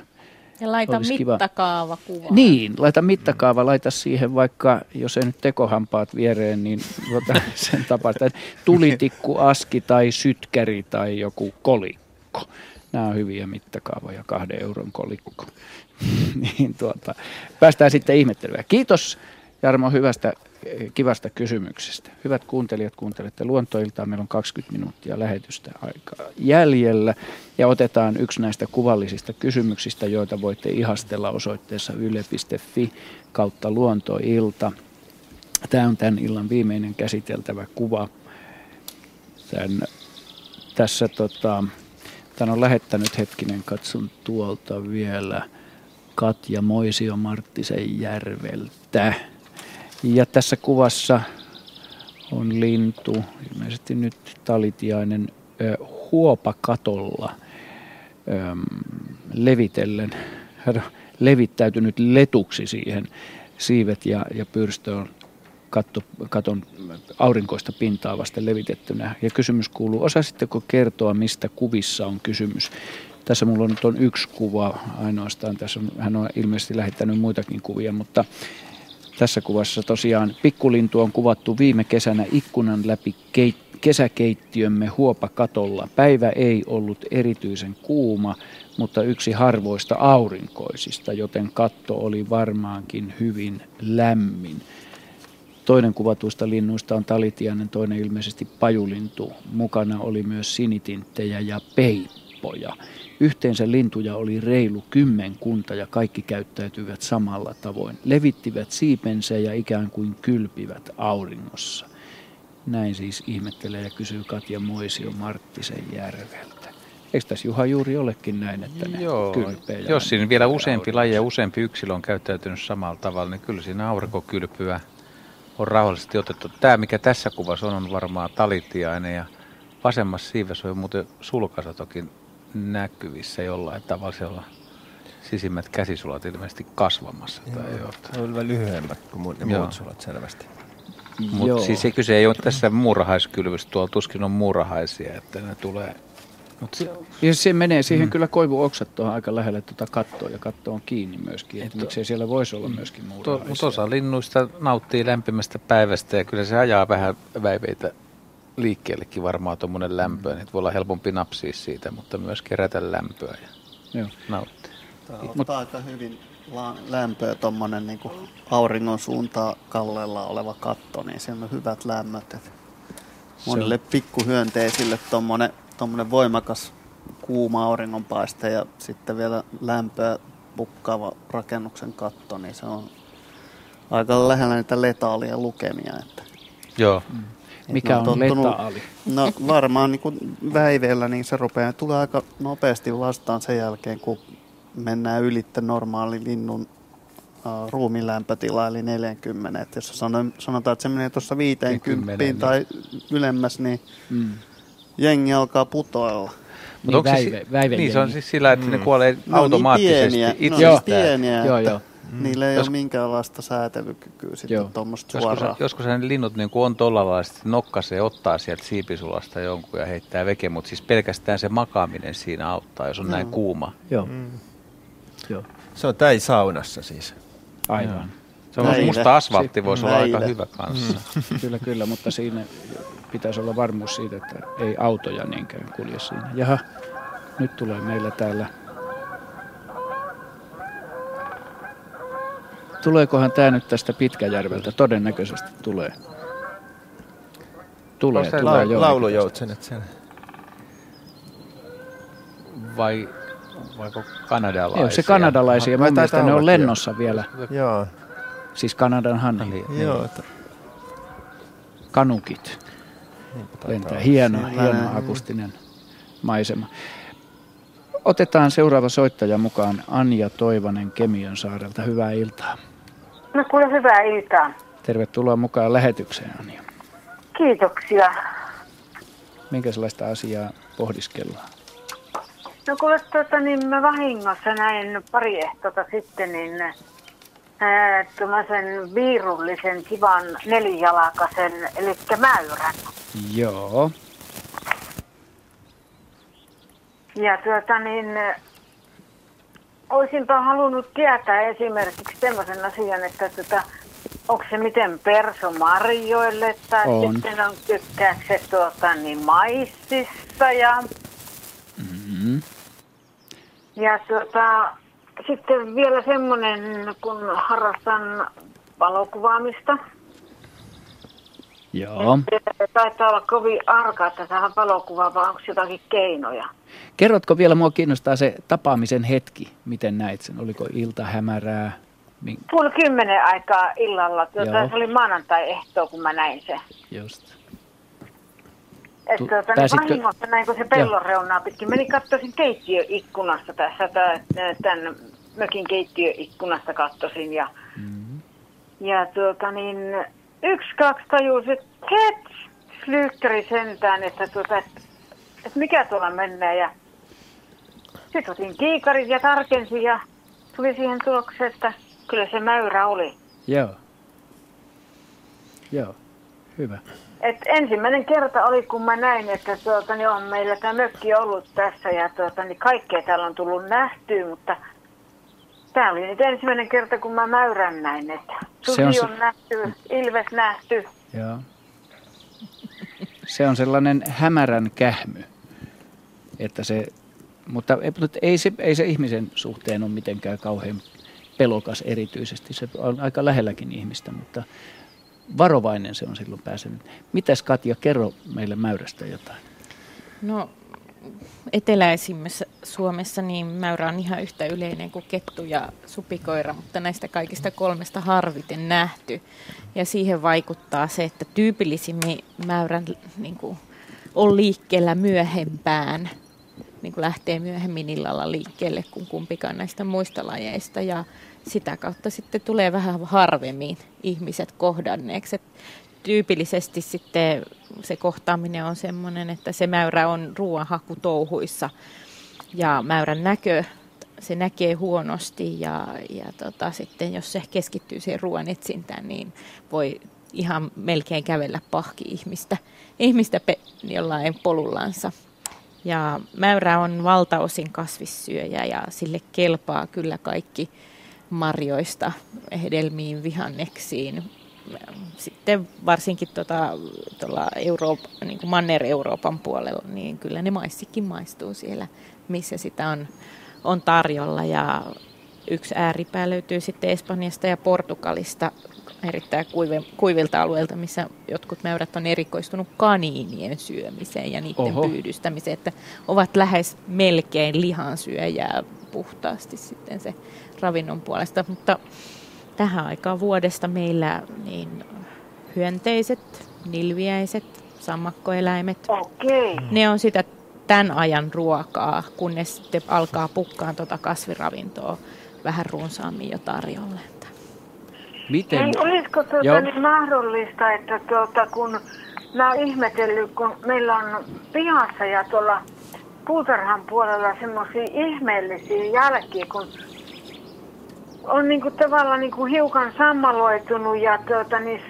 ja laita mittakaava kuva. Niin, laita mittakaava, laita siihen vaikka, jos ei nyt tekohampaat viereen, niin tuota, sen että tulitikku, aski tai sytkäri tai joku kolikko. Nämä on hyviä mittakaavoja, kahden euron kolikko. niin tuota, päästään sitten ihmettelyä. Kiitos Jarmo hyvästä kivasta kysymyksestä. Hyvät kuuntelijat, kuuntelette luontoiltaa. Meillä on 20 minuuttia lähetystä aikaa jäljellä. Ja otetaan yksi näistä kuvallisista kysymyksistä, joita voitte ihastella osoitteessa yle.fi kautta luontoilta. Tämä on tämän illan viimeinen käsiteltävä kuva. Tän, tässä tota, tämän on lähettänyt hetkinen, katson tuolta vielä Katja Moisio Marttisen järveltä. Ja tässä kuvassa on lintu, ilmeisesti nyt talitiainen, huopakatolla levitellen. Hän on levittäytynyt letuksi siihen. Siivet ja, ja pyrstö on katto, katon aurinkoista pintaa vasten levitettynä. Ja kysymys kuuluu, osasitteko kertoa, mistä kuvissa on kysymys? Tässä mulla on nyt on yksi kuva ainoastaan. Tässä on, hän on ilmeisesti lähettänyt muitakin kuvia, mutta tässä kuvassa tosiaan pikkulintu on kuvattu viime kesänä ikkunan läpi keit- kesäkeittiömme huopakatolla. Päivä ei ollut erityisen kuuma, mutta yksi harvoista aurinkoisista, joten katto oli varmaankin hyvin lämmin. Toinen kuvatuista linnuista on talitiainen, toinen ilmeisesti pajulintu. Mukana oli myös sinitinttejä ja peippoja. Yhteensä lintuja oli reilu kymmenkunta ja kaikki käyttäytyivät samalla tavoin. Levittivät siipensä ja ikään kuin kylpivät auringossa. Näin siis ihmettelee ja kysyy Katja Moisio Marttisen järveltä. Eikö tässä Juha juuri olekin näin, että ne Joo, jos siinä vielä useampi laji ja useampi yksilö on käyttäytynyt samalla tavalla, niin kyllä siinä aurinkokylpyä on rauhallisesti otettu. Tämä, mikä tässä kuvassa on, on varmaan talitiainen ja vasemmassa siivessä on muuten sulkasatokin näkyvissä jollain tavalla. Siellä sisimmät käsisulat ilmeisesti kasvamassa. Tai Joo, on vähän lyhyemmät kuin ne muut sulat selvästi. Mutta siis se kyse ei ole tässä muurahaiskylvystä, tuolla tuskin on muurahaisia, että ne tulee Mut se, ja se menee siihen mm. kyllä koivuoksat tuohon aika lähelle tuota kattoa ja katto on kiinni myöskin. Että miksei siellä voisi olla myöskin muuta. Mutta osa linnuista nauttii lämpimästä päivästä ja kyllä se ajaa vähän väiveitä liikkeellekin varmaan tuommoinen lämpö. Mm. Että voi olla helpompi napsia siitä, mutta myös kerätä lämpöä ja Joo. nauttia. Tämä ottaa Mut, aika hyvin lämpöä tuommoinen niin auringon suuntaan kallella oleva katto, niin siellä on hyvät lämmöt. Monille pikkuhyönteisille tuommoinen tuommoinen voimakas kuuma auringonpaiste ja sitten vielä lämpöä pukkaava rakennuksen katto, niin se on aika lähellä niitä letaalia lukemia. Että Joo. Mm. Mikä on, on letaali? No varmaan niin kuin väiveellä niin se rupeaa tulee aika nopeasti vastaan sen jälkeen, kun mennään ylitte normaali linnun uh, ruumilämpötila, eli 40. Et jos sanotaan, että se menee tuossa 50 tai ylemmäs, niin mm jengi alkaa putoilla. Niin, onko väive, se, väive niin, se on siis sillä, että mm. ne kuolee no, automaattisesti niin pieniä, itsestään. No, pieniä, joo, joo. Mm. Niillä ei Jos, ole minkäänlaista säätelykykyä sitten tuommoista suoraan. Joskus, joskus ne linnut niin on tuolla nokkasee, ottaa sieltä siipisulasta jonkun ja heittää veke, mutta siis pelkästään se makaaminen siinä auttaa, jos on no. näin kuuma. Joo. Mm. joo. Se on täi saunassa siis. Aivan. Joo. Se on musta asfaltti voisi olla aika hyvä kanssa. Mm. kyllä, kyllä, mutta siinä pitäisi olla varmuus siitä, että ei autoja niinkään kulje siinä. Jaha, nyt tulee meillä täällä. Tuleekohan tämä nyt tästä Pitkäjärveltä? Todennäköisesti tulee. Tulee, tulee la- jo. Laulujoutsenet siellä. Vai vaiko kanadalaisia? Joo, se kanadalaisia. Mun mielestä ne on lennossa vielä. Joo. Siis Kanadan hani. Niin, Joo. Kanukit lentää. Hieno, hieno akustinen maisema. Otetaan seuraava soittaja mukaan, Anja Toivonen Kemion saarelta. Hyvää iltaa. No kuule, hyvää iltaa. Tervetuloa mukaan lähetykseen, Anja. Kiitoksia. Minkälaista asiaa pohdiskellaan? No kuule, tuota, niin mä vahingossa näin pari ehtoa sitten, niin tuollaisen viirullisen kivan nelijalakaisen, eli mäyrän. Joo. Ja tuota niin, olisinpa halunnut tietää esimerkiksi sellaisen asian, että tuota, onko se miten perso marjoille tai on. sitten on tykkääkö se tuota, niin maissista ja... Mm-hmm. Ja tuota, sitten vielä semmoinen, kun harrastan valokuvaamista. Joo. Taitaa olla kovin arka, että tähän valokuvaan, vai onko jotakin keinoja? Kerrotko vielä, mua kiinnostaa se tapaamisen hetki. Miten näit sen? Oliko ilta hämärää? Min... Puoli kymmenen aikaa illalla. Tuota, se oli maanantai-ehto, kun mä näin se. Just. Että tuota, niin vahingossa näin, kun se pellon reunaa pitkin. Menin katsoisin keittiöikkunasta tässä, tämän mökin keittiöikkunasta katsoisin. Ja, mm-hmm. ja tuota niin, yksi, kaksi tajusi, että het, lyykkäri sentään, että, tuota, että, että mikä tuolla menee. Ja sitten otin kiikarit ja tarkensin ja tuli siihen tulokseen, että kyllä se mäyrä oli. Joo. Joo, hyvä. Et ensimmäinen kerta oli, kun mä näin, että tuota, niin on meillä tämä mökki ollut tässä ja tuota, niin kaikkea täällä on tullut nähtyä, mutta Tämä oli nyt ensimmäinen kerta, kun mä mäyrän näin, että susi on, se... on nähty, ilves nähty. Joo. Se on sellainen hämärän kähmy, että se, mutta ei se, ei se ihmisen suhteen ole mitenkään kauhean pelokas erityisesti. Se on aika lähelläkin ihmistä, mutta varovainen se on silloin pääsenyt. Mitäs Katja, kerro meille mäyrästä jotain. No eteläisimmässä Suomessa niin mäyrä on ihan yhtä yleinen kuin kettu ja supikoira, mutta näistä kaikista kolmesta harviten nähty. Ja siihen vaikuttaa se, että tyypillisimmin mäyrän niin kuin, on liikkeellä myöhempään niin kuin lähtee myöhemmin illalla liikkeelle kuin kumpikaan näistä muista lajeista ja sitä kautta sitten tulee vähän harvemmin ihmiset kohdanneeksi. Et tyypillisesti sitten se kohtaaminen on sellainen, että se mäyrä on ruoanhaku touhuissa ja mäyrän näkö, se näkee huonosti ja, ja tota, sitten jos se keskittyy siihen ruoan etsintään, niin voi ihan melkein kävellä pahki ihmistä, ihmistä pe, jollain polullansa. Ja mäyrä on valtaosin kasvissyöjä ja sille kelpaa kyllä kaikki marjoista hedelmiin, vihanneksiin. Sitten varsinkin tuota, tuolla Euroop, niin kuin Manner-Euroopan puolella, niin kyllä ne maissikin maistuu siellä, missä sitä on, on tarjolla. Ja yksi ääripää löytyy sitten Espanjasta ja Portugalista erittäin kuive, kuivilta alueilta, missä jotkut mäyrät on erikoistunut kaniinien syömiseen ja niiden Oho. pyydystämiseen, että ovat lähes melkein lihansyöjää puhtaasti sitten se ravinnon puolesta. Mutta tähän aikaan vuodesta meillä niin hyönteiset, nilviäiset, sammakkoeläimet, okay. ne on sitä tämän ajan ruokaa, kunnes sitten alkaa pukkaan tuota kasviravintoa vähän runsaammin jo tarjolle. Miten? Ei, olisiko tuota niin mahdollista, että tuota, kun mä oon ihmetellyt, kun meillä on pihassa ja tuolla puutarhan puolella semmoisia ihmeellisiä jälkiä, kun on niinku tavallaan niinku hiukan sammaloitunut ja tuota, niin,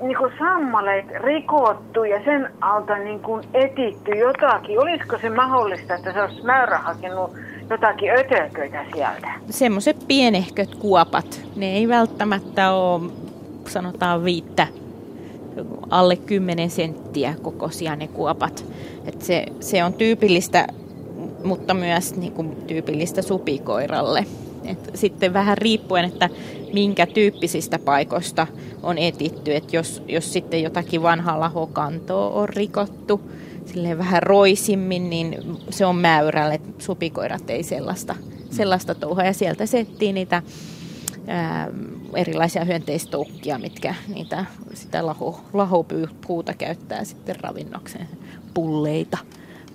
niinku sammaleet rikottu ja sen alta niinku etitty jotakin. Olisiko se mahdollista, että se olisi määrä hakenut jotakin ötököitä sieltä? Semmoiset pienehköt kuopat. Ne ei välttämättä ole, sanotaan viittä, alle 10 senttiä kokoisia ne kuopat. Et se, se on tyypillistä, mutta myös niin kuin, tyypillistä supikoiralle. Et sitten vähän riippuen, että minkä tyyppisistä paikoista on etitty. Et jos, jos sitten jotakin vanhaa lahokantoa on rikottu, silleen vähän roisimmin, niin se on mäyrälle. Supikoirat ei sellaista, sellaista touhua. Ja sieltä settiin niitä ää, erilaisia hyönteistoukkia, mitkä niitä, sitä laho, lahopuuta käyttää sitten ravinnokseen. Pulleita,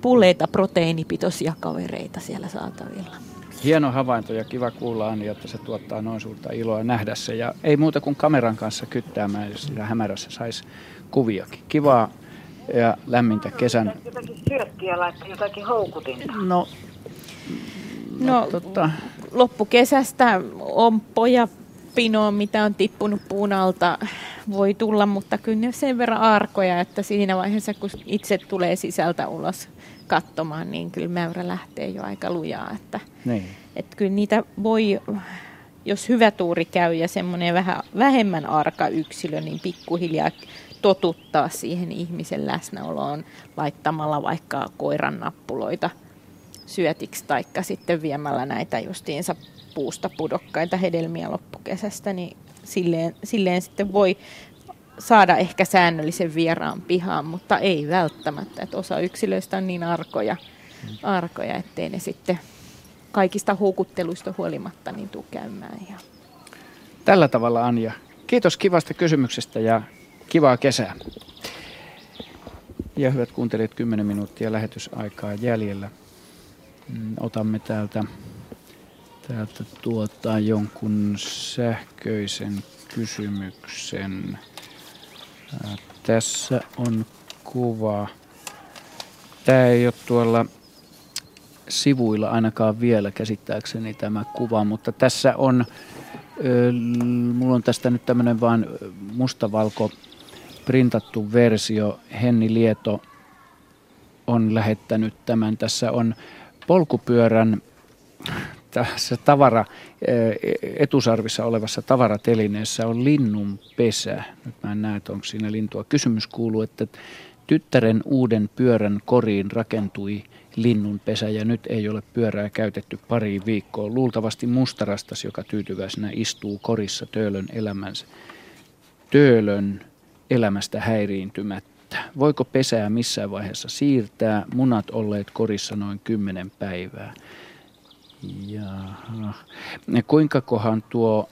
pulleita proteiinipitoisia kavereita siellä saatavilla. Hieno havainto ja kiva kuulla Anni, että se tuottaa noin suurta iloa nähdä se. Ja ei muuta kuin kameran kanssa kyttäämään, jos sitä hämärässä saisi kuviakin. Kivaa ja lämmintä kesän. Jotakin syökkiä laittaa, jotakin houkutinta. No, no, no tota... loppukesästä on poja pinoa, mitä on tippunut puun alta, voi tulla, mutta kyllä ne sen verran arkoja, että siinä vaiheessa, kun itse tulee sisältä ulos katsomaan, niin kyllä mäyrä lähtee jo aika lujaa. Että, niin. että kyllä niitä voi, jos hyvä tuuri käy ja semmoinen vähän vähemmän arka yksilö, niin pikkuhiljaa totuttaa siihen ihmisen läsnäoloon laittamalla vaikka koiran nappuloita syötiksi taikka sitten viemällä näitä justiinsa puusta pudokkaita hedelmiä loppukesästä, niin silleen, silleen sitten voi saada ehkä säännöllisen vieraan pihaan, mutta ei välttämättä. Että osa yksilöistä on niin arkoja, arkoja, ettei ne sitten kaikista houkutteluista huolimatta niin tule käymään. Ja... Tällä tavalla Anja. Kiitos kivasta kysymyksestä ja kivaa kesää. Ja hyvät kuuntelijat, 10 minuuttia lähetysaikaa jäljellä. Mm, otamme täältä, täältä tuota, jonkun sähköisen kysymyksen. Tässä on kuva. Tämä ei ole tuolla sivuilla ainakaan vielä käsittääkseni tämä kuva, mutta tässä on, mulla on tästä nyt tämmöinen vaan mustavalko printattu versio. Henni Lieto on lähettänyt tämän. Tässä on polkupyörän tässä tavara, etusarvissa olevassa tavaratelineessä on linnun pesä. Nyt mä en näe, että onko siinä lintua. Kysymys kuuluu, että tyttären uuden pyörän koriin rakentui linnun pesä ja nyt ei ole pyörää käytetty pari viikkoa. Luultavasti mustarastas, joka tyytyväisenä istuu korissa töölön elämänsä. Töölön elämästä häiriintymättä. Voiko pesää missään vaiheessa siirtää? Munat olleet korissa noin kymmenen päivää. Jaha. Kuinka kohan tuo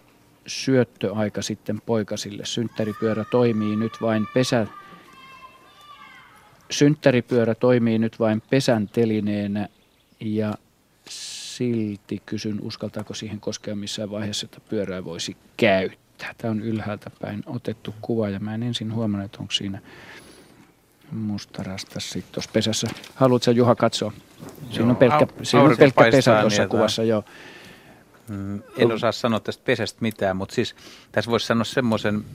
syöttöaika sitten poikasille? Synttäripyörä toimii nyt vain pesä... Synttäripyörä toimii nyt vain pesän telineenä Ja silti kysyn, uskaltaako siihen koskea missään vaiheessa, että pyörää voisi käyttää. Tämä on ylhäältä päin otettu kuva ja mä en ensin huomannut, onko siinä mustarasta sitten tuossa pesässä. Haluatko Juha katsoa? Siinä on pelkkä, Au, siinä on pelkkä pesä tuossa niin, kuvassa, joo. Mm, en osaa sanoa tästä pesästä mitään, mutta siis tässä voisi sanoa semmoisen,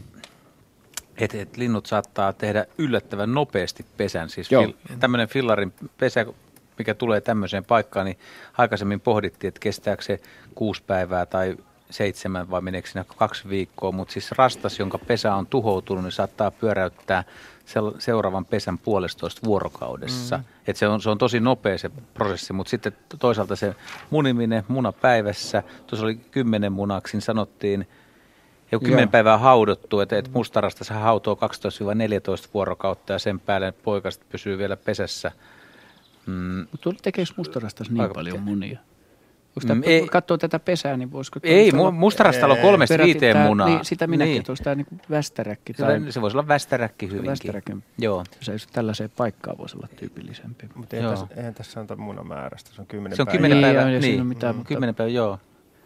että, että linnut saattaa tehdä yllättävän nopeasti pesän. Siis fil, tämmöinen fillarin pesä, mikä tulee tämmöiseen paikkaan, niin aikaisemmin pohdittiin, että kestääkö se kuusi päivää tai seitsemän vai meneekö siinä kaksi viikkoa, mutta siis rastas, jonka pesä on tuhoutunut, niin saattaa pyöräyttää seuraavan pesän puolestoista vuorokaudessa. Mm. Et se, on, se on tosi nopea se prosessi, mutta sitten toisaalta se muniminen muna päivässä, tuossa oli kymmenen munaksi, niin sanottiin, jo kymmenen päivää haudottu, että, että mustarasta se hautoo 12-14 vuorokautta ja sen päälle poikasta pysyy vielä pesässä. Mm. Mutta tekeekö mustarastas niin Aika paljon munia? Onko mm, ei, katsoo tätä pesää, niin voisiko... Ei, mu- mustarastalo kolmesta viiteen munaa. Niin, sitä minäkin, niin. että olisi tämä niin västäräkki. Tai... Se, se voisi olla västäräkki hyvinkin. Västäräkin. Joo. Se olisi tällaiseen paikkaan voisi olla tyypillisempi. Mutta eihän, tässä, eihän tässä sanota munamäärästä, se on kymmenen Se on kymmenen päivää. Niin, niin, mitään, mm, kymmenen päivää, joo.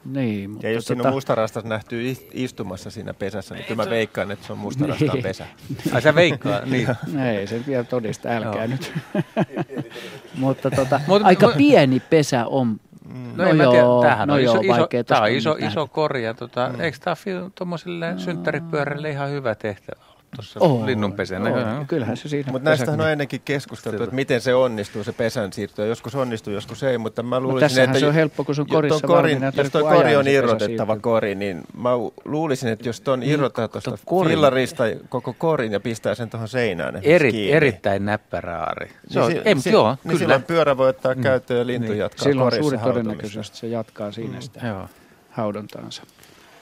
Niin, mutta ja jos tota... siinä on mustarastas nähty istumassa siinä pesässä, niin kyllä mä veikkaan, että se on mustarastaan niin. pesä. Ai sä veikkaa, niin. Ei, se vielä todista, älkää nyt. mutta tota, aika pieni pesä on Mm. No, no en joo, tiedä, tämähän no on iso, iso, tämä on iso, iso kori ja tota, mm. eikö tämä tuommoiselle mm. synttäripyörälle ihan hyvä tehtävä tuossa oh, linnunpesänä. Oh, kyllähän se siinä Mutta näistähän on ennenkin keskusteltu, että miten se onnistuu se pesän siirtyä. Joskus onnistuu, joskus ei, mutta mä luulisin, no, että... se on helppo, kun se on korissa korin, Jos tuo kori on irrotettava kori, niin mä luulisin, että jos tuon niin, irrotetaan tuosta fillarista koko korin ja pistää sen tuohon seinään. Eri, erittäin näppäräari. Se on, niin, em, si, joo, niin silloin pyörä voi ottaa mm. käyttöön ja lintu niin. jatkaa Silloin on suuri todennäköisyys, että se jatkaa siinä mm. sitä haudontaansa.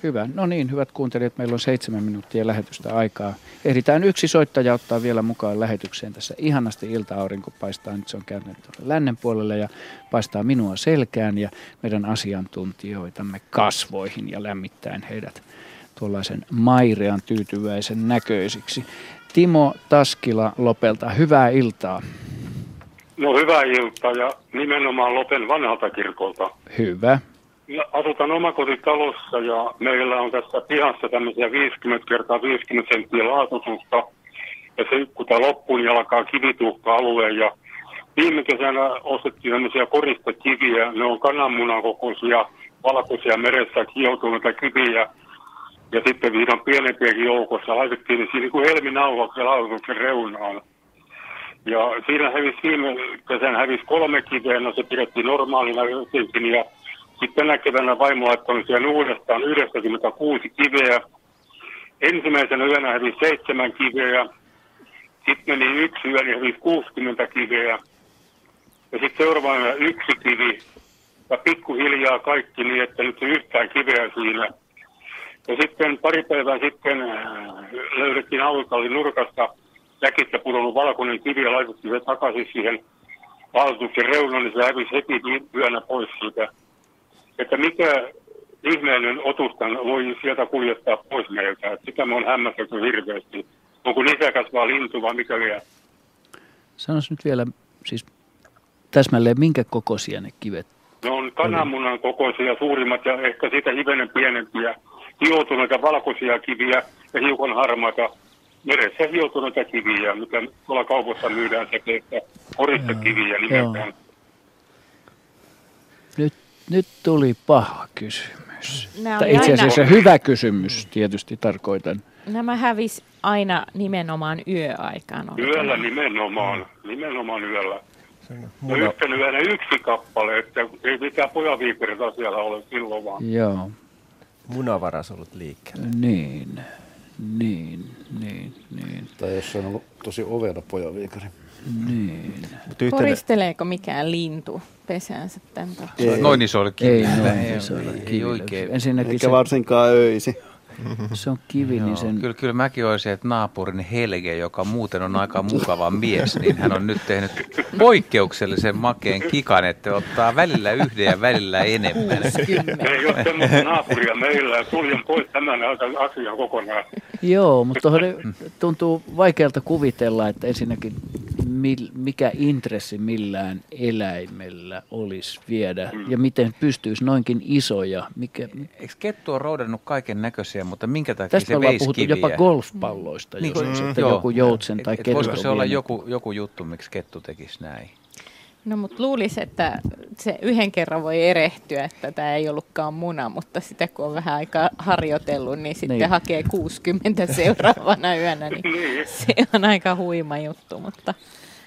Hyvä. No niin, hyvät kuuntelijat, meillä on seitsemän minuuttia lähetystä aikaa. Ehditään yksi soittaja ottaa vielä mukaan lähetykseen tässä ihanasti ilta-aurinko paistaa. Nyt se on käynyt lännen puolelle ja paistaa minua selkään ja meidän asiantuntijoitamme kasvoihin ja lämmittäen heidät tuollaisen mairean tyytyväisen näköisiksi. Timo Taskila Lopelta, hyvää iltaa. No hyvää iltaa ja nimenomaan Lopen vanhalta kirkolta. Hyvä asutaan omakotitalossa ja meillä on tässä pihassa tämmöisiä 50 kertaa 50 senttiä laatususta. Ja se, kun tämä loppuu, niin alkaa kivituhka-alue ja viime kesänä ostettiin tämmöisiä koristekiviä. Ne on kananmunan kokoisia, valkoisia meressä kioutuneita kiviä. Ja sitten on pienempiäkin joukossa. Laitettiin niin siinä kuin helminauhaksi lautuksen reunaan. Ja siinä hävisi viime kesänä hävisi kolme kiveä, no se pidettiin normaalina jotenkin ja sitten tänä keväänä vaimo laittoi siihen uudestaan 96 kiveä. Ensimmäisenä yönä hävisi seitsemän kiveä. Sitten meni yksi yö, niin hävisi 60 kiveä. Ja sitten seuraavana yksi kivi. Ja pikkuhiljaa kaikki niin, että nyt ei yhtään kiveä siinä. Ja sitten pari päivää sitten äh, löydettiin autotallin nurkasta jäkistä pudonnut valkoinen kivi ja laitettiin se takaisin siihen valtuuksen reunaan, niin se hävisi heti yönä pois siitä että mikä ihmeellinen otustan voi sieltä kuljettaa pois meiltä. Että sitä me on hämmästelty hirveästi. Onko lisäkäs vaan lintu vai mikä vielä? Sanois nyt vielä siis täsmälleen, minkä kokoisia ne kivet? Ne on kananmunan kokoisia suurimmat ja ehkä sitä hivenen pienempiä. Hioutuneita valkoisia kiviä ja hiukan harmaita meressä hioutuneita kiviä, mitä tuolla kaupassa myydään sekä että koristekiviä nimeltään. Nyt nyt tuli paha kysymys. Tai itse asiassa aina... hyvä kysymys tietysti tarkoitan. Nämä hävis aina nimenomaan yöaikaan. Yöllä nimenomaan, nimenomaan yöllä. Muna... Ja yhtenä yönä yksi kappale, että ei mitään pojaviiperitä siellä ole silloin vaan. Joo. Munavaras ollut liikkeellä. Niin, niin, niin, niin. Tai jos se on ollut tosi ovela pojaviikari. Niin. Yhtenä... Koristeleeko mikään lintu pesäänsä tämän takia? Ei. Noin isoilla kivillä. Ei noin isoilla kivillä. Ensinnäkin Eikä se... varsinkaan öisi. Se on kivi, niin sen... Kyllä, kyllä mäkin olisin, että naapurin Helge, joka muuten on aika mukava mies, niin hän on nyt tehnyt poikkeuksellisen makeen kikan, että ottaa välillä yhden ja välillä enemmän. Ei ole semmoista naapuria meillä, suljen pois tämän asian kokonaan. Joo, mutta tuntuu vaikealta kuvitella, että ensinnäkin mikä intressi millään eläimellä olisi viedä mm. ja miten pystyisi noinkin isoja. Mikä, Eikö kettu ole roudannut kaiken näköisiä, mutta minkä takia Tästä se veisi puhuttu kiviä? jopa golfpalloista, niin, jos mm, joku joutsen tai kettu. Voisiko se olla joku, joku juttu, miksi kettu tekisi näin? No mutta luulisi, että se yhden kerran voi erehtyä, että tämä ei ollutkaan muna, mutta sitä kun on vähän aikaa harjoitellut, niin sitten niin. hakee 60 seuraavana yönä, niin, niin se on aika huima juttu. Mutta...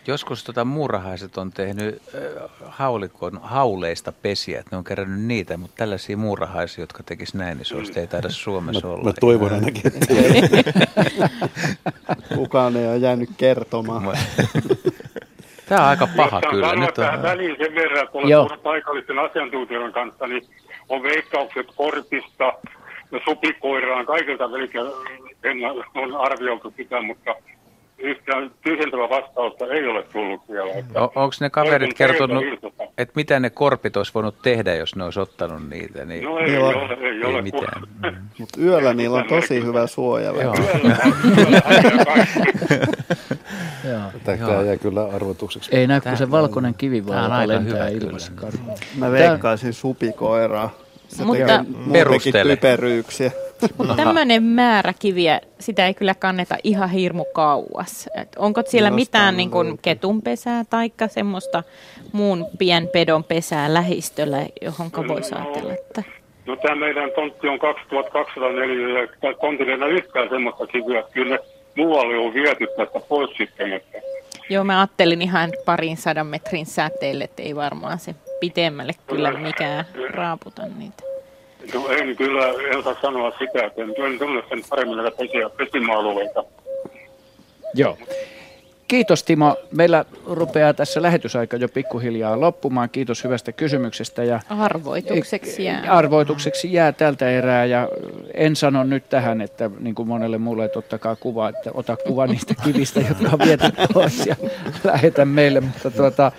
Joskus tota muurahaiset on tehnyt äh, haulikon hauleista pesiä, että ne on kerännyt niitä, mutta tällaisia muurahaisia, jotka tekis näin, niin se olisi, ei taida Suomessa mä, olla. Mä toivon ainakin, että Kukaan ei ole jäänyt kertomaan. Tämä on aika paha Jos kyllä. Nyt on... tähän väliin sen verran, että olen puhunut paikallisten asiantuntijoiden kanssa, niin on veikkaukset korpista ja supikoiraan, kaikilta välikä on arvioitu sitä, mutta yhtään tyhjentävä vastausta ei ole tullut vielä. O- Onko ne kaverit kertonut, että mitä ne korpit olisi voinut tehdä, jos ne olisi ottanut niitä? Niin No ei, Joo. ole, ei, ei ole. mitään. Mutta yöllä niillä on tosi hyvä suoja. Joo. Tämä jää kyllä arvotukseksi. Ei näy, kun se valkoinen kivi vaan aika lentää hyvä ilmassa. Mä veikkaisin supikoiraa. Se Mutta- Perustele. typeryyksiä. Mutta tämmöinen määrä kiviä, sitä ei kyllä kanneta ihan hirmu kauas. Et onko siellä Jostain mitään niin kuin ketunpesää tai semmoista muun pienpedon pesää lähistöllä, johon voisi ajatella, että... No tämä meidän tontti on 2204 ja tontille ei yhtään semmoista kivyä, että kyllä muualle on viety tästä pois sitten. Että Joo, mä ajattelin ihan parin sadan metrin säteelle, että ei varmaan se pitemmälle kyllä mikään raaputa niitä. no en kyllä, en osaa sanoa sitä, että en, tunne sen paremmin näitä pesimäalueita. Joo. Kiitos Timo. Meillä rupeaa tässä lähetysaika jo pikkuhiljaa loppumaan. Kiitos hyvästä kysymyksestä. Ja Arvoitukseksi jää. Arvoitukseksi jää tältä erää ja en sano nyt tähän, että niin kuin monelle muulle, että ottakaa kuva, että ota kuva niistä kivistä, jotka on viety pois ja lähetä meille, mutta tuota,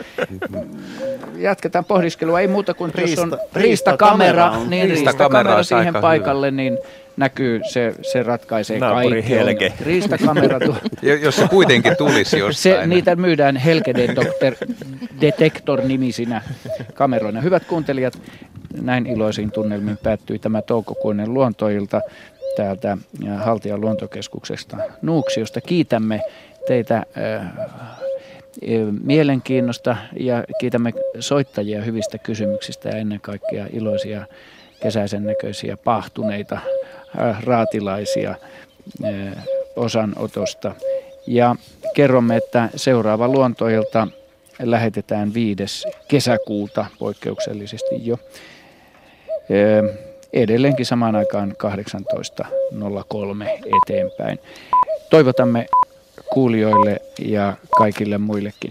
jatketaan pohdiskelua. Ei muuta kuin jos on Riista- riistakamera, on- niin Riistakamera olisi siihen aika paikalle, niin näkyy, se, se ratkaisee Naapuri kaikki. Helge. ongelmat. Riistakamera tuo. Jo- Jos se kuitenkin tulisi Se, jostain. niitä myydään Helge Detector, Detector-nimisinä kameroina. Hyvät kuuntelijat, näin iloisiin tunnelmiin päättyi tämä toukokuinen luontoilta täältä äh, Haltian luontokeskuksesta Nuuksiosta. Kiitämme teitä äh, äh, mielenkiinnosta ja kiitämme soittajia hyvistä kysymyksistä ja ennen kaikkea iloisia kesäisen näköisiä pahtuneita raatilaisia äh, osanotosta. Ja kerromme, että seuraava luontoilta lähetetään 5. kesäkuuta poikkeuksellisesti jo. Ö, Edelleenkin samaan aikaan 18.03 eteenpäin. Toivotamme kuulijoille ja kaikille muillekin